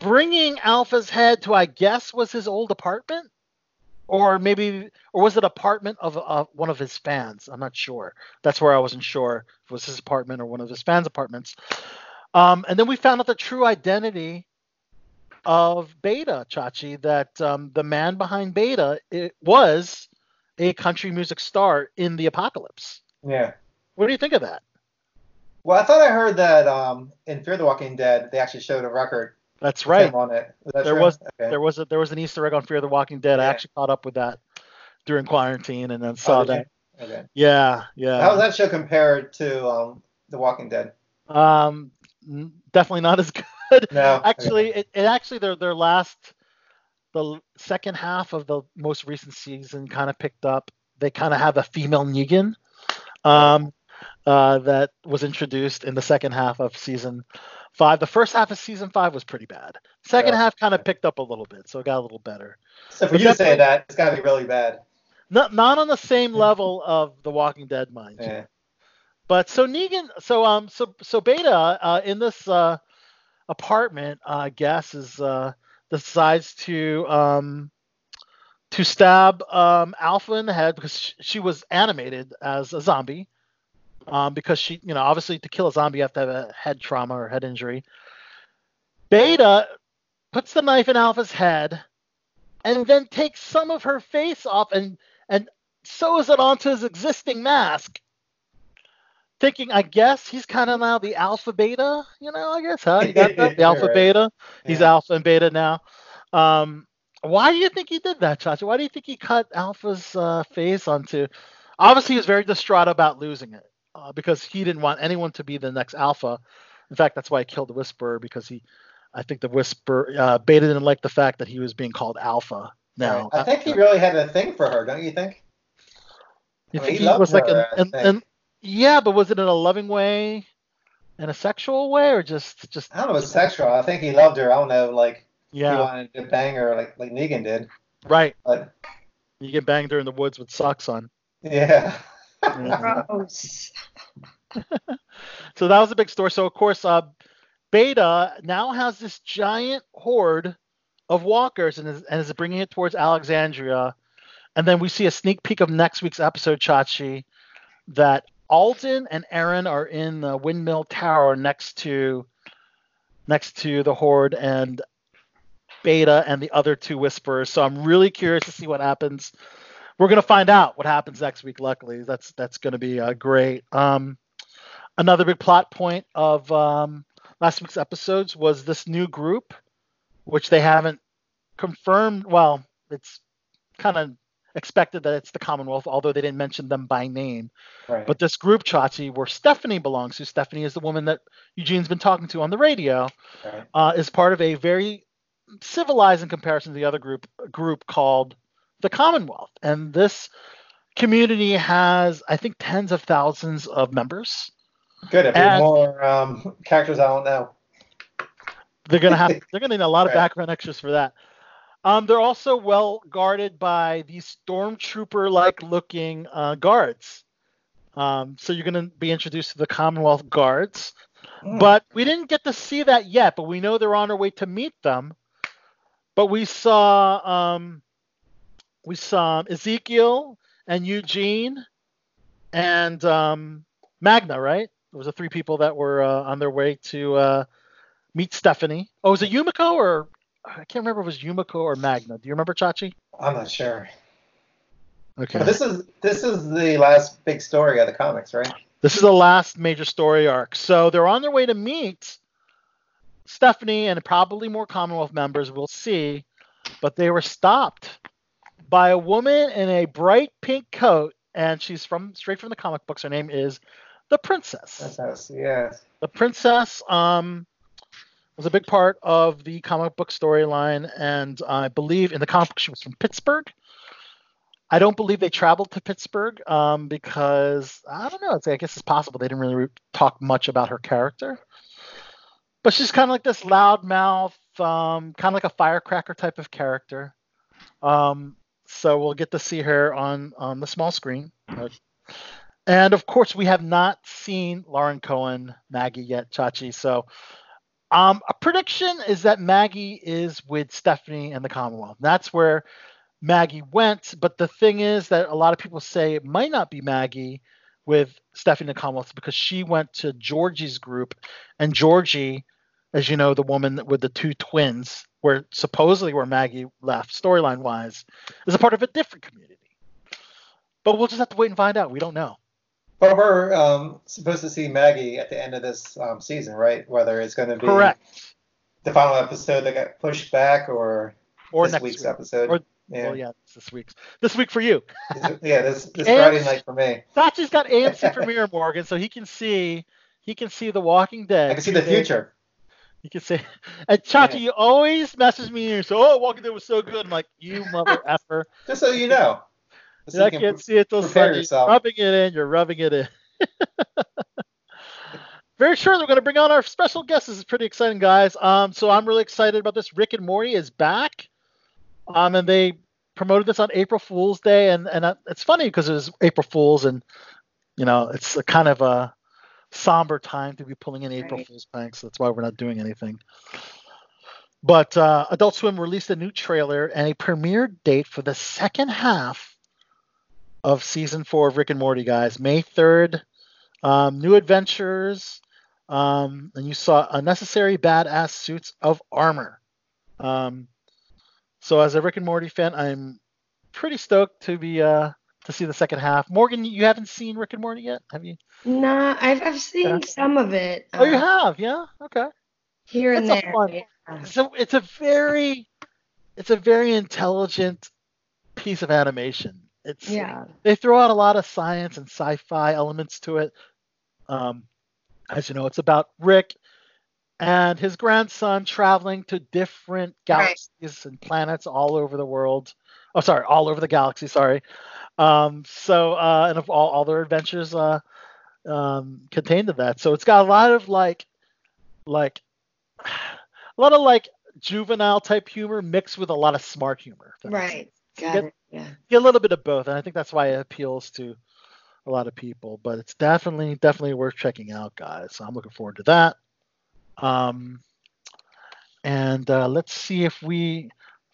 Bringing Alpha's head to I guess was his old apartment, or maybe or was it apartment of uh, one of his fans? I'm not sure. That's where I wasn't sure if it was his apartment or one of his fans' apartments. Um, and then we found out the true identity of Beta Chachi, that um, the man behind Beta it was a country music star in the apocalypse. Yeah. What do you think of that? Well, I thought I heard that um, in Fear the Walking Dead, they actually showed a record That's right. on it. Was There true? was Okay. there was a, there was an Easter egg on Fear the Walking Dead. I actually caught up with that during quarantine and then Oh, saw you? that. Okay. Yeah, yeah. How was that show compared to um, The Walking Dead? Um, definitely not as good. No. actually, it, it actually their their last the second half of the most recent season kind of picked up. They kind of have a female Negan, um, uh, that was introduced in the second half of season five. The first half of season five was pretty bad. Second Yeah. half kind of picked up a little bit, so it got a little better. So for But you to say that, it's got to be really bad. not not on the same level of The Walking Dead, mind you. But so Negan, so um, so so Beta uh, in this uh, apartment, uh, I guess, is uh, decides to um, to stab um, Alpha in the head because she, she was animated as a zombie. Um, because she, you know, obviously to kill a zombie you have to have a head trauma or head injury. Beta puts the knife in Alpha's head, and then takes some of her face off and and sews it onto his existing mask thinking, I guess he's kind of now the alpha beta, you know, I guess, huh? You got that? The alpha Right. beta. He's Yeah. alpha and beta now. Um, why do you think he did that, Chacha? Why do you think he cut Alpha's uh, face onto? Obviously, he was very distraught about losing it uh, because he didn't want anyone to be the next Alpha. In fact, that's why he killed the Whisperer because he, I think the Whisper uh, Beta didn't like the fact that he was being called Alpha. Now, I think he really had a thing for her, don't you think? You I mean, think he he, loved was like, her, an, I an, think. An, yeah, but was it in a loving way, in a sexual way, or just just I don't know, it was sexual. I think he loved her. I don't know, like yeah. he yeah, wanted to bang her like like Negan did. right? But You get banged her in the woods with socks on. yeah. Gross. So that was a big story. So of course, uh, Beta now has this giant horde of walkers and is, and is bringing it towards Alexandria. And then we see a sneak peek of next week's episode, Chachi, that Alden and Aaron are in the windmill tower next to next to the horde and Beta and the other two whisperers. So I'm really curious to see what happens. We're gonna find out what happens next week. Luckily, that's that's gonna be uh, great. Um, another big plot point of um, last week's episodes was this new group, which they haven't confirmed. Well, it's kind of expected that it's the Commonwealth, although they didn't mention them by name. Right. But this group, Chachi, where Stephanie belongs to, Stephanie is the woman that Eugene's been talking to on the radio, right. uh, is part of a very civilized in comparison to the other group group called the Commonwealth. And this community has, I think, tens of thousands of members. Good. If And- more um, characters, I don't know. They're gonna have they're gonna need a lot of Right. background extras for that. Um, they're also well guarded by these stormtrooper like looking uh, guards. Um, so you're gonna be introduced to the Commonwealth guards. Hmm. But we didn't get to see that yet, but we know they're on our way to meet them. But we saw um, we saw Ezekiel and Eugene and um, Magna, right? There was the three people that were uh, on their way to uh, meet Stephanie. Oh, was it Yumiko or I can't remember if it was Yumiko or Magna. Do you remember Chachi? I'm not sure. Okay. But this is this is the last big story of the comics, right? This is the last major story arc. So they're on their way to meet Stephanie and probably more Commonwealth members. We'll see. But they were stopped by a woman in a bright pink coat, and she's from straight from the comic books. Her name is the Princess. Us. Yeah. The Princess um, was a big part of the comic book storyline, and I believe in the comic book she was from Pittsburgh. I don't believe they traveled to Pittsburgh um, because I don't know. I guess it's possible they didn't really re- talk much about her character. But she's kind of like this loudmouth, um, kind of like a firecracker type of character. Um, so we'll get to see her on on the small screen. And of course, we have not seen Lauren Cohan, Maggie yet, Chachi. So, um, a prediction is that Maggie is with Stephanie and the Commonwealth. That's where Maggie went. But the thing is that a lot of people say it might not be Maggie with Stephanie and the Commonwealth because she went to Georgie's group, and Georgie, as you know, the woman with the two twins, where supposedly where Maggie left, storyline wise, is a part of a different community. But we'll just have to wait and find out. We don't know. But we're um, supposed to see Maggie at the end of this um, season, right? Whether it's going to be Correct. the final episode that got pushed back or, Or this next week's week. episode. Or- yeah. Well, yeah, this week's. This week for you. Yeah, this, this Friday night for me. Chachi's got AMC Premiere, Morgan, so he can see he can see The Walking Dead. I can see the future. He can see. And Chachi, Yeah. you always message me and say, "Oh, Walking Dead was so good." I'm like, "You mother effer! Just so you know. Just so I can can't see it till prepare Sunday. yourself. Rubbing it in, you're rubbing it in." Very shortly, we're going to bring on our special guest. This is pretty exciting, guys. Um, so I'm really excited about this. Rick and Morty is back. Um, and they promoted this on April Fool's Day, and and uh, it's funny because it was April Fool's, and you know it's a kind of a somber time to be pulling in April Right. Fool's pranks. So that's why we're not doing anything. But uh, Adult Swim released a new trailer and a premiere date for the second half of season four of Rick and Morty, guys. May 3rd. Um, new adventures. Um, and you saw unnecessary badass suits of armor. Um, so as a Rick and Morty fan, I'm pretty stoked to be uh, to see the second half. Morgan, you haven't seen Rick and Morty yet, have you? Nah, I've I've seen Yeah. some of it. Oh, you uh, have, yeah. Okay. here and That's there. fun- yeah. So it's a very, it's a very intelligent piece of animation. It's Yeah. they throw out a lot of science and sci-fi elements to it. Um, as you know, it's about Rick and his grandson traveling to different Right. galaxies and planets all over the world. Oh, sorry, all over the galaxy. Sorry. Um, so uh, and of all, all their adventures uh, um, contained in that. So it's got a lot of like, like, a lot of like juvenile type humor mixed with a lot of smart humor. if that makes Right. Got it. Yeah. a little bit of both, and I think that's why it appeals to a lot of people. But it's definitely definitely worth checking out, guys. So I'm looking forward to that. Um, and uh, let's see if we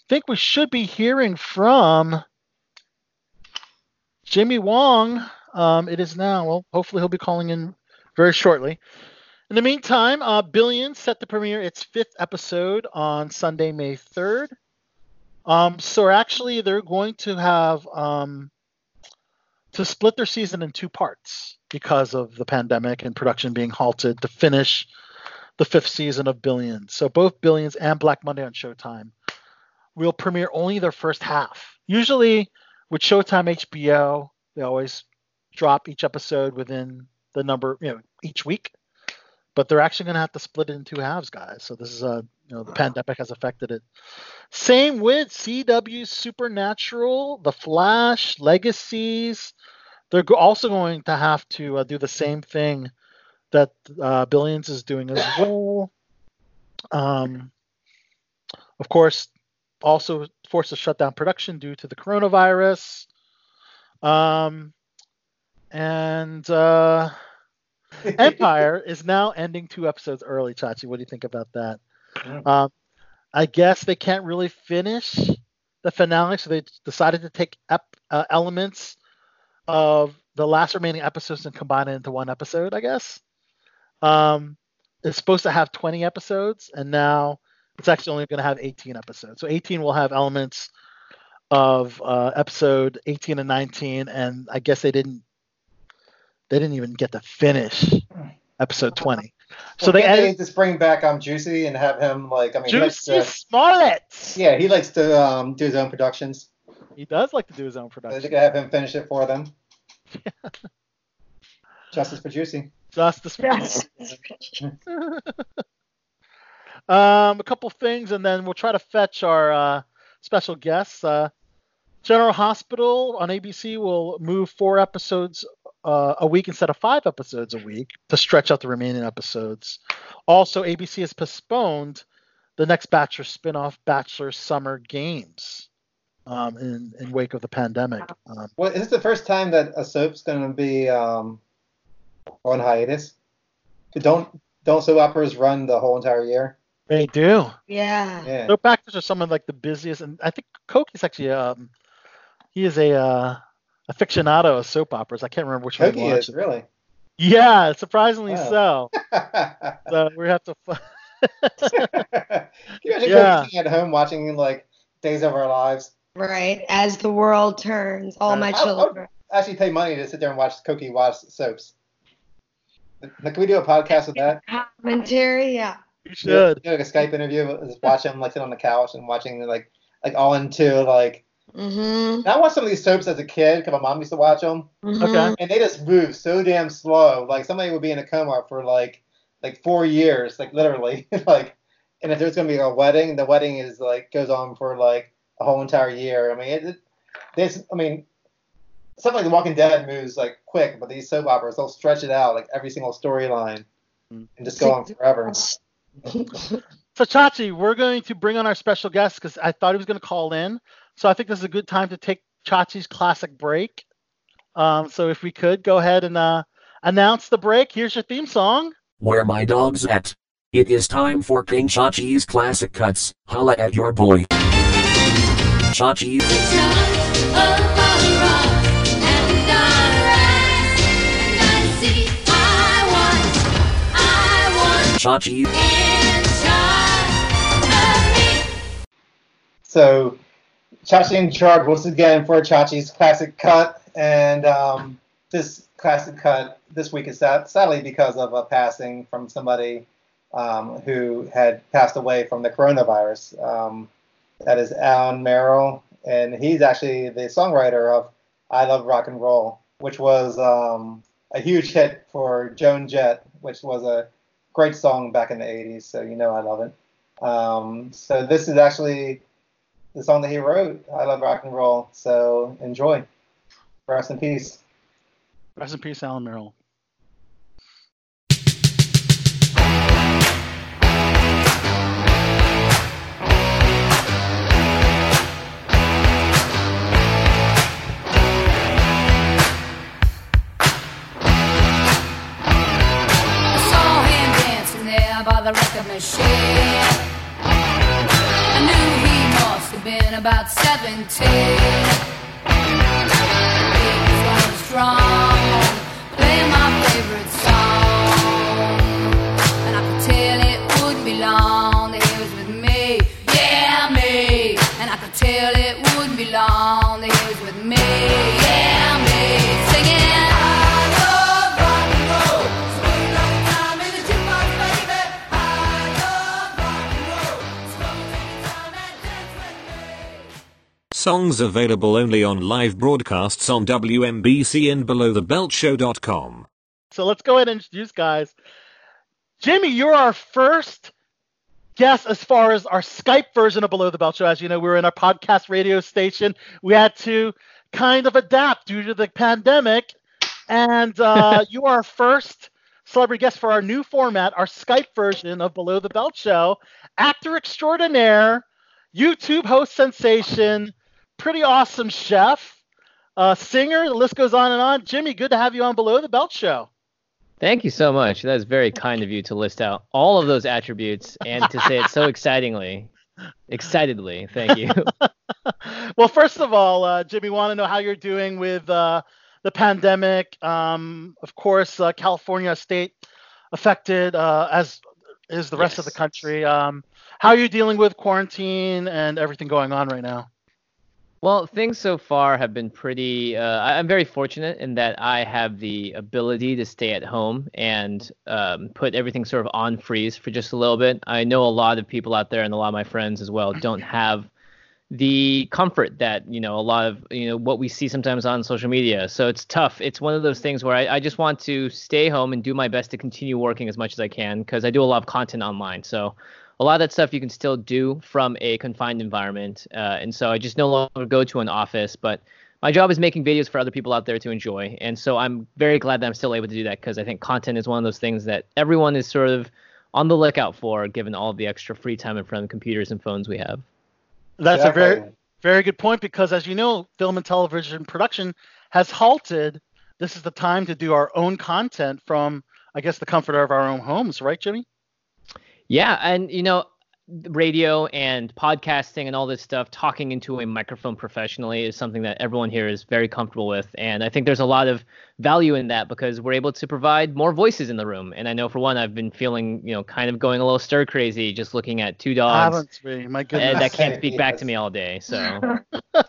think we should be hearing from Jimmy Wong. Um, it is now. Well, hopefully he'll be calling in very shortly. In the meantime, uh, Billions set to premiere its fifth episode on Sunday, May 3rd. Um, so actually, they're going to have um, to split their season in two parts because of the pandemic and production being halted to finish the fifth season of Billions. So both Billions and Black Monday on Showtime will premiere only their first half. Usually, with Showtime HBO, they always drop each episode within the number, you know, each week. But they're actually going to have to split it in two halves, guys. So this is a, you know, the pandemic has affected it. Same with CW Supernatural, The Flash, Legacies. They're also going to have to uh, do the same thing that uh, Billions is doing as well. Um, of course, also forced to shut down production due to the coronavirus. Um, and uh, Empire is now ending two episodes early. Chachi, what do you think about that? Mm. Um, I guess they can't really finish the finale, so they decided to take ep- uh, elements of the last remaining episodes and combine it into one episode. I guess. Um, it's supposed to have 20 episodes, and now it's actually only going to have 18 episodes. So 18 will have elements of uh, episode 18 and 19, and I guess they didn't they didn't even get to finish episode 20. So Well, they can't added just bring back um Jussie and have him like I mean he likes Jussie to, Smollett. yeah he likes to um do his own productions. He does like to do his own So they production. could have him finish it for them. Justice for Jussie. Justice. for Yes. Um, a couple things, and then we'll try to fetch our uh, special guests. Uh, General Hospital on ABC will move four episodes uh, a week instead of five episodes a week to stretch out the remaining episodes. Also, ABC has postponed the next Bachelor spinoff, Bachelor Summer Games, um, in in wake of the pandemic. Um, Well, is this the first time that a soap's going to be um on hiatus? Don't don't soap operas run the whole entire year? they do. Yeah. Yeah. Soap actors are some of like the busiest, and I think Koki's actually um, he is a uh, aficionado of soap operas. I can't remember which one. Cookie he is watched. really. Yeah, surprisingly Wow. so. So we have to. f- Can you imagine Yeah. At home watching like Days of Our Lives? Right. As the world turns, all my I- I would- children. Actually, pay money to sit there and watch Cookie watch soaps. Like, Can we do a podcast with that? Commentary. Yeah. You should. Do like a Skype interview, just watch him like sit on the couch and watching like like all into like. Mm-hmm. And I watched some of these soaps as a kid because my mom used to watch them, Okay. and they just move so damn slow. Like somebody would be in a coma for like like four years, like literally. like, and if there's gonna be a wedding, the wedding is like goes on for like a whole entire year. I mean, it, it this I mean, something like The Walking Dead moves like quick, but these soap operas they'll stretch it out like every single storyline Mm. and just go on forever. So Chachi, we're going to bring on our special guest because I thought he was going to call in. So I think this is a good time to take Chachi's classic break. Um, so if we could go ahead and uh, announce the break. Here's your theme song. Where my dog's at. It is time for King Chachi's classic cuts. Holla at your boy. Chachi. Chachi. So, Chachi in charge once again for Chachi's classic cut, and um, this classic cut this week is sad, sadly because of a passing from somebody um, who had passed away from the coronavirus. Um, that is Alan Merrill, and he's actually the songwriter of "I Love Rock and Roll," which was um, a huge hit for Joan Jett, which was a great song back in the 80s. So you know I love it. Um, so this is actually the song that he wrote. I love rock and roll. So enjoy. Rest in peace. Rest in peace, Alan Merrill. Saw him dancing there by the record machine. Been about 17. He was strong, Songs available only on live broadcasts on WMBC and belowthebeltshow.com. So let's go ahead and introduce guys. Jimmy, you're our first guest as far as our Skype version of Below the Belt Show. As you know, we were in our podcast radio station. We had to kind of adapt due to the pandemic. And uh, you are our first celebrity guest for our new format, our Skype version of Below the Belt Show. Actor extraordinaire, YouTube host sensation, pretty awesome chef, uh, singer. The list goes on and on. Jimmy, good to have you on Below the Belt Show. Thank you so much. That is very kind of you to list out all of those attributes and to say it so excitingly. Excitedly. Thank you. well, first of all, uh, Jimmy, want to know how you're doing with uh, the pandemic. Um, of course, uh, California state affected, uh, as is the rest of the country. Um, how are you dealing with quarantine and everything going on right now? Well, things so far have been pretty. Uh, I'm very fortunate in that I have the ability to stay at home and um, put everything sort of on freeze for just a little bit. I know a lot of people out there and a lot of my friends as well don't have the comfort that you know a lot of you know what we see sometimes on social media. So it's tough. It's one of those things where I, I just want to stay home and do my best to continue working as much as I can because I do a lot of content online. So a lot of that stuff you can still do from a confined environment. Uh, and so I just no longer go to an office, but my job is making videos for other people out there to enjoy. And so I'm very glad that I'm still able to do that because I think content is one of those things that everyone is sort of on the lookout for, given all the extra free time in front of computers and phones we have. That's a very very good point because, as you know, film and television production has halted. This is the time to do our own content from, I guess, the comfort of our own homes, right, Jimmy? Yeah, and you know, radio and podcasting and all this stuff, talking into a microphone professionally is something that everyone here is very comfortable with, and I think there's a lot of value in that because we're able to provide more voices in the room. And I know for one, I've been feeling, you know, kind of going a little stir crazy just looking at two dogs Haven't we? My goodness. that can't speak back to me all day. So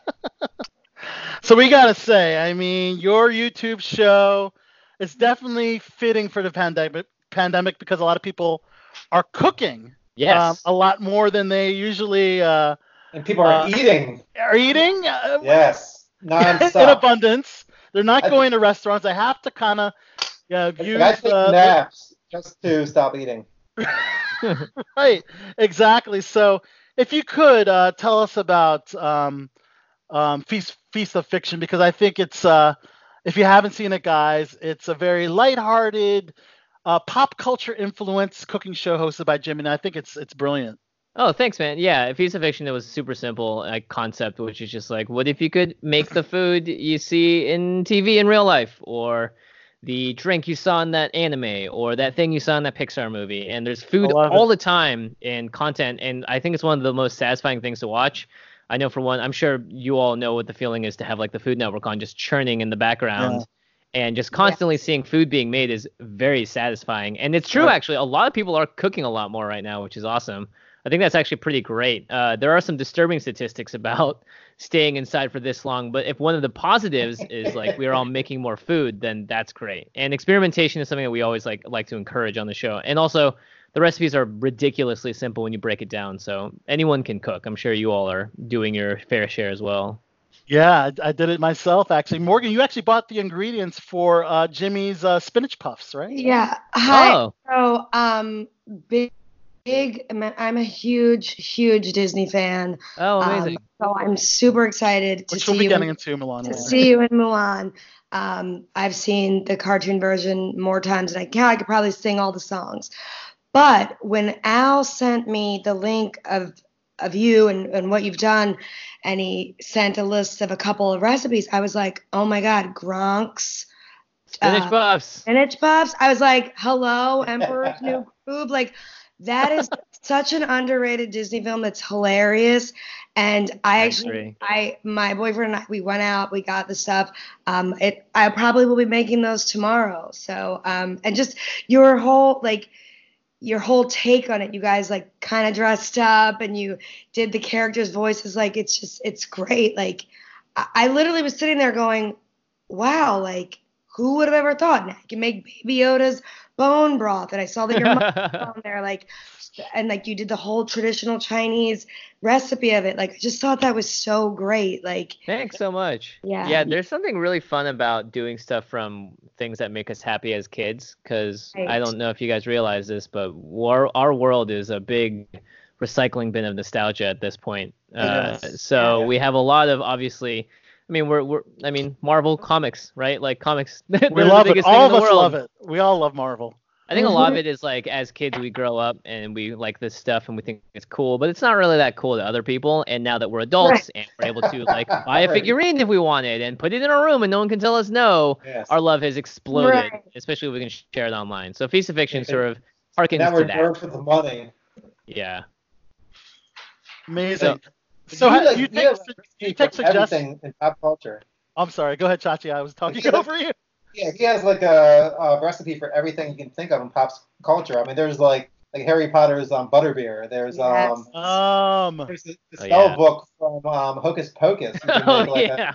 So we gotta say, I mean, your YouTube show is definitely fitting for the pandemic pandemic because a lot of people are cooking um, yes, a lot more than they usually uh, And people are Uh, eating. are eating uh, Yes. in abundance. They're not I- going to restaurants. They have to kind of uh, I use take uh, the- naps just to stop eating. right exactly so if you could uh, tell us about um, um, feast feast of fiction because i think it's uh, if you haven't seen it guys it's a very lighthearted uh, pop culture influence cooking show hosted by jim and i think it's it's brilliant Oh, thanks, man. Yeah, a piece of fiction that was super simple like concept, which is just like, what if you could make the food you see in TV in real life, or the drink you saw in that anime, or that thing you saw in that Pixar movie? And there's food all it. the time in content, and I think it's one of the most satisfying things to watch. I know for one, I'm sure you all know what the feeling is to have like the Food Network on just churning in the background. And just constantly seeing food being made is very satisfying. And it's true, actually. A lot of people are cooking a lot more right now, which is awesome. I think that's actually pretty great. Uh, there are some disturbing statistics about staying inside for this long, but if one of the positives is like we're all making more food, then that's great. And experimentation is something that we always like like to encourage on the show. And also, the recipes are ridiculously simple when you break it down, so anyone can cook. I'm sure you all are doing your fair share as well. Yeah, I, I did it myself actually. Morgan, you actually bought the ingredients for uh, Jimmy's uh, spinach puffs, right? Yeah. Hi. Oh. So, um, big, big. I'm a huge, huge Disney fan. Oh, Um, amazing. so I'm super excited to Which see we'll be you. getting in, into Mulan. to later. see you in Mulan. Um, I've seen the cartoon version more times than I can. I could probably sing all the songs. But when Al sent me the link of of you and, and what you've done, and he sent a list of a couple of recipes, I was like, oh my God, Kronk's Spinach uh, puffs. spinach puffs. I was like, hello, Emperor's New Groove. Like, that is such an underrated Disney film It's hilarious. And I I actually, agree. I, my boyfriend and I, we went out, we got the stuff. Um, it, I probably will be making those tomorrow. So, um, and just your whole, like, your whole take on it, you guys like kind of dressed up and you did the characters' voices. Like, it's just, it's great. Like, I, I literally was sitting there going, wow, like, who would have ever thought? You can make Baby Yoda's bone broth. And I saw that your mom on there, like, and like you did the whole traditional Chinese recipe of it. Like, I just thought that was so great. Like, Thanks so much. Yeah. Yeah, there's something really fun about doing stuff from things that make us happy as kids. Because I don't know if you guys realize this, but our, our world is a big recycling bin of nostalgia at this point. Uh, so Yeah. we have a lot of obviously. I mean, we're we're. I mean, Marvel comics, right? Like comics. they're We the love it. All of us world. love it. We all love Marvel. I think a lot of Mhm. it is like as kids we grow up and we like this stuff and we think it's cool, but it's not really that cool to other people. And now that we're adults and we're able to like buy a figurine if we wanted and put it in our room and no one can tell us no, Yes. our love has exploded. Right. Especially if we can share it online. So Feast of Fiction sort of harkens now we're that. worked for the money. Yeah. Amazing. But So you, ha- like, you you take have su- a you take suggestions. everything in pop culture. I'm sorry. Go ahead, Chachi. I was talking Yeah. over you. Yeah, he has like a, a recipe for everything you can think of in pop culture. I mean, there's like like Harry Potter's um, butterbeer. There's Yes. um Um, there's the, the Oh, spell yeah. book from um, Hocus Pocus. You Oh make, like, a- yeah.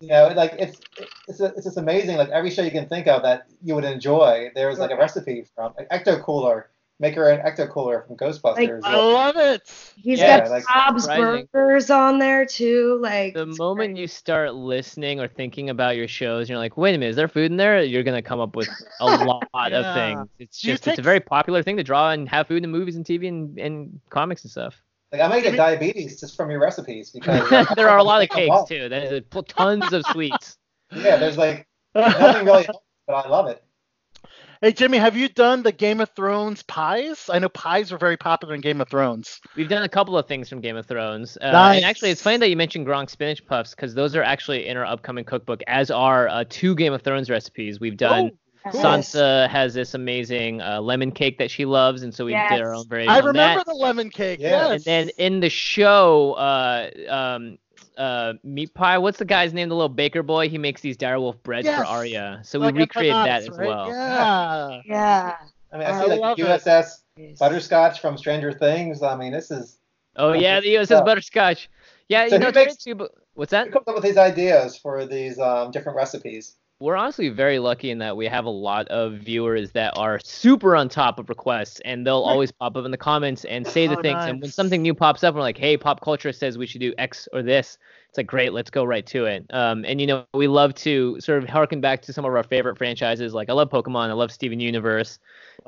you know, like it's it's a, it's just amazing. Like every show you can think of that you would enjoy, there's like a recipe from like Ecto Cooler. Make her an Ecto Cooler from Ghostbusters. I love it. he's Yeah, got like- Bob's Surprising. Burgers on there too. Like, The moment great. you start listening or thinking about your shows, you're like, wait a minute, is there food in there? You're gonna come up with a lot Yeah. of things. It's Do you just it's a very popular thing to draw and have food in movies and TV and, and comics and stuff. like I might get diabetes just from your recipes because like, there are a lot of cakes I'm too. There's tons of sweets. Yeah, there's like nothing really, but I love it. Hey Jimmy, have you done the Game of Thrones pies? I know pies were very popular in Game of Thrones. We've done a couple of things from Game of Thrones. Uh, Nice. And actually, it's funny that you mentioned Kronk spinach puffs because those are actually in our upcoming cookbook, as are uh, two Game of Thrones recipes. We've done. Oh, Sansa has this amazing uh, lemon cake that she loves, and so we did our Yes. own variation. I remember that. the lemon cake. Yeah. Yes. And then in the show, uh, um, uh, meat pie. What's the guy's name? The little baker boy. He makes these direwolf breads for Yes. Arya. So Like we recreated that empanadas, as right? well. Yeah. yeah. I mean, I I see like love it. USS Butterscotch from Stranger Things. I mean, this is Oh yeah, the USS Yeah. Butterscotch. Yeah, So you know, who it's makes- too, but what's that? who comes up with these ideas for these um, different recipes? We're honestly very lucky in that we have a lot of viewers that are super on top of requests and they'll always pop up in the comments and say the Oh, things. And when something new pops up we're like hey pop culture says we should do x or this. It's like great let's go right to it. Um, and you know we love to sort of harken back to some of our favorite franchises. Like i love pokemon. I love steven universe.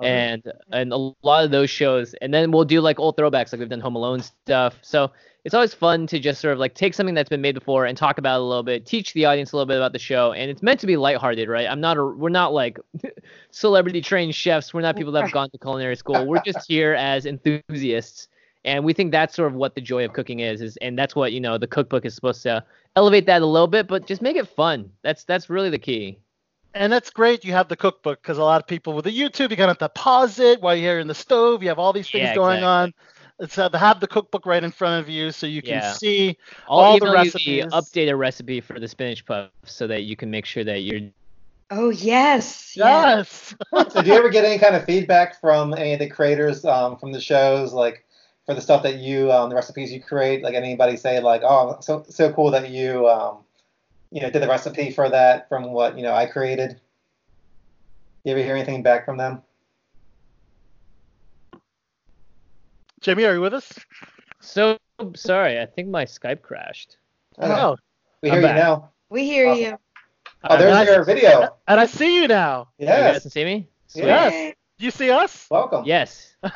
And and a lot of those shows. And then we'll do like old throwbacks like we've done home alone stuff. So it's always fun to just sort of like take something that's been made before and talk about it a little bit teach the audience a little bit about the show and it's meant to be lighthearted right i'm not a we're not like celebrity trained chefs we're not people that have gone to culinary school we're just here as enthusiasts And we think that's sort of what the joy of cooking is, is and that's what you know the cookbook is supposed to elevate that a little bit, but just make it fun. That's that's really the key. And that's great. You have the cookbook because a lot of people with the YouTube, you kind of have to pause it while you're in the stove. You have all these things Yeah, going exactly. on. It's uh, have the cookbook right in front of you so you can Yeah. see I'll all the email you recipes. the updated recipe for the spinach puff so that you can make sure that you're Oh yes. Yeah. yes. So do you ever get any kind of feedback from any of the creators um, from the shows, like for the stuff that you, um, the recipes you create? Like anybody say like, oh, so so cool that you, um, you know, did the recipe for that from what you know I created. Do you ever hear anything back from them? Jimmy, are you with us? so sorry. I think my Skype crashed. Oh, we I'm hear you back. now. We hear Awesome. you. Oh, there's nice. your video. and I see you now. Yes. You guys can see me? Sweet. Yes. You see us? welcome. Yes.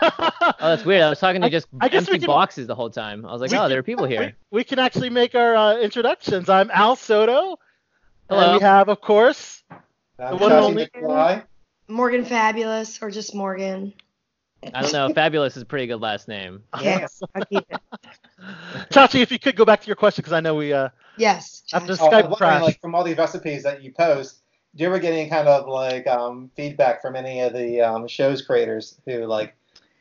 Oh, that's weird. I was talking to I- just I guess empty can- boxes the whole time. I was like, oh, can- there are people here. We, we can actually make our uh, introductions. I'm Al Soto. Hello. And we have, of course, I'm The one and only- Morgan Fabulous or just Morgan. I don't know. Fabulous is a pretty good last name. Yes. I'll keep it. Chachi, if you could go back to your question because I know we uh Yes. after Josh. Oh, I was Skype wondering, crash. like from all these recipes that you post, do you ever get any kind of like um, feedback from any of the um, shows creators who like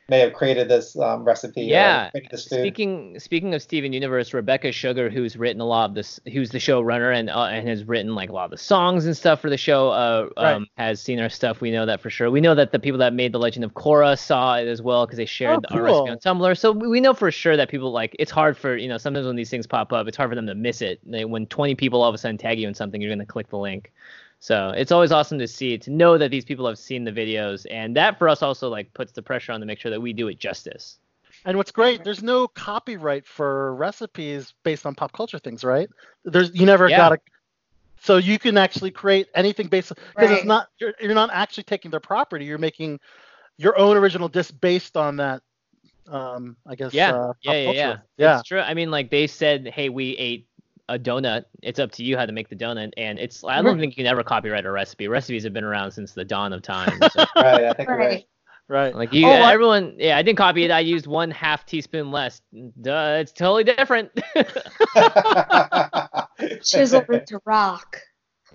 may have created this um, recipe Yeah. this? Speaking speaking of Steven Universe, Rebecca Sugar, who's written a lot of this, who's the showrunner and uh, and has written like a lot of the songs and stuff for the show, uh, Right. um, has seen our stuff. We know that for sure. We know that the people that made the Legend of Korra saw it as well because they shared Oh, our recipe on Tumblr. So we we know for sure that people like. It's hard for you know sometimes when these things pop up, it's hard for them to miss it. They, when 20 people all of a sudden tag you in something, you're gonna click the link. So it's always awesome to see to know that these people have seen the videos, and that for us also like puts the pressure on to make sure that we do it justice. And what's great, there's no copyright for recipes based on pop culture things, right? There's you never Yeah. got to so you can actually create anything based because it's not you're, you're not actually taking their property, you're making your own original dish based on that um I guess Yeah, uh, yeah, yeah, yeah. yeah. It's true. I mean, like they said, hey, we ate a donut. It's up to you how to make the donut, and it's. I don't think you can ever copyright a recipe. Recipes have been around since the dawn of time. So, right, I think you're Right. Right. like you, Oh, everyone, yeah, I didn't copy it. I used one half teaspoon less. Duh, it's totally different. right. Chiseled into rock.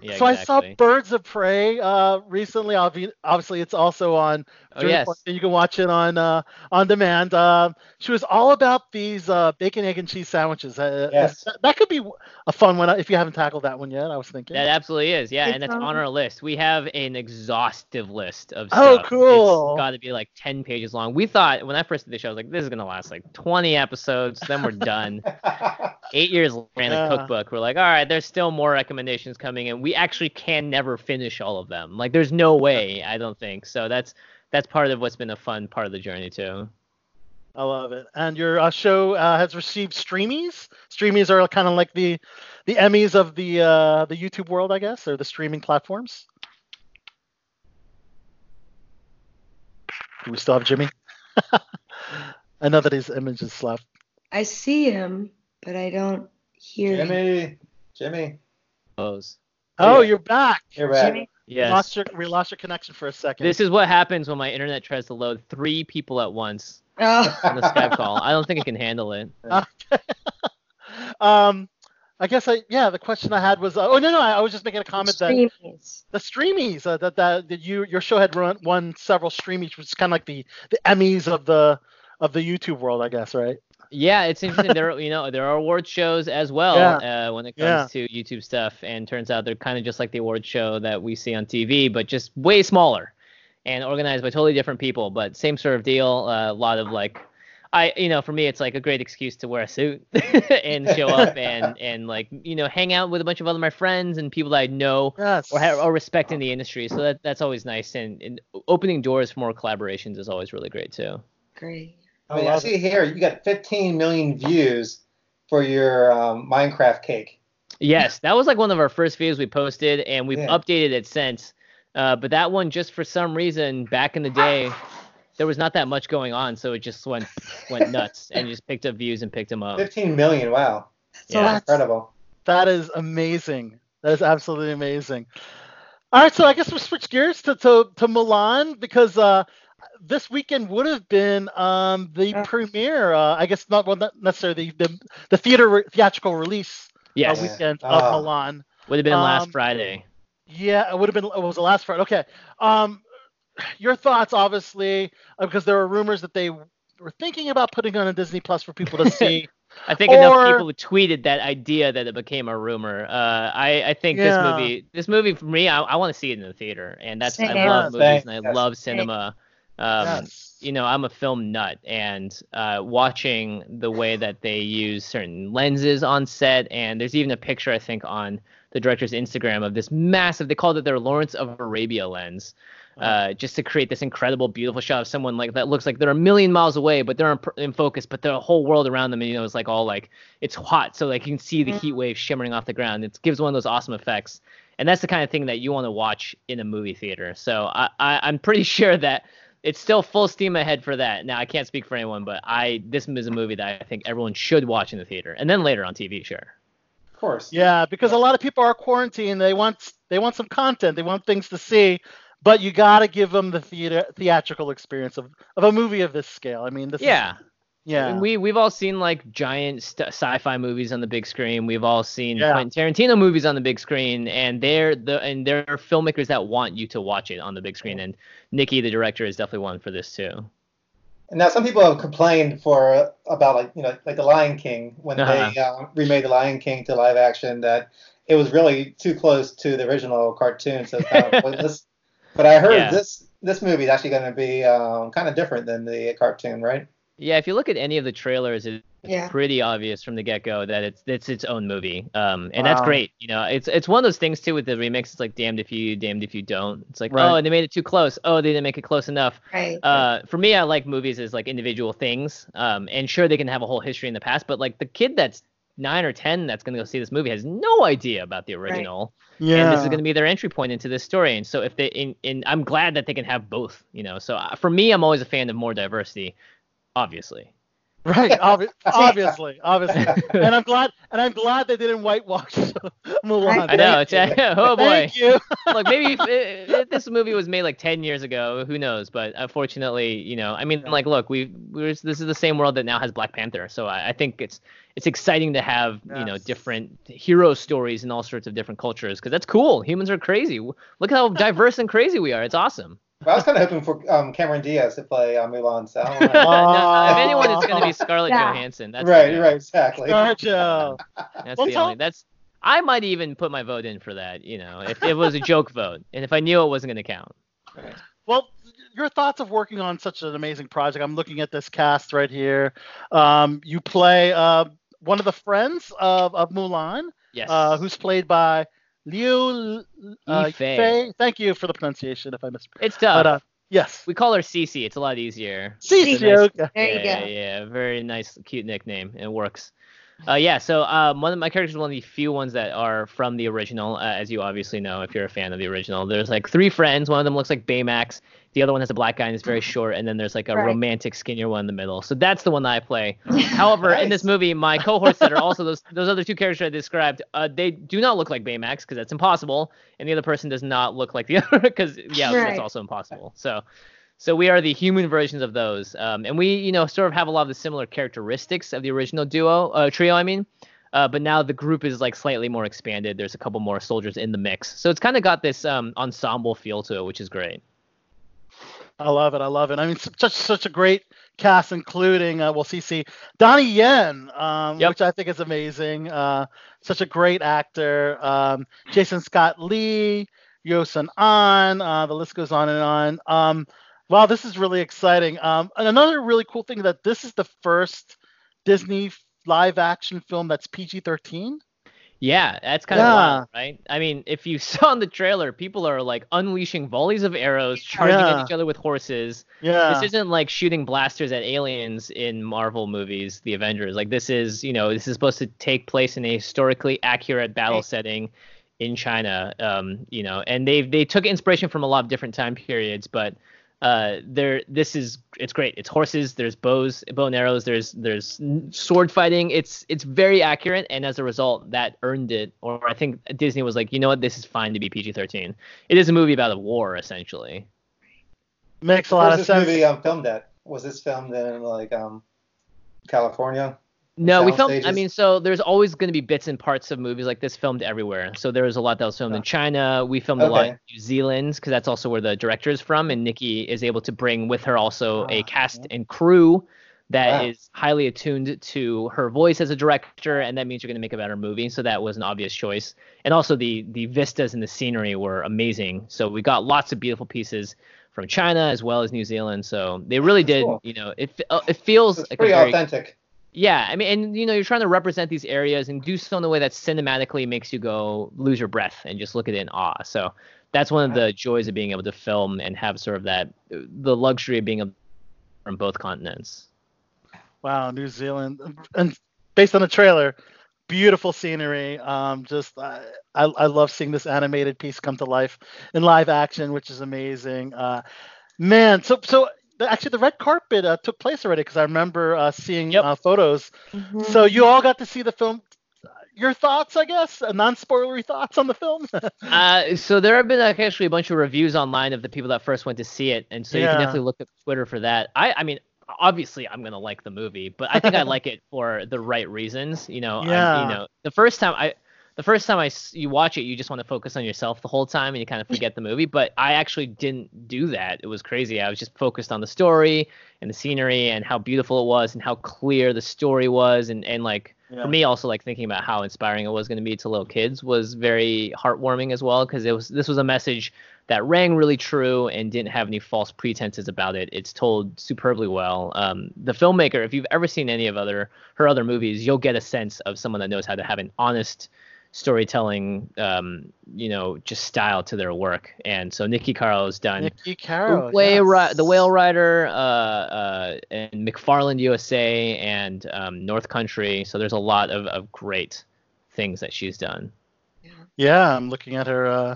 Yeah, so I saw. Birds of Prey uh, recently. Obviously, it's also on. Oh yes. quarantine. You can watch it on uh, on demand. Uh, she was all about these uh, bacon, egg, and cheese sandwiches. Uh, Yes. that, that could be a fun one if you haven't tackled that one yet. I was thinking. That absolutely is, yeah, It's and it's on on- our list. We have an exhaustive list of Stuff. Oh, cool. It's got to be like ten pages long. We thought when I first did the show, I was like, this is gonna last like twenty episodes, then we're done. Eight years later, in Yeah. the cookbook, we're like, all right, there's still more recommendations coming, and we actually can never finish all of them. Like, there's no way, I don't think. So that's that's part of what's been a fun part of the journey too. I love it. And your uh, show uh, has received streamies. Streamies are kind of like the the Emmys of the uh, the YouTube world, I guess, or the streaming platforms. Do we still have Jimmy? I know that his image is left. I see him, but I don't hear him. Jimmy, Jimmy, Those. Oh, Yeah. you're back. you're back. Jimmy? We Yes. lost your we lost your connection for a second. This is what happens when my internet tries to load three people at once Oh. on the Skype call. I don't think it can handle it. um, I guess I yeah. The question I had was uh, oh no no I, I was just making a comment that Streamies. the streamies uh, that, that that you your show had run won several streamies, which is kind of like the the Emmys of the of the YouTube world, I guess, right? Yeah, it's interesting. there, are, you know, there are award shows as well Yeah. uh, when it comes to YouTube stuff, and turns out they're kind of just like the award show that we see on TV, but just way smaller and organized by totally different people. But same sort of deal. uh, a lot of like, I, you know, for me, it's like a great excuse to wear a suit and show up and and like you know hang out with a bunch of other my friends and people that I know Yes. or, ha- or respect in the industry. So that that's always nice, and, and opening doors for more collaborations is always really great too. Great. I mean, I see here you got 15 million views for your um, Minecraft cake. Yes, that was like one of our first videos we posted, and we've Yeah. updated it since. Uh, but that one, just for some reason, back in the day, there was not that much going on, so it just went went nuts and just picked up views and picked them up. 15 million. Wow, So Yeah. that's incredible. That is amazing. That is absolutely amazing. All right, so I guess we'll switch gears to to, to Mulan because uh, this weekend would have been um, the Uh. premiere. Uh, I guess not, well, not necessarily the the, the theater re- theatrical release Yes. uh, weekend Ah. of Mulan. Would have been last Um, Friday. Yeah, it would have been. It was the last Friday. Okay. Um, your thoughts, obviously, uh, because there were rumors that they were thinking about putting on a Disney Plus for people to see. I think enough people tweeted that idea that it became a rumor. Uh, I, I think Yeah. this movie, this movie for me, I, I want to see it in the theater, and that's I love Yes, movies and I yes. love cinema. Um, yes. you know, I'm a film nut, and uh, watching the way that they use certain lenses on set, and there's even a picture I think on the director's Instagram of this massive. They called it their Lawrence of Arabia lens, uh, just to create this incredible, beautiful shot of someone like that looks like they're a million miles away, but they're in, in focus, but the whole world around them, you know, is like all like it's hot, so like you can see the heat wave shimmering off the ground. It gives one of those awesome effects, and that's the kind of thing that you want to watch in a movie theater. So I, I I'm pretty sure that it's still full steam ahead for that. Now I can't speak for anyone, but I this is a movie that I think everyone should watch in the theater, and then later on TV, sure. Of course. Yeah, because a lot of people are quarantined. They want they want some content. They want things to see, but you got to give them the theater theatrical experience of, of a movie of this scale. I mean, this Yeah. is, yeah. And we we've all seen like giant st- sci-fi movies on the big screen. We've all seen Yeah. Quentin Tarantino movies on the big screen, and they're the and there are filmmakers that want you to watch it on the big screen. And Niki, the director, is definitely one for this too. And now some people have complained for about like you know like the Lion King when Uh-huh. they uh, remade the Lion King to live action that it was really too close to the original cartoon, so it's kind of pointless. But I heard Yeah. this this movie is actually going to be um, kind of different than the cartoon, right? Yeah, if you look at any of the trailers, it's Yeah. pretty obvious from the get-go that it's it's its own movie. Um, and that's great. You know, it's it's one of those things too with the remix. It's like damned if you, damned if you don't. It's like Right. oh, they made it too close. Oh, they didn't make it close enough. Right. Uh, for me, I like movies as like individual things. Um, and sure, they can have a whole history in the past, but like the kid that's nine or ten that's gonna go see this movie has no idea about the original, yeah. and this is gonna be their entry point into this story. And so if they, in, in I'm glad that they can have both. You know, so uh, for me, I'm always a fan of more diversity, obviously. Right, obvi- obviously, obviously, and I'm glad, and I'm glad they didn't whitewash Mulan. I know. Thank It's, you. oh boy. Thank you. Look, maybe if, if this movie was made like 10 years ago, who knows? But unfortunately, you know, I mean, like, look, we we're, this is the same world that now has Black Panther, so I, I think it's it's exciting to have you know different hero stories in all sorts of different cultures because that's cool. Humans are crazy. Look how diverse and crazy we are. It's awesome. But I was kind of hoping for um, Cameron Diaz to play uh, Mulan. So I. No, if anyone, it's going to be Scarlett Yeah. Johansson. That's right, the, right, exactly. Gotcha. That's Well, the tell- only. That's. I might even put my vote in for that. You know, if it was a joke vote, and if I knew it wasn't going to count. Well, your thoughts of working on such an amazing project. I'm looking at this cast right here. Um, you play uh, one of the friends of, of Mulan, Yes. uh, who's played by Liu uh, Yifei. Fei. Thank you for the pronunciation if I missed. it's tough. But uh, yes. We call her Cece. It's a lot easier. Cece, nice- okay. There you yeah, go. Yeah, yeah, very nice, cute nickname. It works. Uh, yeah, so um, one of my characters is one of the few ones that are from the original, uh, as you obviously know if you're a fan of the original. There's like three friends. One of them looks like Baymax. The other one has a black guy and is very short, and then there's like a Right. romantic, skinnier one in the middle. So that's the one that I play. However, in this movie, my cohorts that are also those those other two characters I described, uh, they do not look like Baymax because that's impossible, and the other person does not look like the other because yeah, Right. that's also impossible. So. So we are the human versions of those, um, and we, you know, sort of have a lot of the similar characteristics of the original duo, uh, trio. I mean, uh, but now the group is like slightly more expanded. There's a couple more soldiers in the mix, so it's kind of got this um, ensemble feel to it, which is great. I love it. I love it. I mean, such such a great cast, including uh, well, CC Donnie Yen, um, Yep. which I think is amazing. Uh, such a great actor. Um, Jason Scott Lee, Yoson An. Uh, the list goes on and on. Um, wow, this is really exciting. Um, and another really cool thing that this is the first Disney live action film that's PG-13. Yeah, that's kind of wild, right? I mean, if you saw in the trailer, people are like unleashing volleys of arrows, charging Yeah. at each other with horses. Yeah. This isn't like shooting blasters at aliens in Marvel movies, the Avengers. Like this is, you know, this is supposed to take place in a historically accurate battle Right. setting in China. Um, you know, and they they took inspiration from a lot of different time periods, but uh, there this is it's great. It's horses, there's bows, bow and arrows, there's there's sword fighting. It's it's very accurate, and as a result, that earned it. Or I think Disney was like, you know what, this is fine to be PG-13. It is a movie about a war, essentially. Makes a lot Where's of this sense. movie um, filmed at? Was this filmed in like um, California? No, we filmed. I mean, so there's always going to be bits and parts of movies like this filmed everywhere. So there was a lot that was filmed in China. We filmed a lot in New Zealand because that's also where the director is from, and Niki is able to bring with her also a Ah, cast and crew that is highly attuned to her voice as a director, and that means you're going to make a better movie. So that was an obvious choice. And also the the vistas and the scenery were amazing. So we got lots of beautiful pieces from China as well as New Zealand. So they really That's did. cool. You know, it it feels It's like a pretty very authentic. Yeah, I mean, and you know, you're trying to represent these areas and do so in a way that cinematically makes you go lose your breath and just look at it in awe. So that's one of the joys of being able to film and have sort of that the luxury of being able from both continents. Wow, New Zealand, and based on the trailer, beautiful scenery. Um, just I, I, I love seeing this animated piece come to life in live action, which is amazing. Uh, man, so so actually the red carpet uh, took place already because I remember uh, seeing Yep. uh, photos. Mhm. So you all got to see the film. Your thoughts, I guess, uh, non-spoilery thoughts on the film. Uh, so there have been like, actually a bunch of reviews online of the people that first went to see it, and so you can definitely look at Twitter for that. I, I mean, obviously I'm gonna like the movie, but I think I like it for the right reasons. You know, I, Yeah. you know, the first time I, the first time I you watch it, you just want to focus on yourself the whole time, and you kind of forget the movie. But I actually didn't do that. It was crazy. I was just focused on the story and the scenery and how beautiful it was and how clear the story was, and and like Yeah. for me also like thinking about how inspiring it was going to be to little kids was very heartwarming as well because it was this was a message that rang really true and didn't have any false pretenses about it it's told superbly well um, the filmmaker if you've ever seen any of other her other movies you'll get a sense of someone that knows how to have an honest storytelling um, you know just style to their work and so Niki Caro has done Niki Caro. the whale, yes. ri- the whale rider, uh, uh, and McFarland USA, and um, North Country. So there's a lot of, of great things that she's done. Yeah, I'm looking at her uh,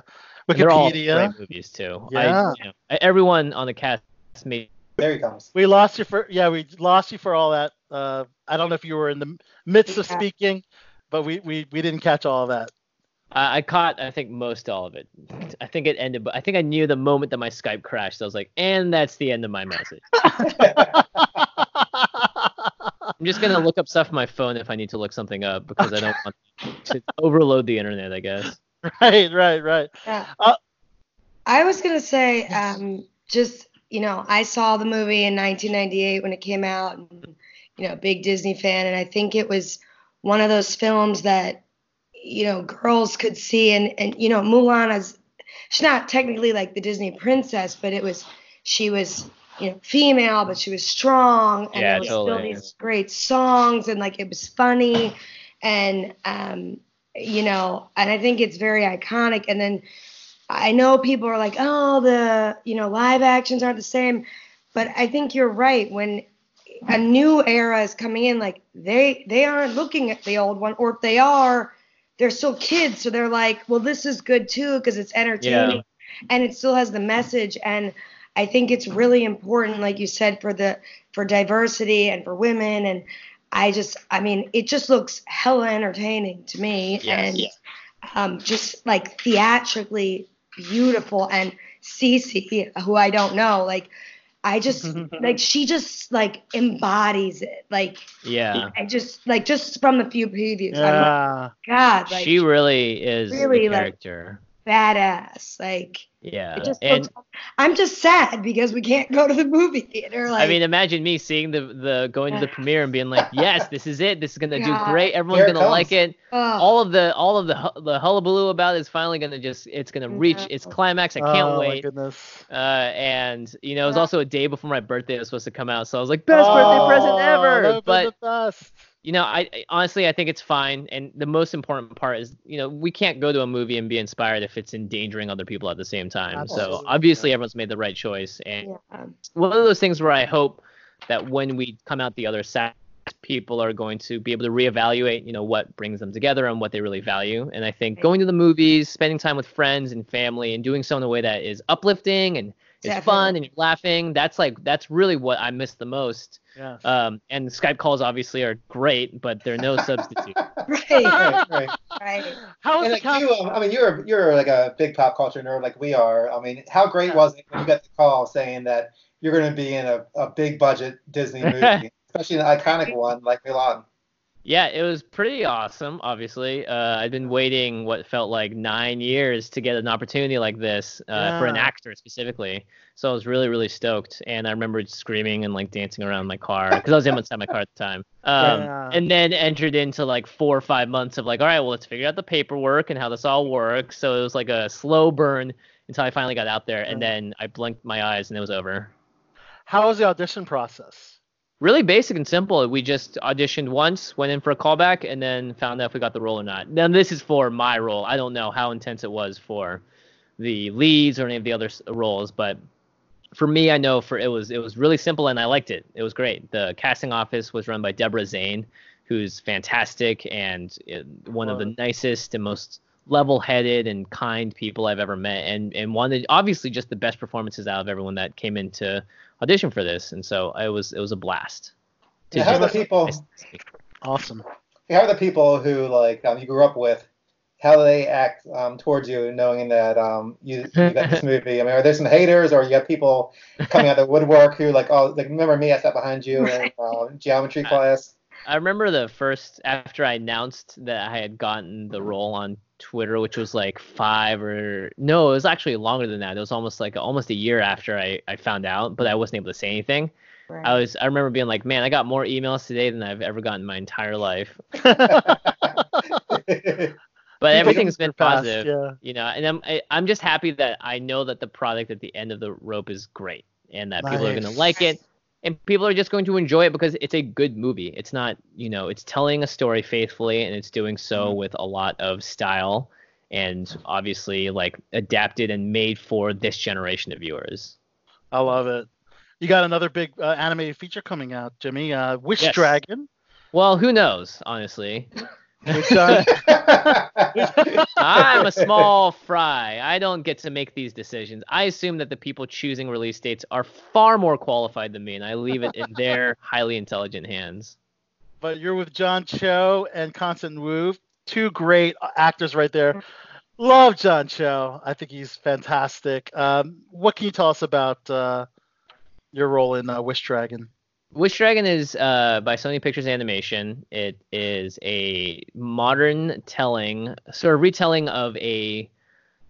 And They're all Wikipedia. great movies too. Yeah. I, you know, I- everyone on the cast made. There he comes. We lost you for yeah, we lost you for all that. Uh, I don't know if you were in the midst of speaking, but we, we, we didn't catch all of that. I, I caught, I think, most all of it. I think it ended, but I think I knew the moment that my Skype crashed. I was like, and that's the end of my message. I'm just gonna look up stuff on my phone if I need to look something up because I don't want to overload the internet. I guess. right, right, right. Yeah. Uh, I was gonna say, um, just you know, I saw the movie in 1998 when it came out, and you know, big Disney fan, and I think it was one of those films that you know girls could see, and and you know, Mulan is she's not technically like the Disney princess, but it was she was you know female, but she was strong, and Yeah, there was still these great songs, and like it was funny, and um, you know, and I think it's very iconic, and then. I know people are like, oh, the you know live actions aren't the same, but I think you're right. When a new era is coming in, like they they aren't looking at the old one, or if they are, they're still kids, so they're like, well, this is good too because it's entertaining, and it still has the message. And I think it's really important, like you said, for the for diversity and for women. And I just, I mean, it just looks hella entertaining to me, Yes. and um, just like theatrically beautiful and Cece, who I don't know, like I just like she just like embodies it. Like Yeah. I just like just from the few previews. I'm like, God, like she really is really, the like, character. badass. Like yeah. it just And looks, I'm just sad because we can't go to the movie theater. Like I mean, imagine me seeing the the going to the premiere and being like, "Yes, this is it. This is gonna do great. Everyone's Here gonna comes. like it. oh, All of the all of the the hullabaloo about it is finally gonna just it's gonna reach its climax. I can't oh, my wait. goodness. Uh, and you know, it was Yeah. also a day before my birthday. It was supposed to come out, so I was like, best birthday present Oh, ever. But the best. You know, I, I honestly I think it's fine. And the most important part is, you know, we can't go to a movie and be inspired if it's endangering other people at the same time. So Absolutely. obviously everyone's made the right choice. And yeah. one of those things where I hope that when we come out the other side, people are going to be able to reevaluate, you know, what brings them together and what they really value. And I think going to the movies, spending time with friends and family, and doing so in a way that is uplifting and is fun and you're laughing. That's like that's really what I miss the most. Yeah. Um, and Skype calls obviously are great, but they're no substitute. Right. right, right. right. How was And the like cast? you, um, I mean, you're you're like a big pop culture nerd like we are. I mean, how great Yeah. was it when you got the call saying that you're going to be in a, a big budget Disney movie, especially an iconic one like Mulan? Yeah, it was pretty awesome. Obviously, uh, I'd been waiting what felt like nine years to get an opportunity like this uh, for an actor specifically. So I was really, really stoked, and I remember screaming and like dancing around my car because I was inside my car at the time. Um, Yeah. And then entered into like four or five months of like, all right, well, let's figure out the paperwork and how this all works. So it was like a slow burn until I finally got out there, and then I blinked my eyes and it was over. How was the audition process? Really basic and simple. We just auditioned once, went in for a callback, and then found out if we got the role or not. Now this is for my role. I don't know how intense it was for the leads or any of the other roles, but for me, I know for it was it was really simple and I liked it. It was great. The casting office was run by Deborah Zane, who's fantastic and one of the nicest and most level-headed and kind people I've ever met, and and wanted obviously just the best performances out of everyone that came in to audition for this, and so it was it was a blast. to Yeah, how are the people? Awesome. How are the people who like um, you grew up with? How do they act um, towards you, knowing that um, you, you got this movie? I mean, are there some haters, or you got people coming out of the woodwork who like, oh, like remember me? I sat behind you in uh, geometry class. I remember the first after I announced that I had gotten the role on Twitter, which was like five or no, it was actually longer than that. It was almost like almost a year after I, I found out, but I wasn't able to say anything. Right. I was I remember being like, man, I got more emails today than I've ever gotten in my entire life. But everything's been positive, yeah. you know. And I'm I, I'm just happy that I know that the product at the end of the rope is great, and that people are gonna like it, and people are just going to enjoy it because it's a good movie. It's not, you know, it's telling a story faithfully, and it's doing so Mm-hmm. with a lot of style, and obviously like adapted and made for this generation of viewers. I love it. You got another big uh, animated feature coming out, Jimmy. Uh, Wish Yes. Dragon. Well, who knows, honestly. Which, uh, I'm a small fry. I don't get to make these decisions. I assume that the people choosing release dates are far more qualified than me, and I leave it in their highly intelligent hands. but you're with John Cho and Constance Wu, two great actors right there. Love John Cho. I think he's fantastic. Um, what can you tell us about uh, your role in uh, Wish Dragon? Wish Dragon is uh, by Sony Pictures Animation. It is a modern telling, sort of retelling of a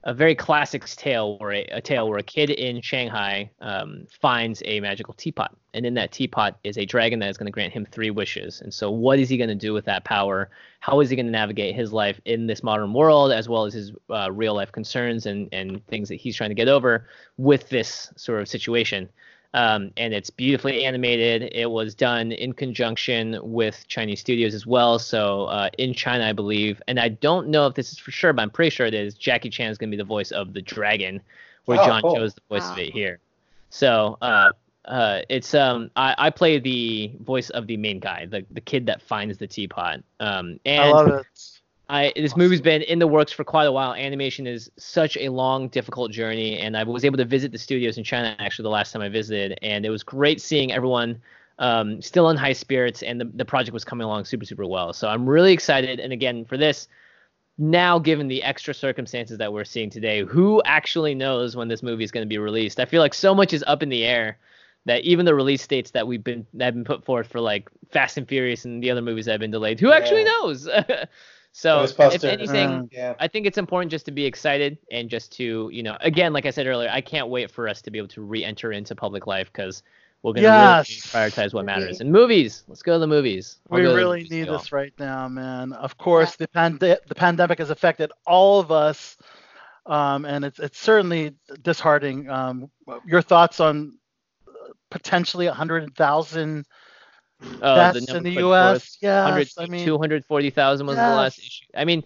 a very classic tale where a, a tale where a kid in Shanghai um, finds a magical teapot, and in that teapot is a dragon that is going to grant him three wishes. And so, what is he going to do with that power? How is he going to navigate his life in this modern world, as well as his uh, real life concerns and and things that he's trying to get over with this sort of situation? Um, and it's beautifully animated. It was done in conjunction with Chinese studios as well. So uh, in China, I believe, and I don't know if this is for sure, but I'm pretty sure it is. Jackie Chan is going to be the voice of the dragon, where Oh, John cool. Cho is the voice of it here. So uh, uh, it's um I, I play the voice of the main guy, the the kid that finds the teapot. Um, and I love it. I this movie's been in the works for quite a while. Animation is such a long, difficult journey, and I was able to visit the studios in China actually the last time I visited, and it was great seeing everyone um, still in high spirits, and the the project was coming along super super well. So I'm really excited, and again for this. Now, given the extra circumstances that we're seeing today, who actually knows when this movie is going to be released? I feel like so much is up in the air that even the release dates that we've been that have been put forth for like Fast and Furious and the other movies that have been delayed, who actually knows? so if anything, Mm. Yeah. I think it's important just to be excited and just to, you know, again, like I said earlier, I can't wait for us to be able to re-enter into public life because we're gonna Yes. really prioritize what matters. And movies, let's go to the movies. I'll We go to the really movies, need this right now, man. Of course, the pand- the pandemic has affected all of us, um, and it's it's certainly disheartening. Um, your thoughts on uh, potentially 100,000 Oh, deaths number in the U.S.? Yes, I mean, 240,000 was the last issue. I mean,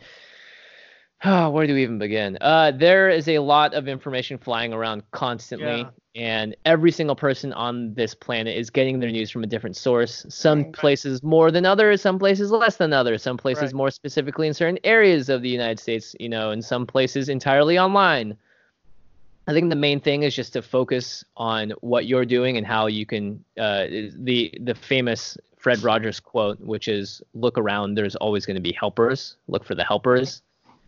where do we even begin? Uh, there is a lot of information flying around constantly, Yeah. and every single person on this planet is getting their news from a different source. Some Right. places more than others, some places less than others, some places Right. more specifically in certain areas of the United States, you know, and some places entirely online. I think the main thing is just to focus on what you're doing and how you can uh, the the famous Fred Rogers quote, which is look around. There's always going to be helpers. Look for the helpers.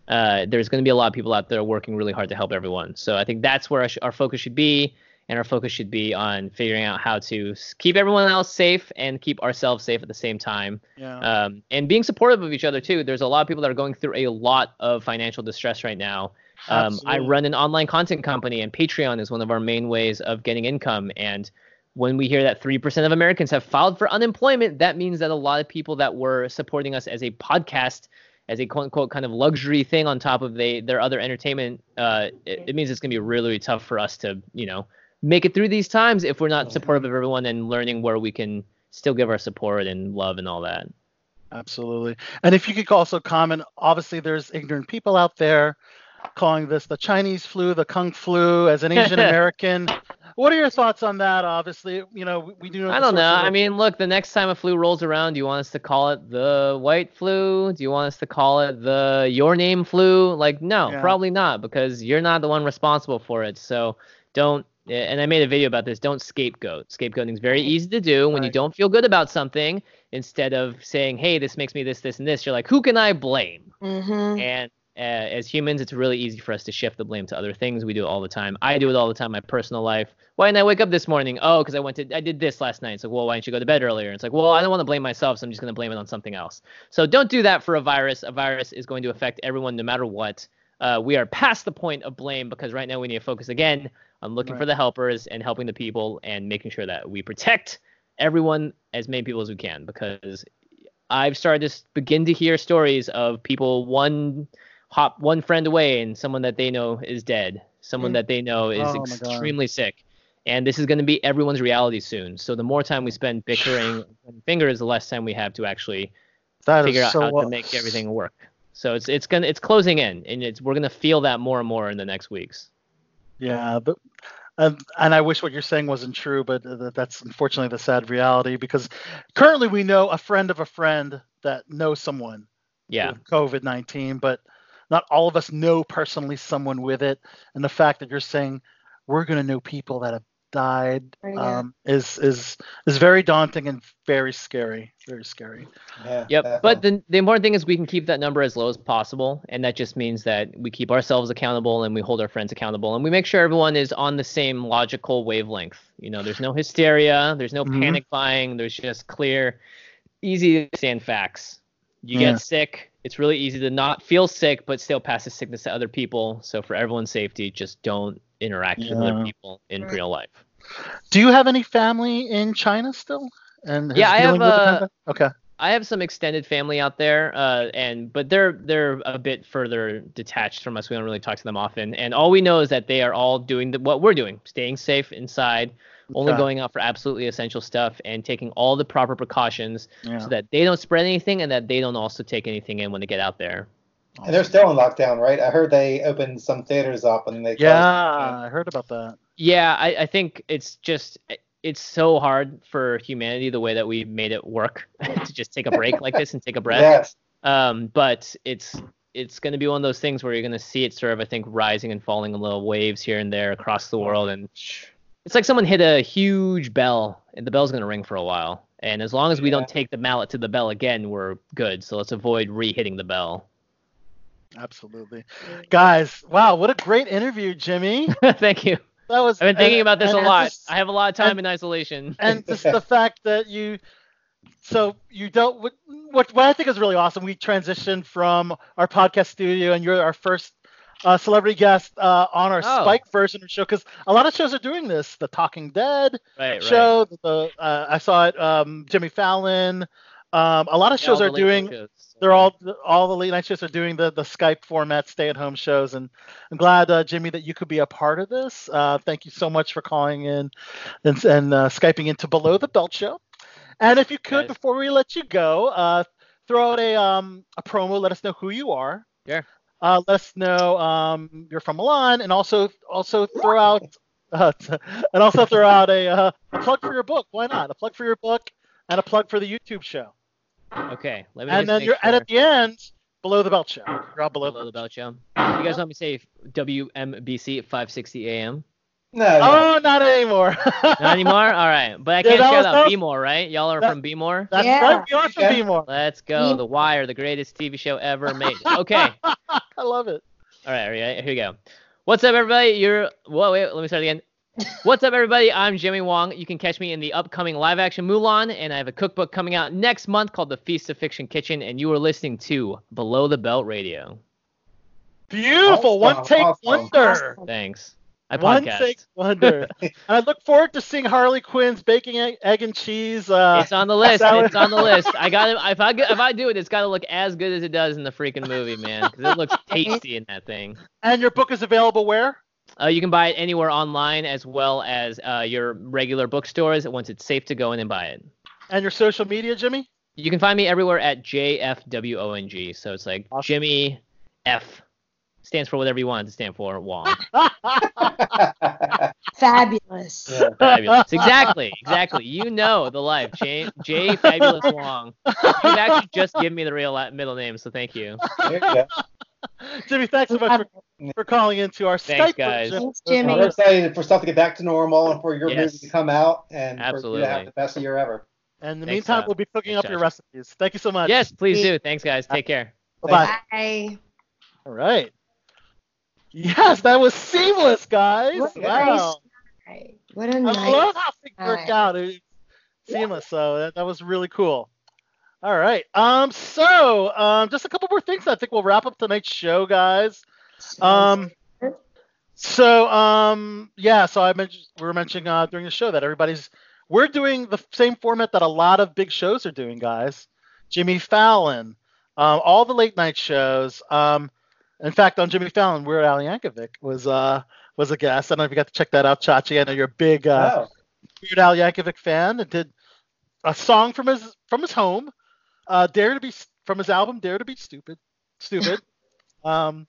Uh, there's going to be a lot of people out there working really hard to help everyone. So I think that's where our, sh- our focus should be, and our focus should be on figuring out how to keep everyone else safe and keep ourselves safe at the same time. Yeah. Um, and being supportive of each other too. There's a lot of people that are going through a lot of financial distress right now. Um, I run an online content company, and Patreon is one of our main ways of getting income. And when we hear that 3% of Americans have filed for unemployment, that means that a lot of people that were supporting us as a podcast, as a quote unquote kind of luxury thing on top of they, their other entertainment, uh, it, it means it's going to be really, really tough for us to, you know, make it through these times if we're not supportive of everyone and learning where we can still give our support and love and all that. Absolutely. And if you could also comment, obviously there's ignorant people out there calling this the Chinese flu, the Kung flu. As an Asian American, what are your thoughts on that? Obviously, you know, we, we do know. I don't know. I mean, look, the next time a flu rolls around, do you want us to call it the white flu? Do you want us to call it the your name flu? Like, no, Yeah. probably not, because you're not the one responsible for it. So don't. And I made a video about this. Don't scapegoat. Scapegoating is very easy to do when you don't feel good about something. Instead of saying, "Hey, this makes me this, this, and this," you're like, "Who can I blame?" Mm-hmm. And as humans, it's really easy for us to shift the blame to other things. We do it all the time. I do it all the time in my personal life. Why didn't I wake up this morning? Oh, because I went to, I did this last night. It's like, well, why didn't you go to bed earlier? It's like, well, I don't want to blame myself, so I'm just going to blame it on something else. So don't do that for a virus. A virus is going to affect everyone no matter what. Uh, we are past the point of blame because right now we need to focus again on looking for the helpers and helping the people and making sure that we protect everyone as many people as we can because I've started to begin to hear stories of people one hop one friend away and someone that they know is dead, someone Mm. that they know is Oh extremely sick. And this is going to be everyone's reality soon. So the more time we spend bickering and fingers, the less time we have to actually that figure out so how well- to make everything work. So it's it's gonna it's closing in, and it's we're gonna feel that more and more in the next weeks. Yeah, but and, and I wish what you're saying wasn't true, but uh, that's unfortunately the sad reality because currently we know a friend of a friend that knows someone Yeah, with COVID 19, but not all of us know personally someone with it. And the fact that you're saying we're going to know people that have died Yeah. um, is is is very daunting and very scary. Very scary. Yeah, Yep. But the, the important thing is we can keep that number as low as possible. And that just means that we keep ourselves accountable and we hold our friends accountable and we make sure everyone is on the same logical wavelength. You know, there's no hysteria, there's no Mhm. panic buying, there's just clear, easy to understand facts. You Yeah. get sick. It's really easy to not feel sick, but still pass the sickness to other people. So for everyone's safety, just don't interact with other people in Right. real life. Do you have any family in China still? And Yeah, I have, dealing with the uh. Okay. I have some extended family out there, uh, and but they're they're a bit further detached from us. We don't really talk to them often, and all we know is that they are all doing the, what we're doing, staying safe inside, only Okay. going out for absolutely essential stuff, and taking all the proper precautions Yeah. so that they don't spread anything and that they don't also take anything in when they get out there. and they're still in lockdown, right? I heard they opened some theaters up and they Yeah, them. I heard about that. Yeah, I, I think it's just it's so hard for humanity the way that we made it work to just take a break like this and take a breath. Yes. Um, but it's it's going to be one of those things where you're going to see it sort of, I think, rising and falling in little waves here and there across the world, and it's like someone hit a huge bell, and the bell's going to ring for a while. And as long as we Yeah. don't take the mallet to the bell again, we're good. So let's avoid re-hitting the bell. Absolutely. Guys, wow, what a great interview, Jimmy. Thank you. That was I've been thinking and- about this a lot. just- I have a lot of time and- in isolation. and just the fact that you so you don't what, what what I think is really awesome. We transitioned from our podcast studio, and you're our first uh, celebrity guest uh, on our Oh. Skype version of the show because a lot of shows are doing this. The Talking Dead right, right. show, the uh, I saw it. Um, Jimmy Fallon. Um, a lot of Yeah, shows are doing. shows. They're all all the late night shows are doing the the Skype format, stay at home shows, and I'm glad uh, Jimmy that you could be a part of this. Uh, thank you so much for calling in and, and uh, skyping into Below the Belt Show. And if you could, Guys. before we let you go, uh, throw out a um a promo. Let us know who you are. Sure. Uh, let us know um you're from Mulan, and also also throw out uh, and also throw out a, uh, a plug for your book. Why not? A plug for your book and a plug for the YouTube show. Okay, let me And then you're and at the end, Below the Belt Show. You're on below, Below the belt show. You guys want me to say WMBC at 5:60 a.m. No. no. Oh, not anymore. Not anymore. All right, but I Yeah, can't that shout out that- B-more, right? Y'all are that- from B-more. That's Yeah. right. We are from Okay. B-more. Let's go. Yeah. The Wire, the greatest TV show ever made. Okay. I love it. All right, here here we go. What's up, everybody? You're. Whoa, wait. Let me start again. What's up, everybody? I'm Jimmy Wong. You can catch me in the upcoming live-action Mulan, and I have a cookbook coming out next month called The Feast of Fiction Kitchen, and you are listening to Below the Belt Radio. Beautiful. One take awesome. wonder. Thanks. I One podcast. wonder. and I look forward to seeing Harley Quinn's baking egg, egg and cheese. Uh, It's on the list. salad. It's on the list. I got If I if I do it, it's got to look as good as it does in the freaking movie, man. Because it looks tasty in that thing. and your book is available where? Uh, you can buy it anywhere online as well as uh, your regular bookstores once it's safe to go in and buy it. And your social media, Jimmy? You can find me everywhere at JFWONG. So it's like Awesome. Jimmy F stands for whatever you want it to stand for. Wong. Fabulous. Yeah. Fabulous. Exactly. Exactly. You know the life. J, J Fabulous Wong. You've actually just given me the real middle name, so thank you. There you. Jimmy, thanks so much for, for calling into our Thanks, Skype guys. version. Thanks, Jimmy. We're excited for stuff to get back to normal and for your Yes. movie to come out and for you Absolutely. to have the best year ever. And in the Thanks, meantime, uh, we'll be cooking thanks, up your recipes. Thank you so much. Yes, please do. Thanks, guys. Take care. Bye-bye. Bye. All right. Yes, that was seamless, guys. What Wow. nice. What a I nice. love how things work night. out. It's seamless. So that, that was really cool. All right. Um. So, um, just a couple more things. I think we'll wrap up tonight's show, guys. Um. So, um, yeah. So I mentioned we were mentioning uh, during the show that everybody's we're doing the same format that a lot of big shows are doing, guys. Jimmy Fallon, um, all the late night shows. Um, in fact, on Jimmy Fallon, Weird Al Yankovic was uh was a guest. I don't know if you got to check that out, Chachi. I know you're a big uh, oh, Weird Al Yankovic fan and did a song from his from his home, uh, Dare to be from his album Dare to be Stupid, Stupid. um,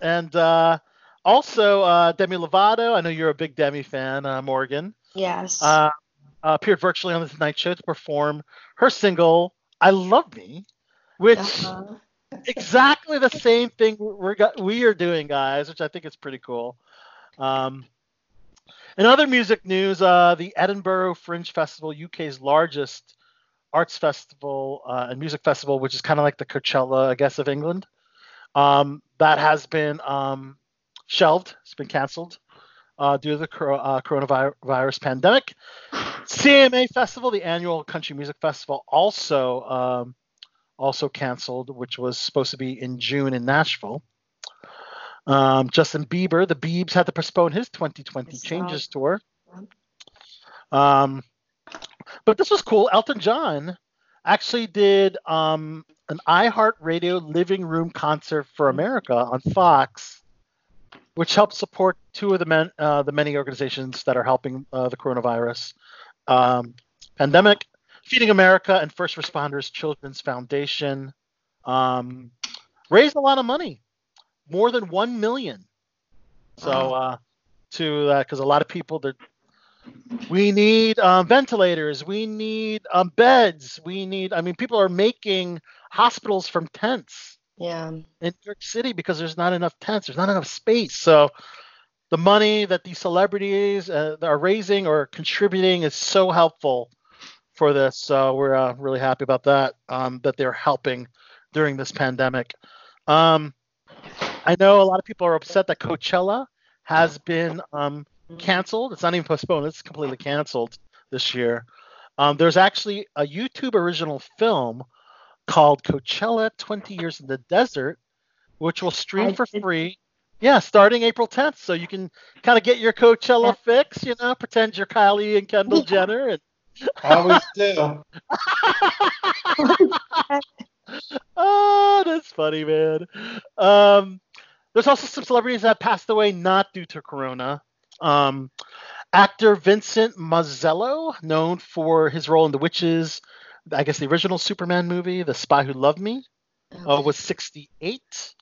and uh, also uh, Demi Lovato. I know you're a big Demi fan, uh, Morgan. Yes. Uh, uh, appeared virtually on the Tonight Show to perform her single "I Love Me," which Uh-huh. Exactly the same thing we're got, we are doing, guys, which I think is pretty cool. Um, in other music news, uh, the Edinburgh Fringe Festival, UK's largest arts festival uh, and music festival, which is kind of like the Coachella, I guess, of England, um, that has been um, shelved. It's been canceled uh, due to the uh, coronavirus pandemic. CMA Festival, the annual country music festival, also um, also canceled, which was supposed to be in June in Nashville. Um, Justin Bieber, the Biebs had to postpone his 2020 I saw Changes tour. Um, but this was cool. Elton John actually did um, an iHeartRadio Living Room concert for America on Fox, which helped support two of the men, uh, the many organizations that are helping uh, the coronavirus um, pandemic. Feeding America and First Responders Children's Foundation um, raised a lot of money, more than one million. So uh, to that, because a lot of people they're we need um, ventilators, we need um, beds, we need. I mean, people are making hospitals from tents yeah. in New York City because there's not enough tents, there's not enough space. So the money that these celebrities uh, are raising or contributing is so helpful for this. So we're uh, really happy about that, um, that they're helping during this pandemic. Um, I know a lot of people are upset that Coachella has been um, canceled. It's not even postponed, it's completely canceled this year. Um, there's actually a YouTube original film called Coachella 20 Years in the Desert, which will stream for free. Yeah, starting April 10th. So you can kind of get your Coachella fix, you know, pretend you're Kylie and Kendall Jenner. And always do. oh, that's funny, man. Um, there's also some celebrities that passed away not due to Corona. Um, actor Vincent Marzello, known for his role in The Witches, I guess the original Superman movie, The Spy Who Loved Me, uh, was 68.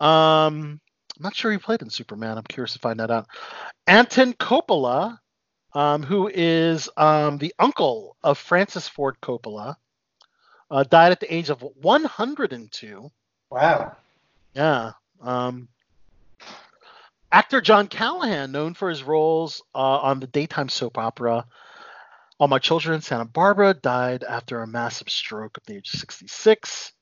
Um, I'm not sure he played in Superman. I'm curious to find that out. Anton Coppola, um, who is um, the uncle of Francis Ford Coppola, Uh, died at the age of 102. Wow. Yeah. Um, actor John Callahan, known for his roles uh, on the daytime soap opera All My Children in Santa Barbara, died after a massive stroke at the age of 66.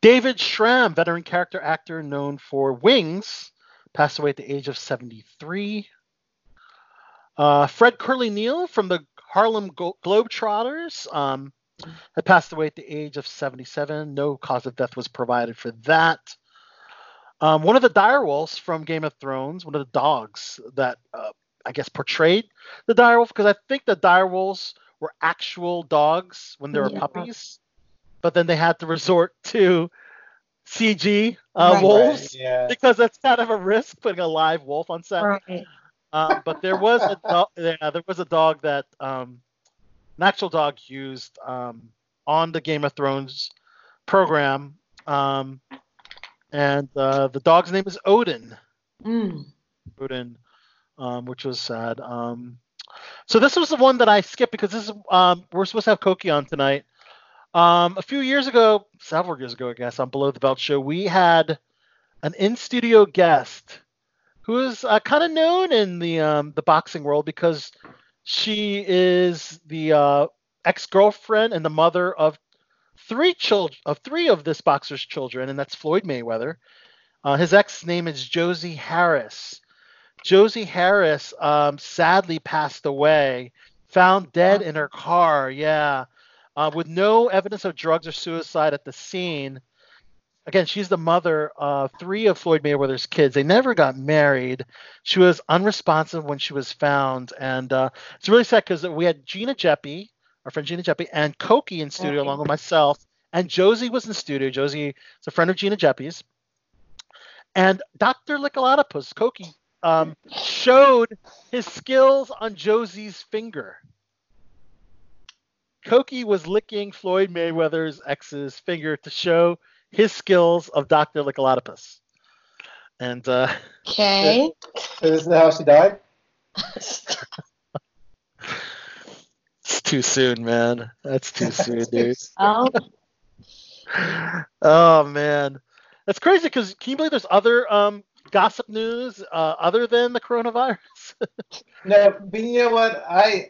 David Schramm, veteran character actor known for Wings, passed away at the age of 73. Uh, Fred Curly Neal from the Harlem Go- Globetrotters um, had passed away at the age of 77. No cause of death was provided for that. Um, one of the direwolves from Game of Thrones, one of the dogs that uh, I guess portrayed the direwolf, because I think the direwolves were actual dogs when they were Yeah. puppies, but then they had to resort to CG uh, Right. wolves Right, yeah. because that's kind of a risk putting a live wolf on set. Right. Uh, but there was a dog, yeah, there was a dog that um, an actual dog used um, on the Game of Thrones program, um, and uh, the dog's name is Odin. Mm. Odin, um, which was sad. Um, so this was the one that I skipped because this is um, we're supposed to have Koki on tonight. Um, a few years ago, several years ago, I guess, on Below the Belt show, we had an in-studio guest who is uh, kind of known in the um, the boxing world because she is the uh, ex-girlfriend and the mother of three children of three of this boxer's children, and that's Floyd Mayweather. Uh, his ex name is Josie Harris. Josie Harris um, sadly passed away, found dead in her car. Yeah, uh, with no evidence of drugs or suicide at the scene. Again, she's the mother of three of Floyd Mayweather's kids. They never got married. She was unresponsive when she was found, and uh, it's really sad because we had Gina Jeppy, our friend Gina Jeppy, and Koki in studio along with myself, and Josie was in studio. Josie is a friend of Gina Jeppy's, and Dr. Licolatopus, Koki, um, showed his skills on Josie's finger. Koki was licking Floyd Mayweather's ex's finger to show his skills of Dr. Licolatopus. And uh, Okay. So this is how she died? it's too soon, man. That's too soon, dude. oh, oh man, that's crazy. Because can you believe there's other um, gossip news uh, other than the coronavirus? No, but you know what? I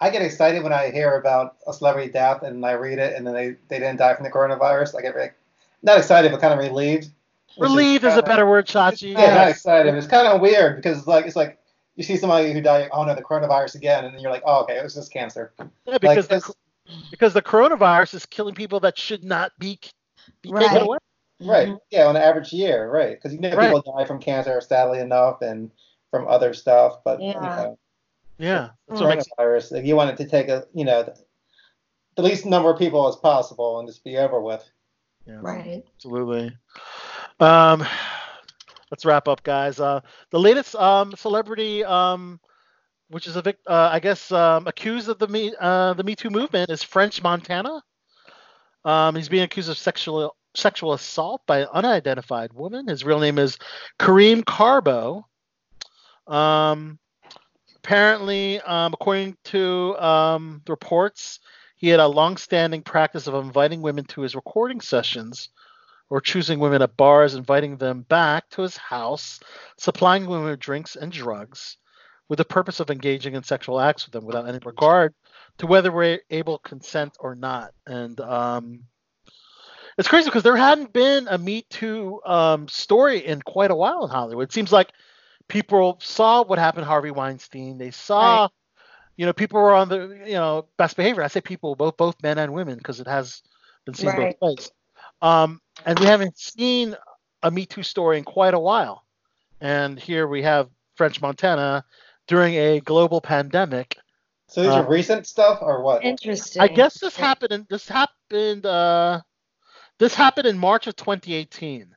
I get excited when I hear about a celebrity death and I read it and then they, they didn't die from the coronavirus. I get like, not excited, but kind of relieved. which Relieved is a kinda- better word, Chachi. Yeah, not excited. It's kind of weird because it's like it's like you see somebody who died, oh no, the coronavirus again, and then you're like, oh okay, it was just cancer. Yeah, because Like, the, because the coronavirus is killing people that should not be, be Right. taken away. Right. Mm-hmm. Yeah, on an average year, right? Because you know Right. people die from cancer, sadly enough, and from other stuff. But you Yeah. know, Yeah, that's what makes coronavirus, if you wanted to take a, you know, the, the least number of people as possible and just be over with. Yeah, right. absolutely. Um, let's wrap up, guys. Uh, the latest um celebrity um, which is a vic- uh, I guess um, accused of the me uh, the Me Too movement is French Montana. Um, he's being accused of sexual sexual assault by an unidentified woman. His real name is Kareem Carbo. Um, apparently, um, according to um, the reports, he had a long-standing practice of inviting women to his recording sessions or choosing women at bars, inviting them back to his house, supplying women with drinks and drugs with the purpose of engaging in sexual acts with them without any regard to whether we're able to consent or not. And um, it's crazy because there hadn't been a Me Too um, story in quite a while in Hollywood. It seems like people saw what happened to Harvey Weinstein. They saw, Right. You know, people were on the, you know, best behavior. I say people, both both men and women, because it has been seen Right. both ways. Um, and we haven't seen a Me Too story in quite a while. And here we have French Montana during a global pandemic. So these Uh, are recent stuff or what? Interesting. I guess this happened. In, this happened. Uh, this happened in March of 2018.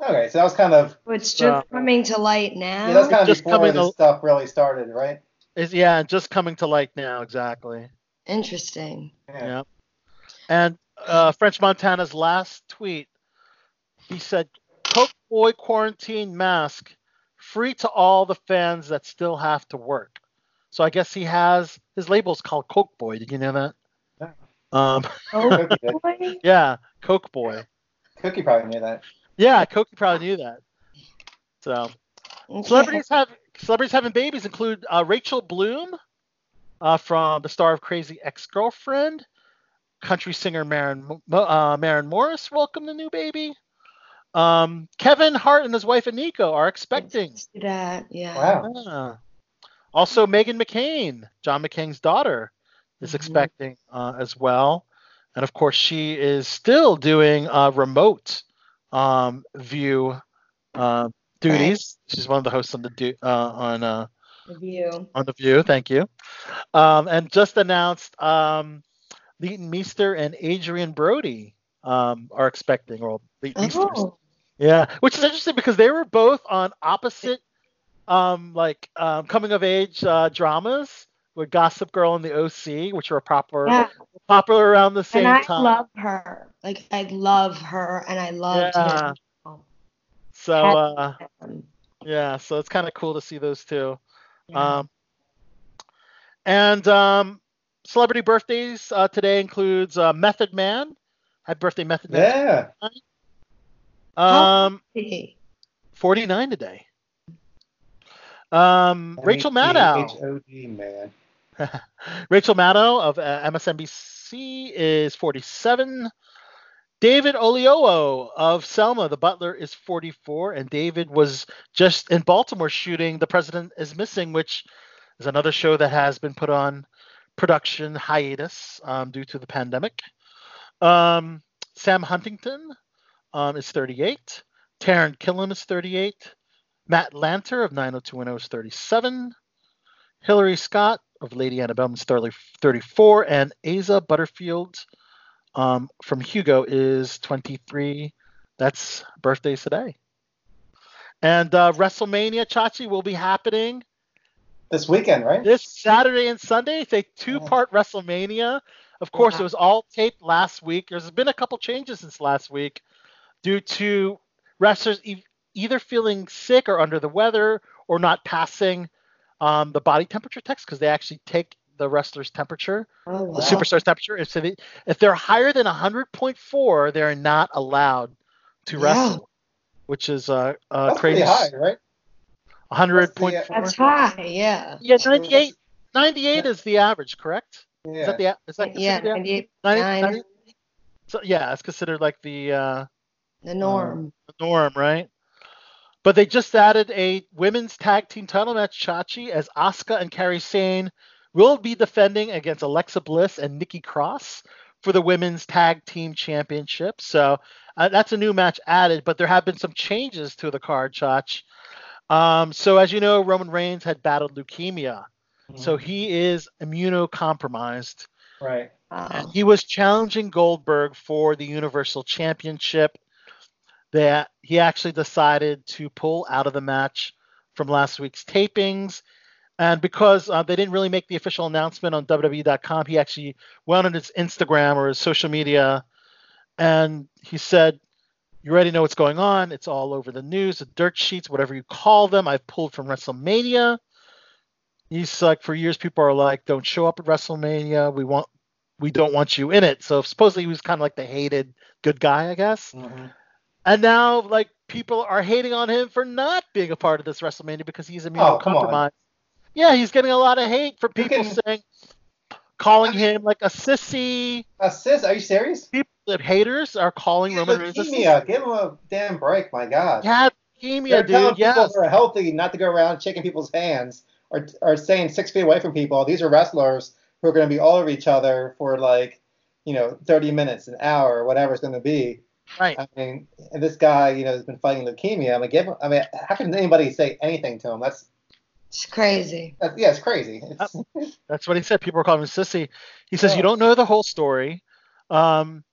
Okay, so that was kind of It's just Uh, coming to light now. yeah, that's kind of Just before coming this to- stuff really started, right? Is yeah, just coming to light now. Exactly. Interesting. Yeah. And uh, French Montana's last tweet, he said, "Coke Boy quarantine mask free to all the fans that still have to work." So I guess he has his label's called Coke Boy. Did you know that? Um, Oh, Cookie, boy. yeah, Coke Boy. Cookie probably knew that. Yeah, Koki probably knew that. So Okay. celebrities have celebrities having babies include uh, Rachel Bloom, uh, from the star of Crazy Ex-Girlfriend, country singer Maren Mo- uh, Maren Morris welcomed the new baby. Um, Kevin Hart and his wife Eniko are expecting. That, yeah. Wow. Ah. Also, Meghan McCain, John McCain's daughter, is Mhm. expecting uh, as well. And of course, she is still doing a remote um, view uh, duties. She's one of the hosts on the du- uh, on uh, View. on the View. Thank you. Um, and just announced um, Leighton Meester and Adrian Brody um, are expecting. Or Leighton Meester Oh, yeah, which is interesting because they were both on opposite, um, like um, coming of age uh, dramas with Gossip Girl and the OC, which were proper yeah. popular around the same And I time. love her. Like I love her, and I love Yeah. So uh, yeah, so it's kind of cool to see those two. Um, and um, celebrity birthdays uh, today includes uh, Method Man. Had birthday Method Man. Yeah. Um, Hey. 49 today. Um, Rachel Maddow. H-O-D, man. Rachel Maddow of uh, MSNBC is 47. David Oyelowo of Selma, the butler, is 44. And David was just in Baltimore shooting The President is Missing, which is another show that has been put on production hiatus um, due to the pandemic. Um, Sam Huntington um, is 38. Taran Killam is 38. Matt Lanter of 90210 is 37. Hillary Scott of Lady Antebellum is 30 34. And Asa Butterfield um, from Hugo is 23. That's birthdays today. And uh, WrestleMania Chachi will be happening This weekend, right? this Saturday and Sunday. It's a two-part WrestleMania. Of course, it was all taped last week. There's been a couple changes since last week due to wrestlers e- either feeling sick or under the weather or not passing um, the body temperature test because they actually take the wrestler's temperature, Oh, wow. the superstar's temperature. And so they, if they're higher than 100.4, they're not allowed to Wow. wrestle, which is uh, uh, That's crazy. pretty high, right? 100.4. That's high, yeah. Yeah, 98. 98 is the average, correct? Yeah. Is that the is that Yeah, considered the- 98, 90 nine, 90 So yeah, it's considered like the uh, the norm. the norm, right? But they just added a women's tag team title match, Chachi, as Asuka and Kairi Sane will be defending against Alexa Bliss and Nikki Cross for the women's tag team championship. So uh, that's a new match added, but there have been some changes to the card, Chach. Um, so as you know, Roman Reigns had battled leukemia, so he is immunocompromised. Right. Wow. And he was challenging Goldberg for the Universal Championship. That he actually decided to pull out of the match from last week's tapings. And because uh, they didn't really make the official announcement on WWE.com, he actually went on his Instagram or his social media and he said, You already know what's going on. It's all over the news, the dirt sheets, whatever you call them. I've pulled from WrestleMania. He's like, For years, people are like, Don't show up at WrestleMania. We want we don't want you in it. So supposedly he was kind of like the hated good guy, I guess. Mhm. And now like people are hating on him for not being a part of this WrestleMania because he's Oh, immunocompromised. Yeah, he's getting a lot of hate from people can- saying calling him like a sissy. A sis, are you serious? People that haters are calling has Roman Reigns a leukemia. sissy. Give him a damn break, my God. Yeah, They're leukemia, telling dude. people Yes. who are healthy not to go around shaking people's hands or, or staying six feet away from people. These are wrestlers who are going to be all over each other for like, you know, 30 minutes, an hour, whatever it's going to be. Right. I mean, and this guy, you know, has been fighting leukemia. I mean, give him, I mean, how can anybody say anything to him? That's, It's crazy. that's yeah, it's crazy. It's, That's what he said. People are calling him sissy. He says Yeah. you don't know the whole story. Um,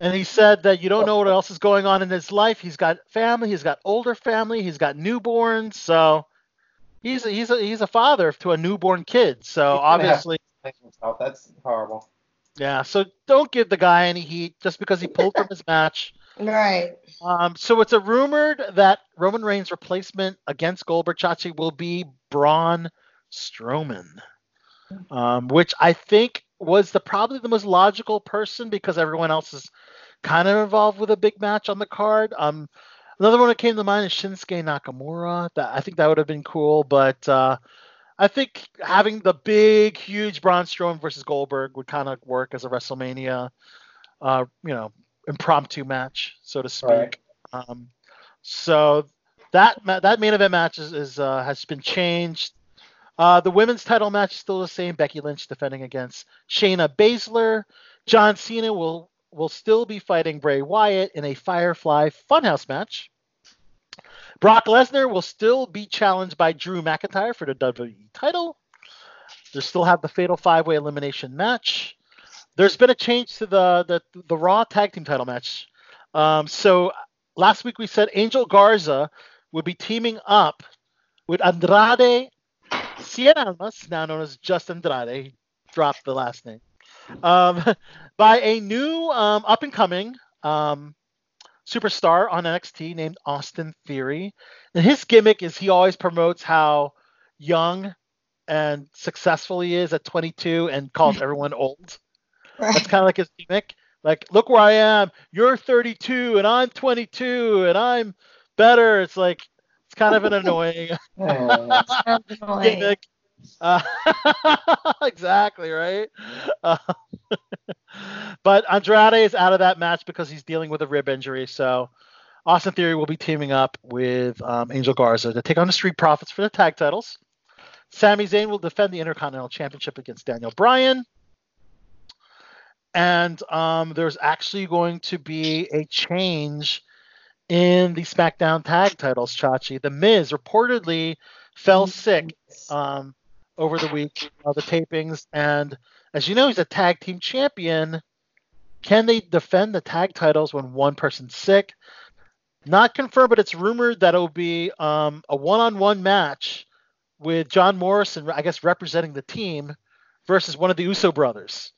and he said that you don't know what else is going on in his life. He's got family. He's got older family. He's got newborns. So he's a, he's a, he's a father to a newborn kid. So He's gonna have- obviously. That's horrible. yeah. So don't give the guy any heat just because he pulled from his match. Right. Um, so it's a rumored that Roman Reigns' replacement against Goldberg Chachi will be Braun Strowman, um, which I think was the probably the most logical person because everyone else is kind of involved with a big match on the card. Um, another one that came to mind is Shinsuke Nakamura. That I think that would have been cool, but uh, I think having the big, huge Braun Strowman versus Goldberg would kind of work as a WrestleMania, uh, you know, impromptu match, so to speak. Right. Um, so that that main event match is, is uh, has been changed. Uh, the women's title match is still the same. Becky Lynch defending against Shayna Baszler. John Cena will will still be fighting Bray Wyatt in a Firefly Funhouse match. Brock Lesnar will still be challenged by Drew McIntyre for the WWE title. They still have the Fatal Five Way Elimination match. There's been a change to the the, the Raw Tag Team title match. Um, so last week we said Angel Garza would be teaming up with Andrade Cien Almas, now known as Just Andrade. He dropped the last name. Um, by a new um, up and coming um, superstar on NXT named Austin Theory. And his gimmick is he always promotes how young and successful he is at 22 and calls everyone old. That's kind of like his gimmick. Like, look where I am. You're 32 and I'm 22 and I'm better. It's like it's kind of an annoying gimmick. Uh, exactly right. Uh, but Andrade is out of that match because he's dealing with a rib injury. So Austin Theory will be teaming up with um, Angel Garza to take on the Street Profits for the tag titles. Sami Zayn will defend the Intercontinental Championship against Daniel Bryan. And um, there's actually going to be a change in the SmackDown tag titles, Chachi. The Miz reportedly fell sick um, over the week of the tapings. And as you know, he's a tag team champion. Can they defend the tag titles when one person's sick? Not confirmed, but it's rumored that it will be um, a one-on-one match with John Morrison, I guess, representing the team versus one of the Uso brothers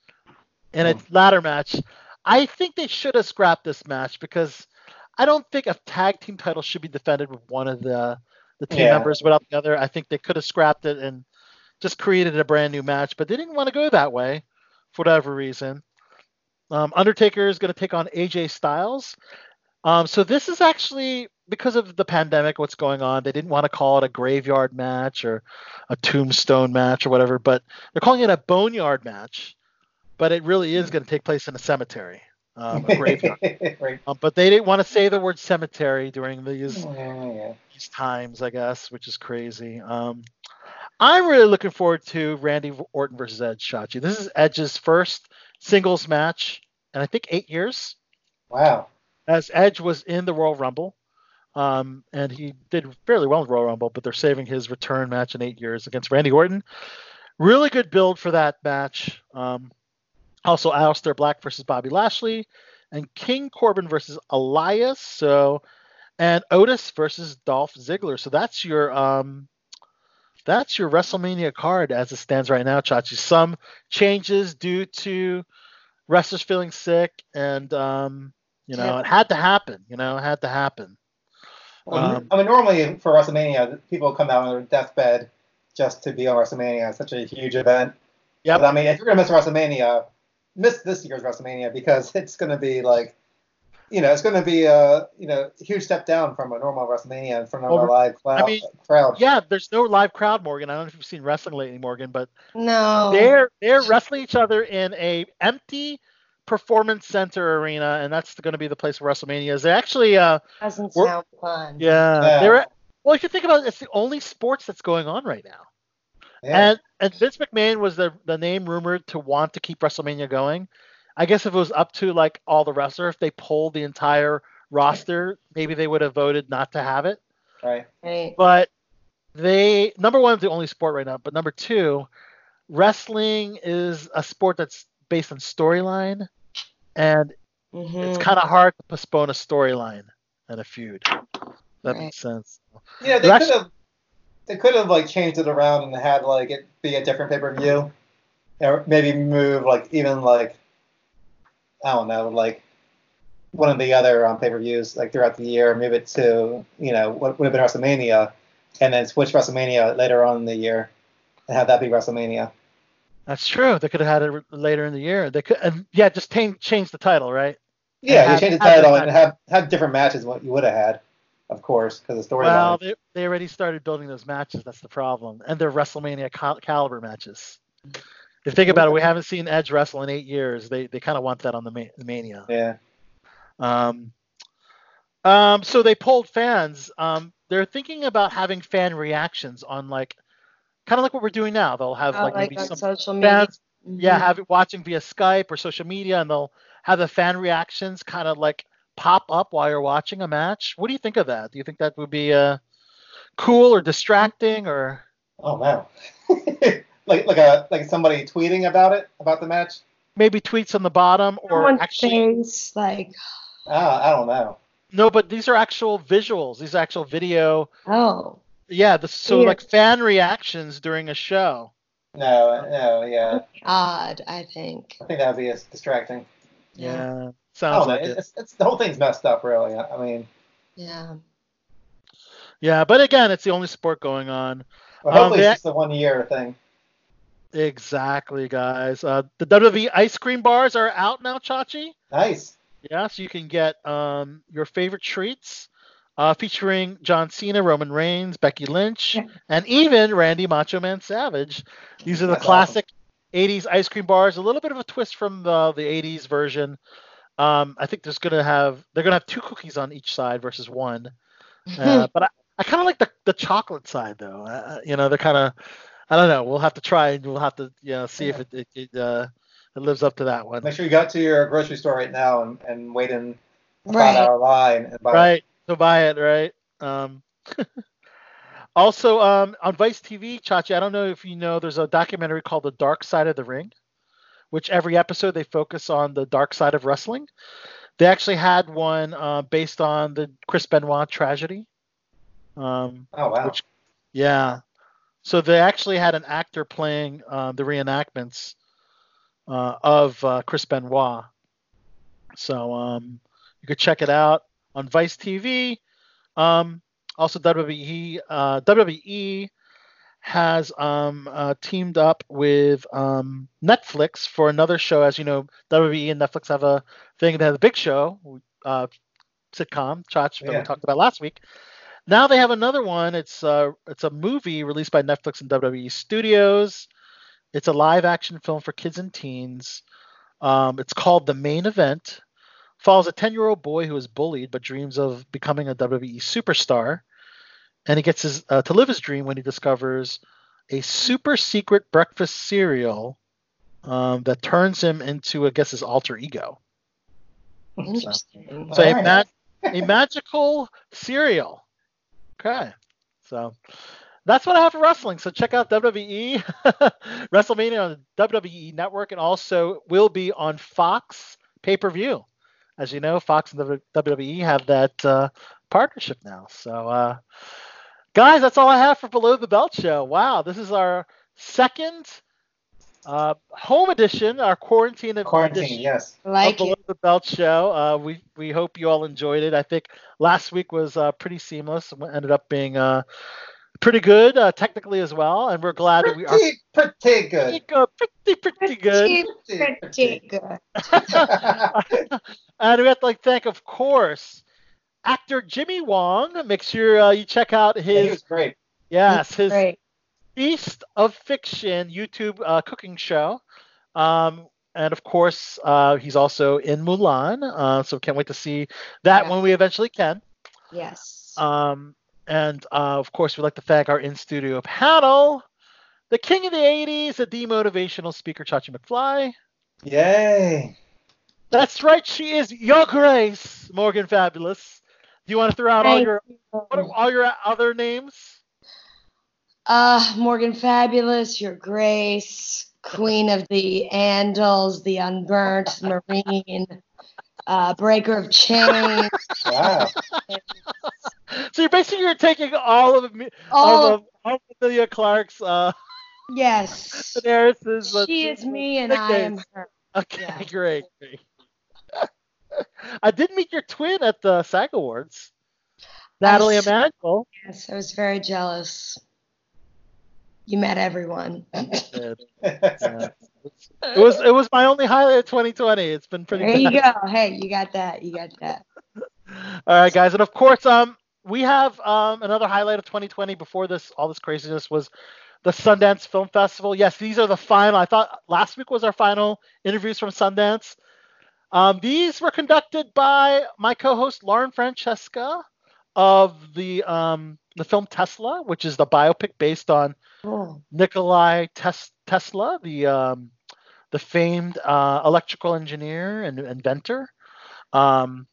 in a ladder match. I think they should have scrapped this match because I don't think a tag team title should be defended with one of the the team Yeah. members without the other. I think they could have scrapped it and just created a brand new match, but they didn't want to go that way for whatever reason. Um, Undertaker is going to take on AJ Styles. Um, so this is actually because of the pandemic, what's going on. They didn't want to call it a graveyard match or a tombstone match or whatever, but they're calling it a boneyard match. But it really is going to take place in a cemetery, um, a graveyard. right. Um, but they didn't want to say the word cemetery during these Yeah, yeah. these times, I guess, which is crazy. Um, I'm really looking forward to Randy Orton versus Edge Chachi. This is Edge's first singles match, and I think eight years, Wow. as Edge was in the Royal Rumble. Um, and he did fairly well in the Royal Rumble, but they're saving his return match in eight years against Randy Orton. Really good build for that match. Um, also, Aleister Black versus Bobby Lashley, and King Corbin versus Elias. So, and Otis versus Dolph Ziggler. So that's your um, that's your WrestleMania card as it stands right now, Chachi. Some changes due to wrestlers feeling sick, and um, you know Yeah. it had to happen. You know, it had to happen. Well, Um, I mean, normally for WrestleMania, people come out on their deathbed just to be on WrestleMania. It's such a huge event. Yeah. I mean, if you're gonna miss WrestleMania, miss this year's WrestleMania because it's gonna be like, you know, it's gonna be a you know huge step down from a normal WrestleMania in front of Over- a live cloud, I mean, crowd. Yeah, there's no live crowd, Morgan. I don't know if you've seen wrestling lately, Morgan, but No. they're they're wrestling each other in a empty performance center arena, and that's going to be the place where WrestleMania is. They actually, uh, Doesn't sound fun. yeah, Yeah. they're well. If you think about it, it's the only sports that's going on right now. Yeah. And and Vince McMahon was the the name rumored to want to keep WrestleMania going. I guess if it was up to like all the wrestlers, if they polled the entire roster, maybe they would have voted not to have it. right. Right. But they number one is the only sport right now, but number two, wrestling is a sport that's based on storyline, and hmm it's kind of hard to postpone a storyline and a feud. That Right. makes sense. Yeah, they could have they could have like changed it around and had like it be a different pay per view, or maybe move like even like I don't know like one of the other um, pay per views like throughout the year, move it to you know what would have been WrestleMania, and then switch WrestleMania later on in the year, and have that be WrestleMania. That's true. They could have had it later in the year. They could, and yeah, just change change the title, right? Yeah, have- you change the title the and have have different matches than what you would have had, of course, because the storyline. Well, they, they already started building those matches. That's the problem, and they're WrestleMania cal- caliber matches. If you think about it, we haven't seen Edge wrestle in eight years. They they kind of want that on the, ma- the Mania. yeah. Um, um, so they polled fans. Um, they're thinking about having fan reactions on like, kind of like what we're doing now. They'll have Oh, like, like maybe some social media. fans, yeah, Mhm. have it watching via Skype or social media, and they'll have the fan reactions kind of like pop up while you're watching a match. What do you think of that? Do you think that would be uh, cool or distracting or? Oh man. like like a like somebody tweeting about it about the match. maybe tweets on the bottom or Someone's actually face, like, Ah, I don't know. no but these are actual visuals these are actual video oh, yeah the, so Weird. like fan reactions during a show No, no, yeah. odd. I think. I think that would be as distracting. Yeah, I sounds like it It's, it's the whole thing's messed up, really. I I mean, Yeah. yeah but again it's the only sport going on but Um, hopefully they- it's just a one year thing. exactly guys uh, the wwe ice cream bars are out now chachi Nice. yeah so you can get um, your favorite treats uh, featuring John Cena, Roman Reigns, Becky Lynch, and even Randy Macho Man Savage. These are the That's classic 80s ice cream bars. A little bit of a twist from the, the 80s version. Um, I think there's gonna have they're gonna have two cookies on each side versus one. Uh, but I, I kind of like the, the chocolate side though. Uh, you know, they're kind of I don't know. We'll have to try and we'll have to you know see if it it, it, uh, it lives up to that one. Make sure you go to your grocery store right now and, and wait in a Right. five hour line and buy it. right to buy it right um also um on vice tv chachi i don't know if you know there's a documentary called the dark side of the ring which every episode they focus on the dark side of wrestling they actually had one uh, based on the chris benoit tragedy um Oh wow. which yeah so they actually had an actor playing uh, the reenactments uh, of uh, chris benoit so um you could check it out on Vice TV. Um, also, WWE uh, WWE has um, uh, teamed up with um, Netflix for another show. As you know, WWE and Netflix have a thing. They have a big show, uh, sitcom, Chach, that Yeah. we talked about last week. Now they have another one. It's uh, it's a movie released by Netflix and WWE Studios. It's a live action film for kids and teens. Um, it's called The Main Event follows a 10 year old boy who is bullied but dreams of becoming a WWE superstar. And he gets his, uh, to live his dream when he discovers a super secret breakfast cereal um, that turns him into, I guess, his alter ego. Interesting. So a, ma- a magical cereal. Okay. So that's what I have for wrestling. So check out WWE WrestleMania on the WWE Network and also will be on Fox pay per view. As you know, Fox and the WWE have that uh, partnership now. So, uh, guys, that's all I have for Below the Belt Show. Wow, this is our second uh, home edition, our quarantine, Quarantine, edition yes. I like of Below it. the Belt Show. Uh, we we hope you all enjoyed it. I think last week was uh, pretty seamless. and Ended up being uh, pretty good uh, technically as well, and we're glad that we are Pretty, pretty pretty good. good, pretty pretty good. Pretty, pretty good. and we have to like thank, of course, actor Jimmy Wong. Make sure uh, you check out Yeah, he was great. yes his Great. Feast of Fiction YouTube uh, cooking show. Um, and of course, uh, he's also in Mulan. Uh, so can't wait to see that Yeah. when we eventually can. Yes. Um, and uh, of course, we'd like to thank our in studio panel, the king of the 80s, the demotivational speaker, Chachi McFly. Yay. That's right, she is your grace, Morgan Fabulous. Do you want to throw out all your all your other names? Uh, Morgan Fabulous, Your Grace, Queen of the Andals, the Unburnt, Marine, uh, Breaker of Chains. Wow. So you're basically you're taking all of me, All all of all of Emilia Clarke's uh, yes. Daenerys's. She is me and I am her. Okay, yeah. great. great. I did meet your twin at the SAG Awards, Nathalie s- Emmanuel. Yes, I was very jealous. You met everyone. It, yeah. It was it was my only highlight of 2020. It's been pretty. There you go. Hey, you got that. You got that. All right, guys, and of course, um, we have um another highlight of 2020 before this all this craziness was the Sundance Film Festival. Yes, these are the final. I thought last week was our final interviews from Sundance. Um, these were conducted by my co-host Lauren Francesca of the um the film Tesla, which is the biopic based on Oh, Nikolai Tes- Tesla, the um, the famed uh, electrical engineer and inventor, um,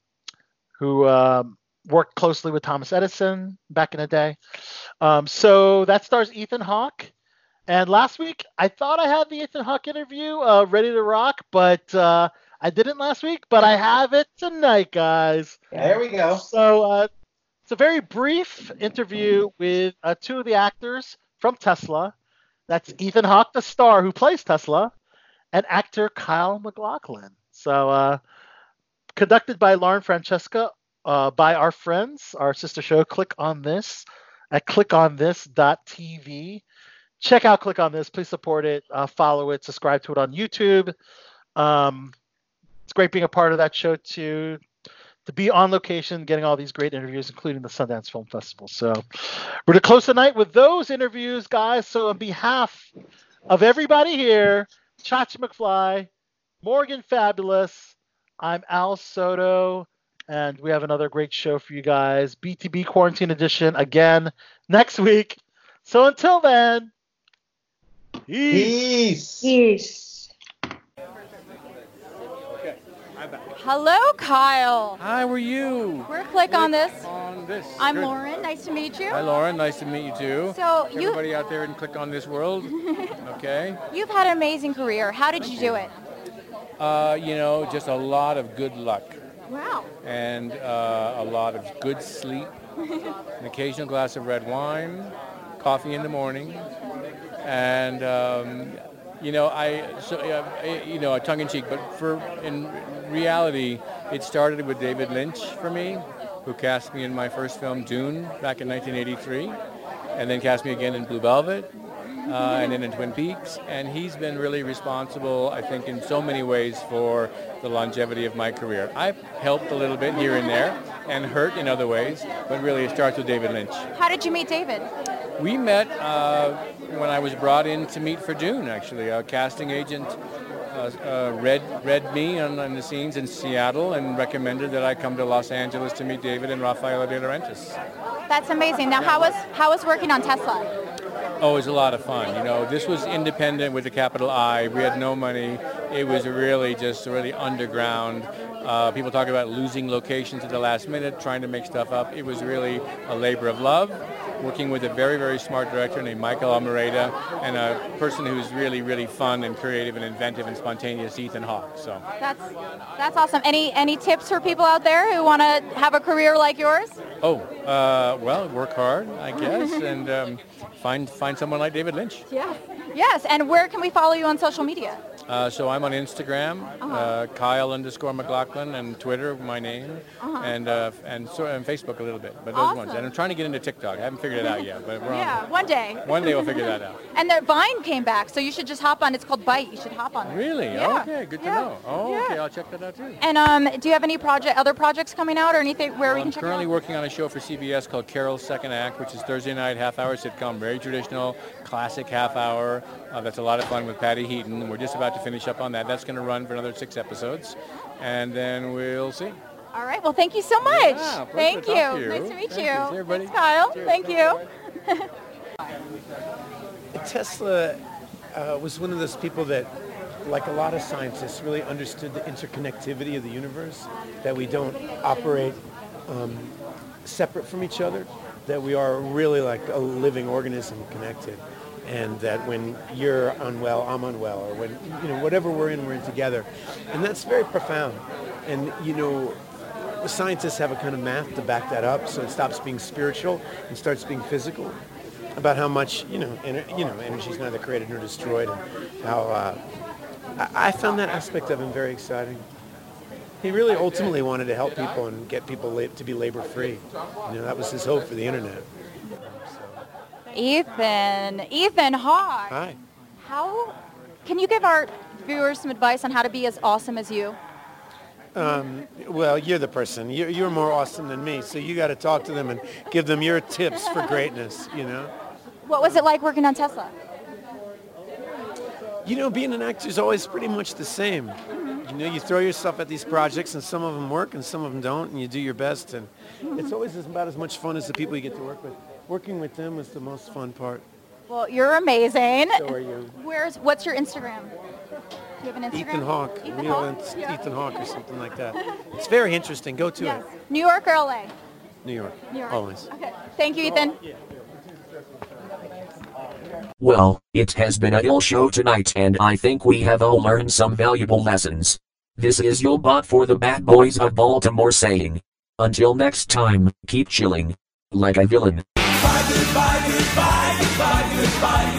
who um, worked closely with Thomas Edison back in the day. Um, so that stars Ethan Hawke. And last week, I thought I had the Ethan Hawke interview uh, ready to rock, but uh, I didn't last week. But I have it tonight, guys. There we go. So uh, it's a very brief interview with uh, two of the actors from Tesla. That's Ethan Hawke, the star who plays Tesla, and actor Kyle MacLachlan. So uh, conducted by Lauren Francesca uh, by our friends, our sister show. Click on this at clickonthis.tv. Check out Click on This. Please support it, uh, follow it, subscribe to it on YouTube. Um, it's great being a part of that show too to be on location, getting all these great interviews, including the Sundance Film Festival. So we're to close the night with those interviews, guys. So on behalf of everybody here, Chachi McFly, Morgan Fabulous, I'm Al Soto, and we have another great show for you guys. BTB Quarantine Edition again next week. So until then, peace. Peace. Peace. Hello, Kyle. Hi, how are you? We're click on this. On this. I'm Good. Lauren. Nice to meet you. Hi, Lauren. Nice to meet you too. So you Everybody out there and click on this world. okay. you've had an amazing career. How did you do it? Uh, you know, just a lot of good luck Wow. and uh, a lot of good sleep, an occasional glass of red wine, coffee in the morning, and um, you know, I so uh, I- you know, a tongue in cheek, but for in reality, it started with David Lynch for me, who cast me in my first film Dune back in 1983, and then cast me again in Blue Velvet. Uh, and then in Twin Peaks, and he's been really responsible, I think, in so many ways for the longevity of my career. I've helped a little bit here and there, and hurt in other ways, but really it starts with David Lynch. How did you meet David? We met uh, when I was brought in to meet for Dune, actually. A casting agent uh, uh, read, read me on, on the scenes in Seattle and recommended that I come to Los Angeles to meet David and Raffaella de Laurentiis. That's amazing. Now, how was how was working on Tesla? Oh, it was a lot of fun. You know, this was independent with a capital I. We had no money. It was really just really underground. Uh, people talk about losing locations at the last minute, trying to make stuff up. It was really a labor of love, working with a very, very smart director named Michael Almereyda and a person who's really, really fun and creative and inventive and spontaneous, Ethan Hawke. So, That's that's awesome. Any any tips for people out there who want to have a career like yours? oh, uh, well, work hard, I guess, and um, find find someone like David Lynch. Yeah. Yes. And where can we follow you on social media? Uh, so I'm on Instagram, uh Kyle underscore MacLachlan, and Twitter, my name, Uh-huh. and uh, and so and Facebook a little bit, but those ones. And I'm trying to get into TikTok. I haven't figured it out yet, but we're Yeah. on. One day. One day we'll figure that out. And the Vine came back, so you should just hop on. It's called Byte. You should hop on. it. Really? Yeah. Okay, good to Yeah. know. Oh, Yeah. okay, I'll check that out too. And um, do you have any project, other projects coming out, or anything where we I'm can check it currently out? working on a show for CBS called Carol's Second Act, which is Thursday night half-hour sitcom, very traditional, classic half-hour. Uh, that's a lot of fun with Patty Heaton, we're just about to finish up on that. That's going to run for another six episodes, and then we'll see. All right. Well, thank you so much. Yeah, thank you. you. Nice to meet Thank you. you. See everybody. Thanks, Kyle. Cheers. Thank you. Tesla uh, was one of those people that, like a lot of scientists, really understood the interconnectivity of the universe, that we don't operate um, separate from each other, that we are really like a living organism connected, and that when you're unwell, I'm unwell, or when, you know, whatever we're in, we're in together. And that's very profound. And, you know, scientists have a kind of math to back that up, so it stops being spiritual and starts being physical about how much you know, ener- you know, energy is neither created nor destroyed, and how uh, I-, I found that aspect of him very exciting. He really ultimately wanted to help people and get people la- to be labor free. You know, that was his hope for the internet. Ethan. Ethan Hawke. Hi. How can you give our viewers some advice on how to be as awesome as you? Um, well, you're the person. You're, you're more awesome than me, so you got to talk to them and give them your tips for greatness. You know. What was it like working on Tesla? You know, being an actor is always pretty much the same. You know, you throw yourself at these projects, and some of them work, and some of them don't, and you do your best, and it's always about as much fun as the people you get to work with. Working with them is the most fun part. Well, you're amazing. So are you. Where's what's your Instagram? Do you have an Instagram? Ethan Hawke, Ethan Real Hawke? Ent- Yeah. Ethan Hawke, or something like that. It's very interesting. Go to Yes. it. New York or LA? New York. New York. Always. Okay. Thank you, Ethan. Well, it has been a ill show tonight and I think we have all learned some valuable lessons. This is your bot for the bad boys of Baltimore saying. Until next time, keep chilling. Like a villain. Goodbye, goodbye, goodbye, goodbye, goodbye, goodbye.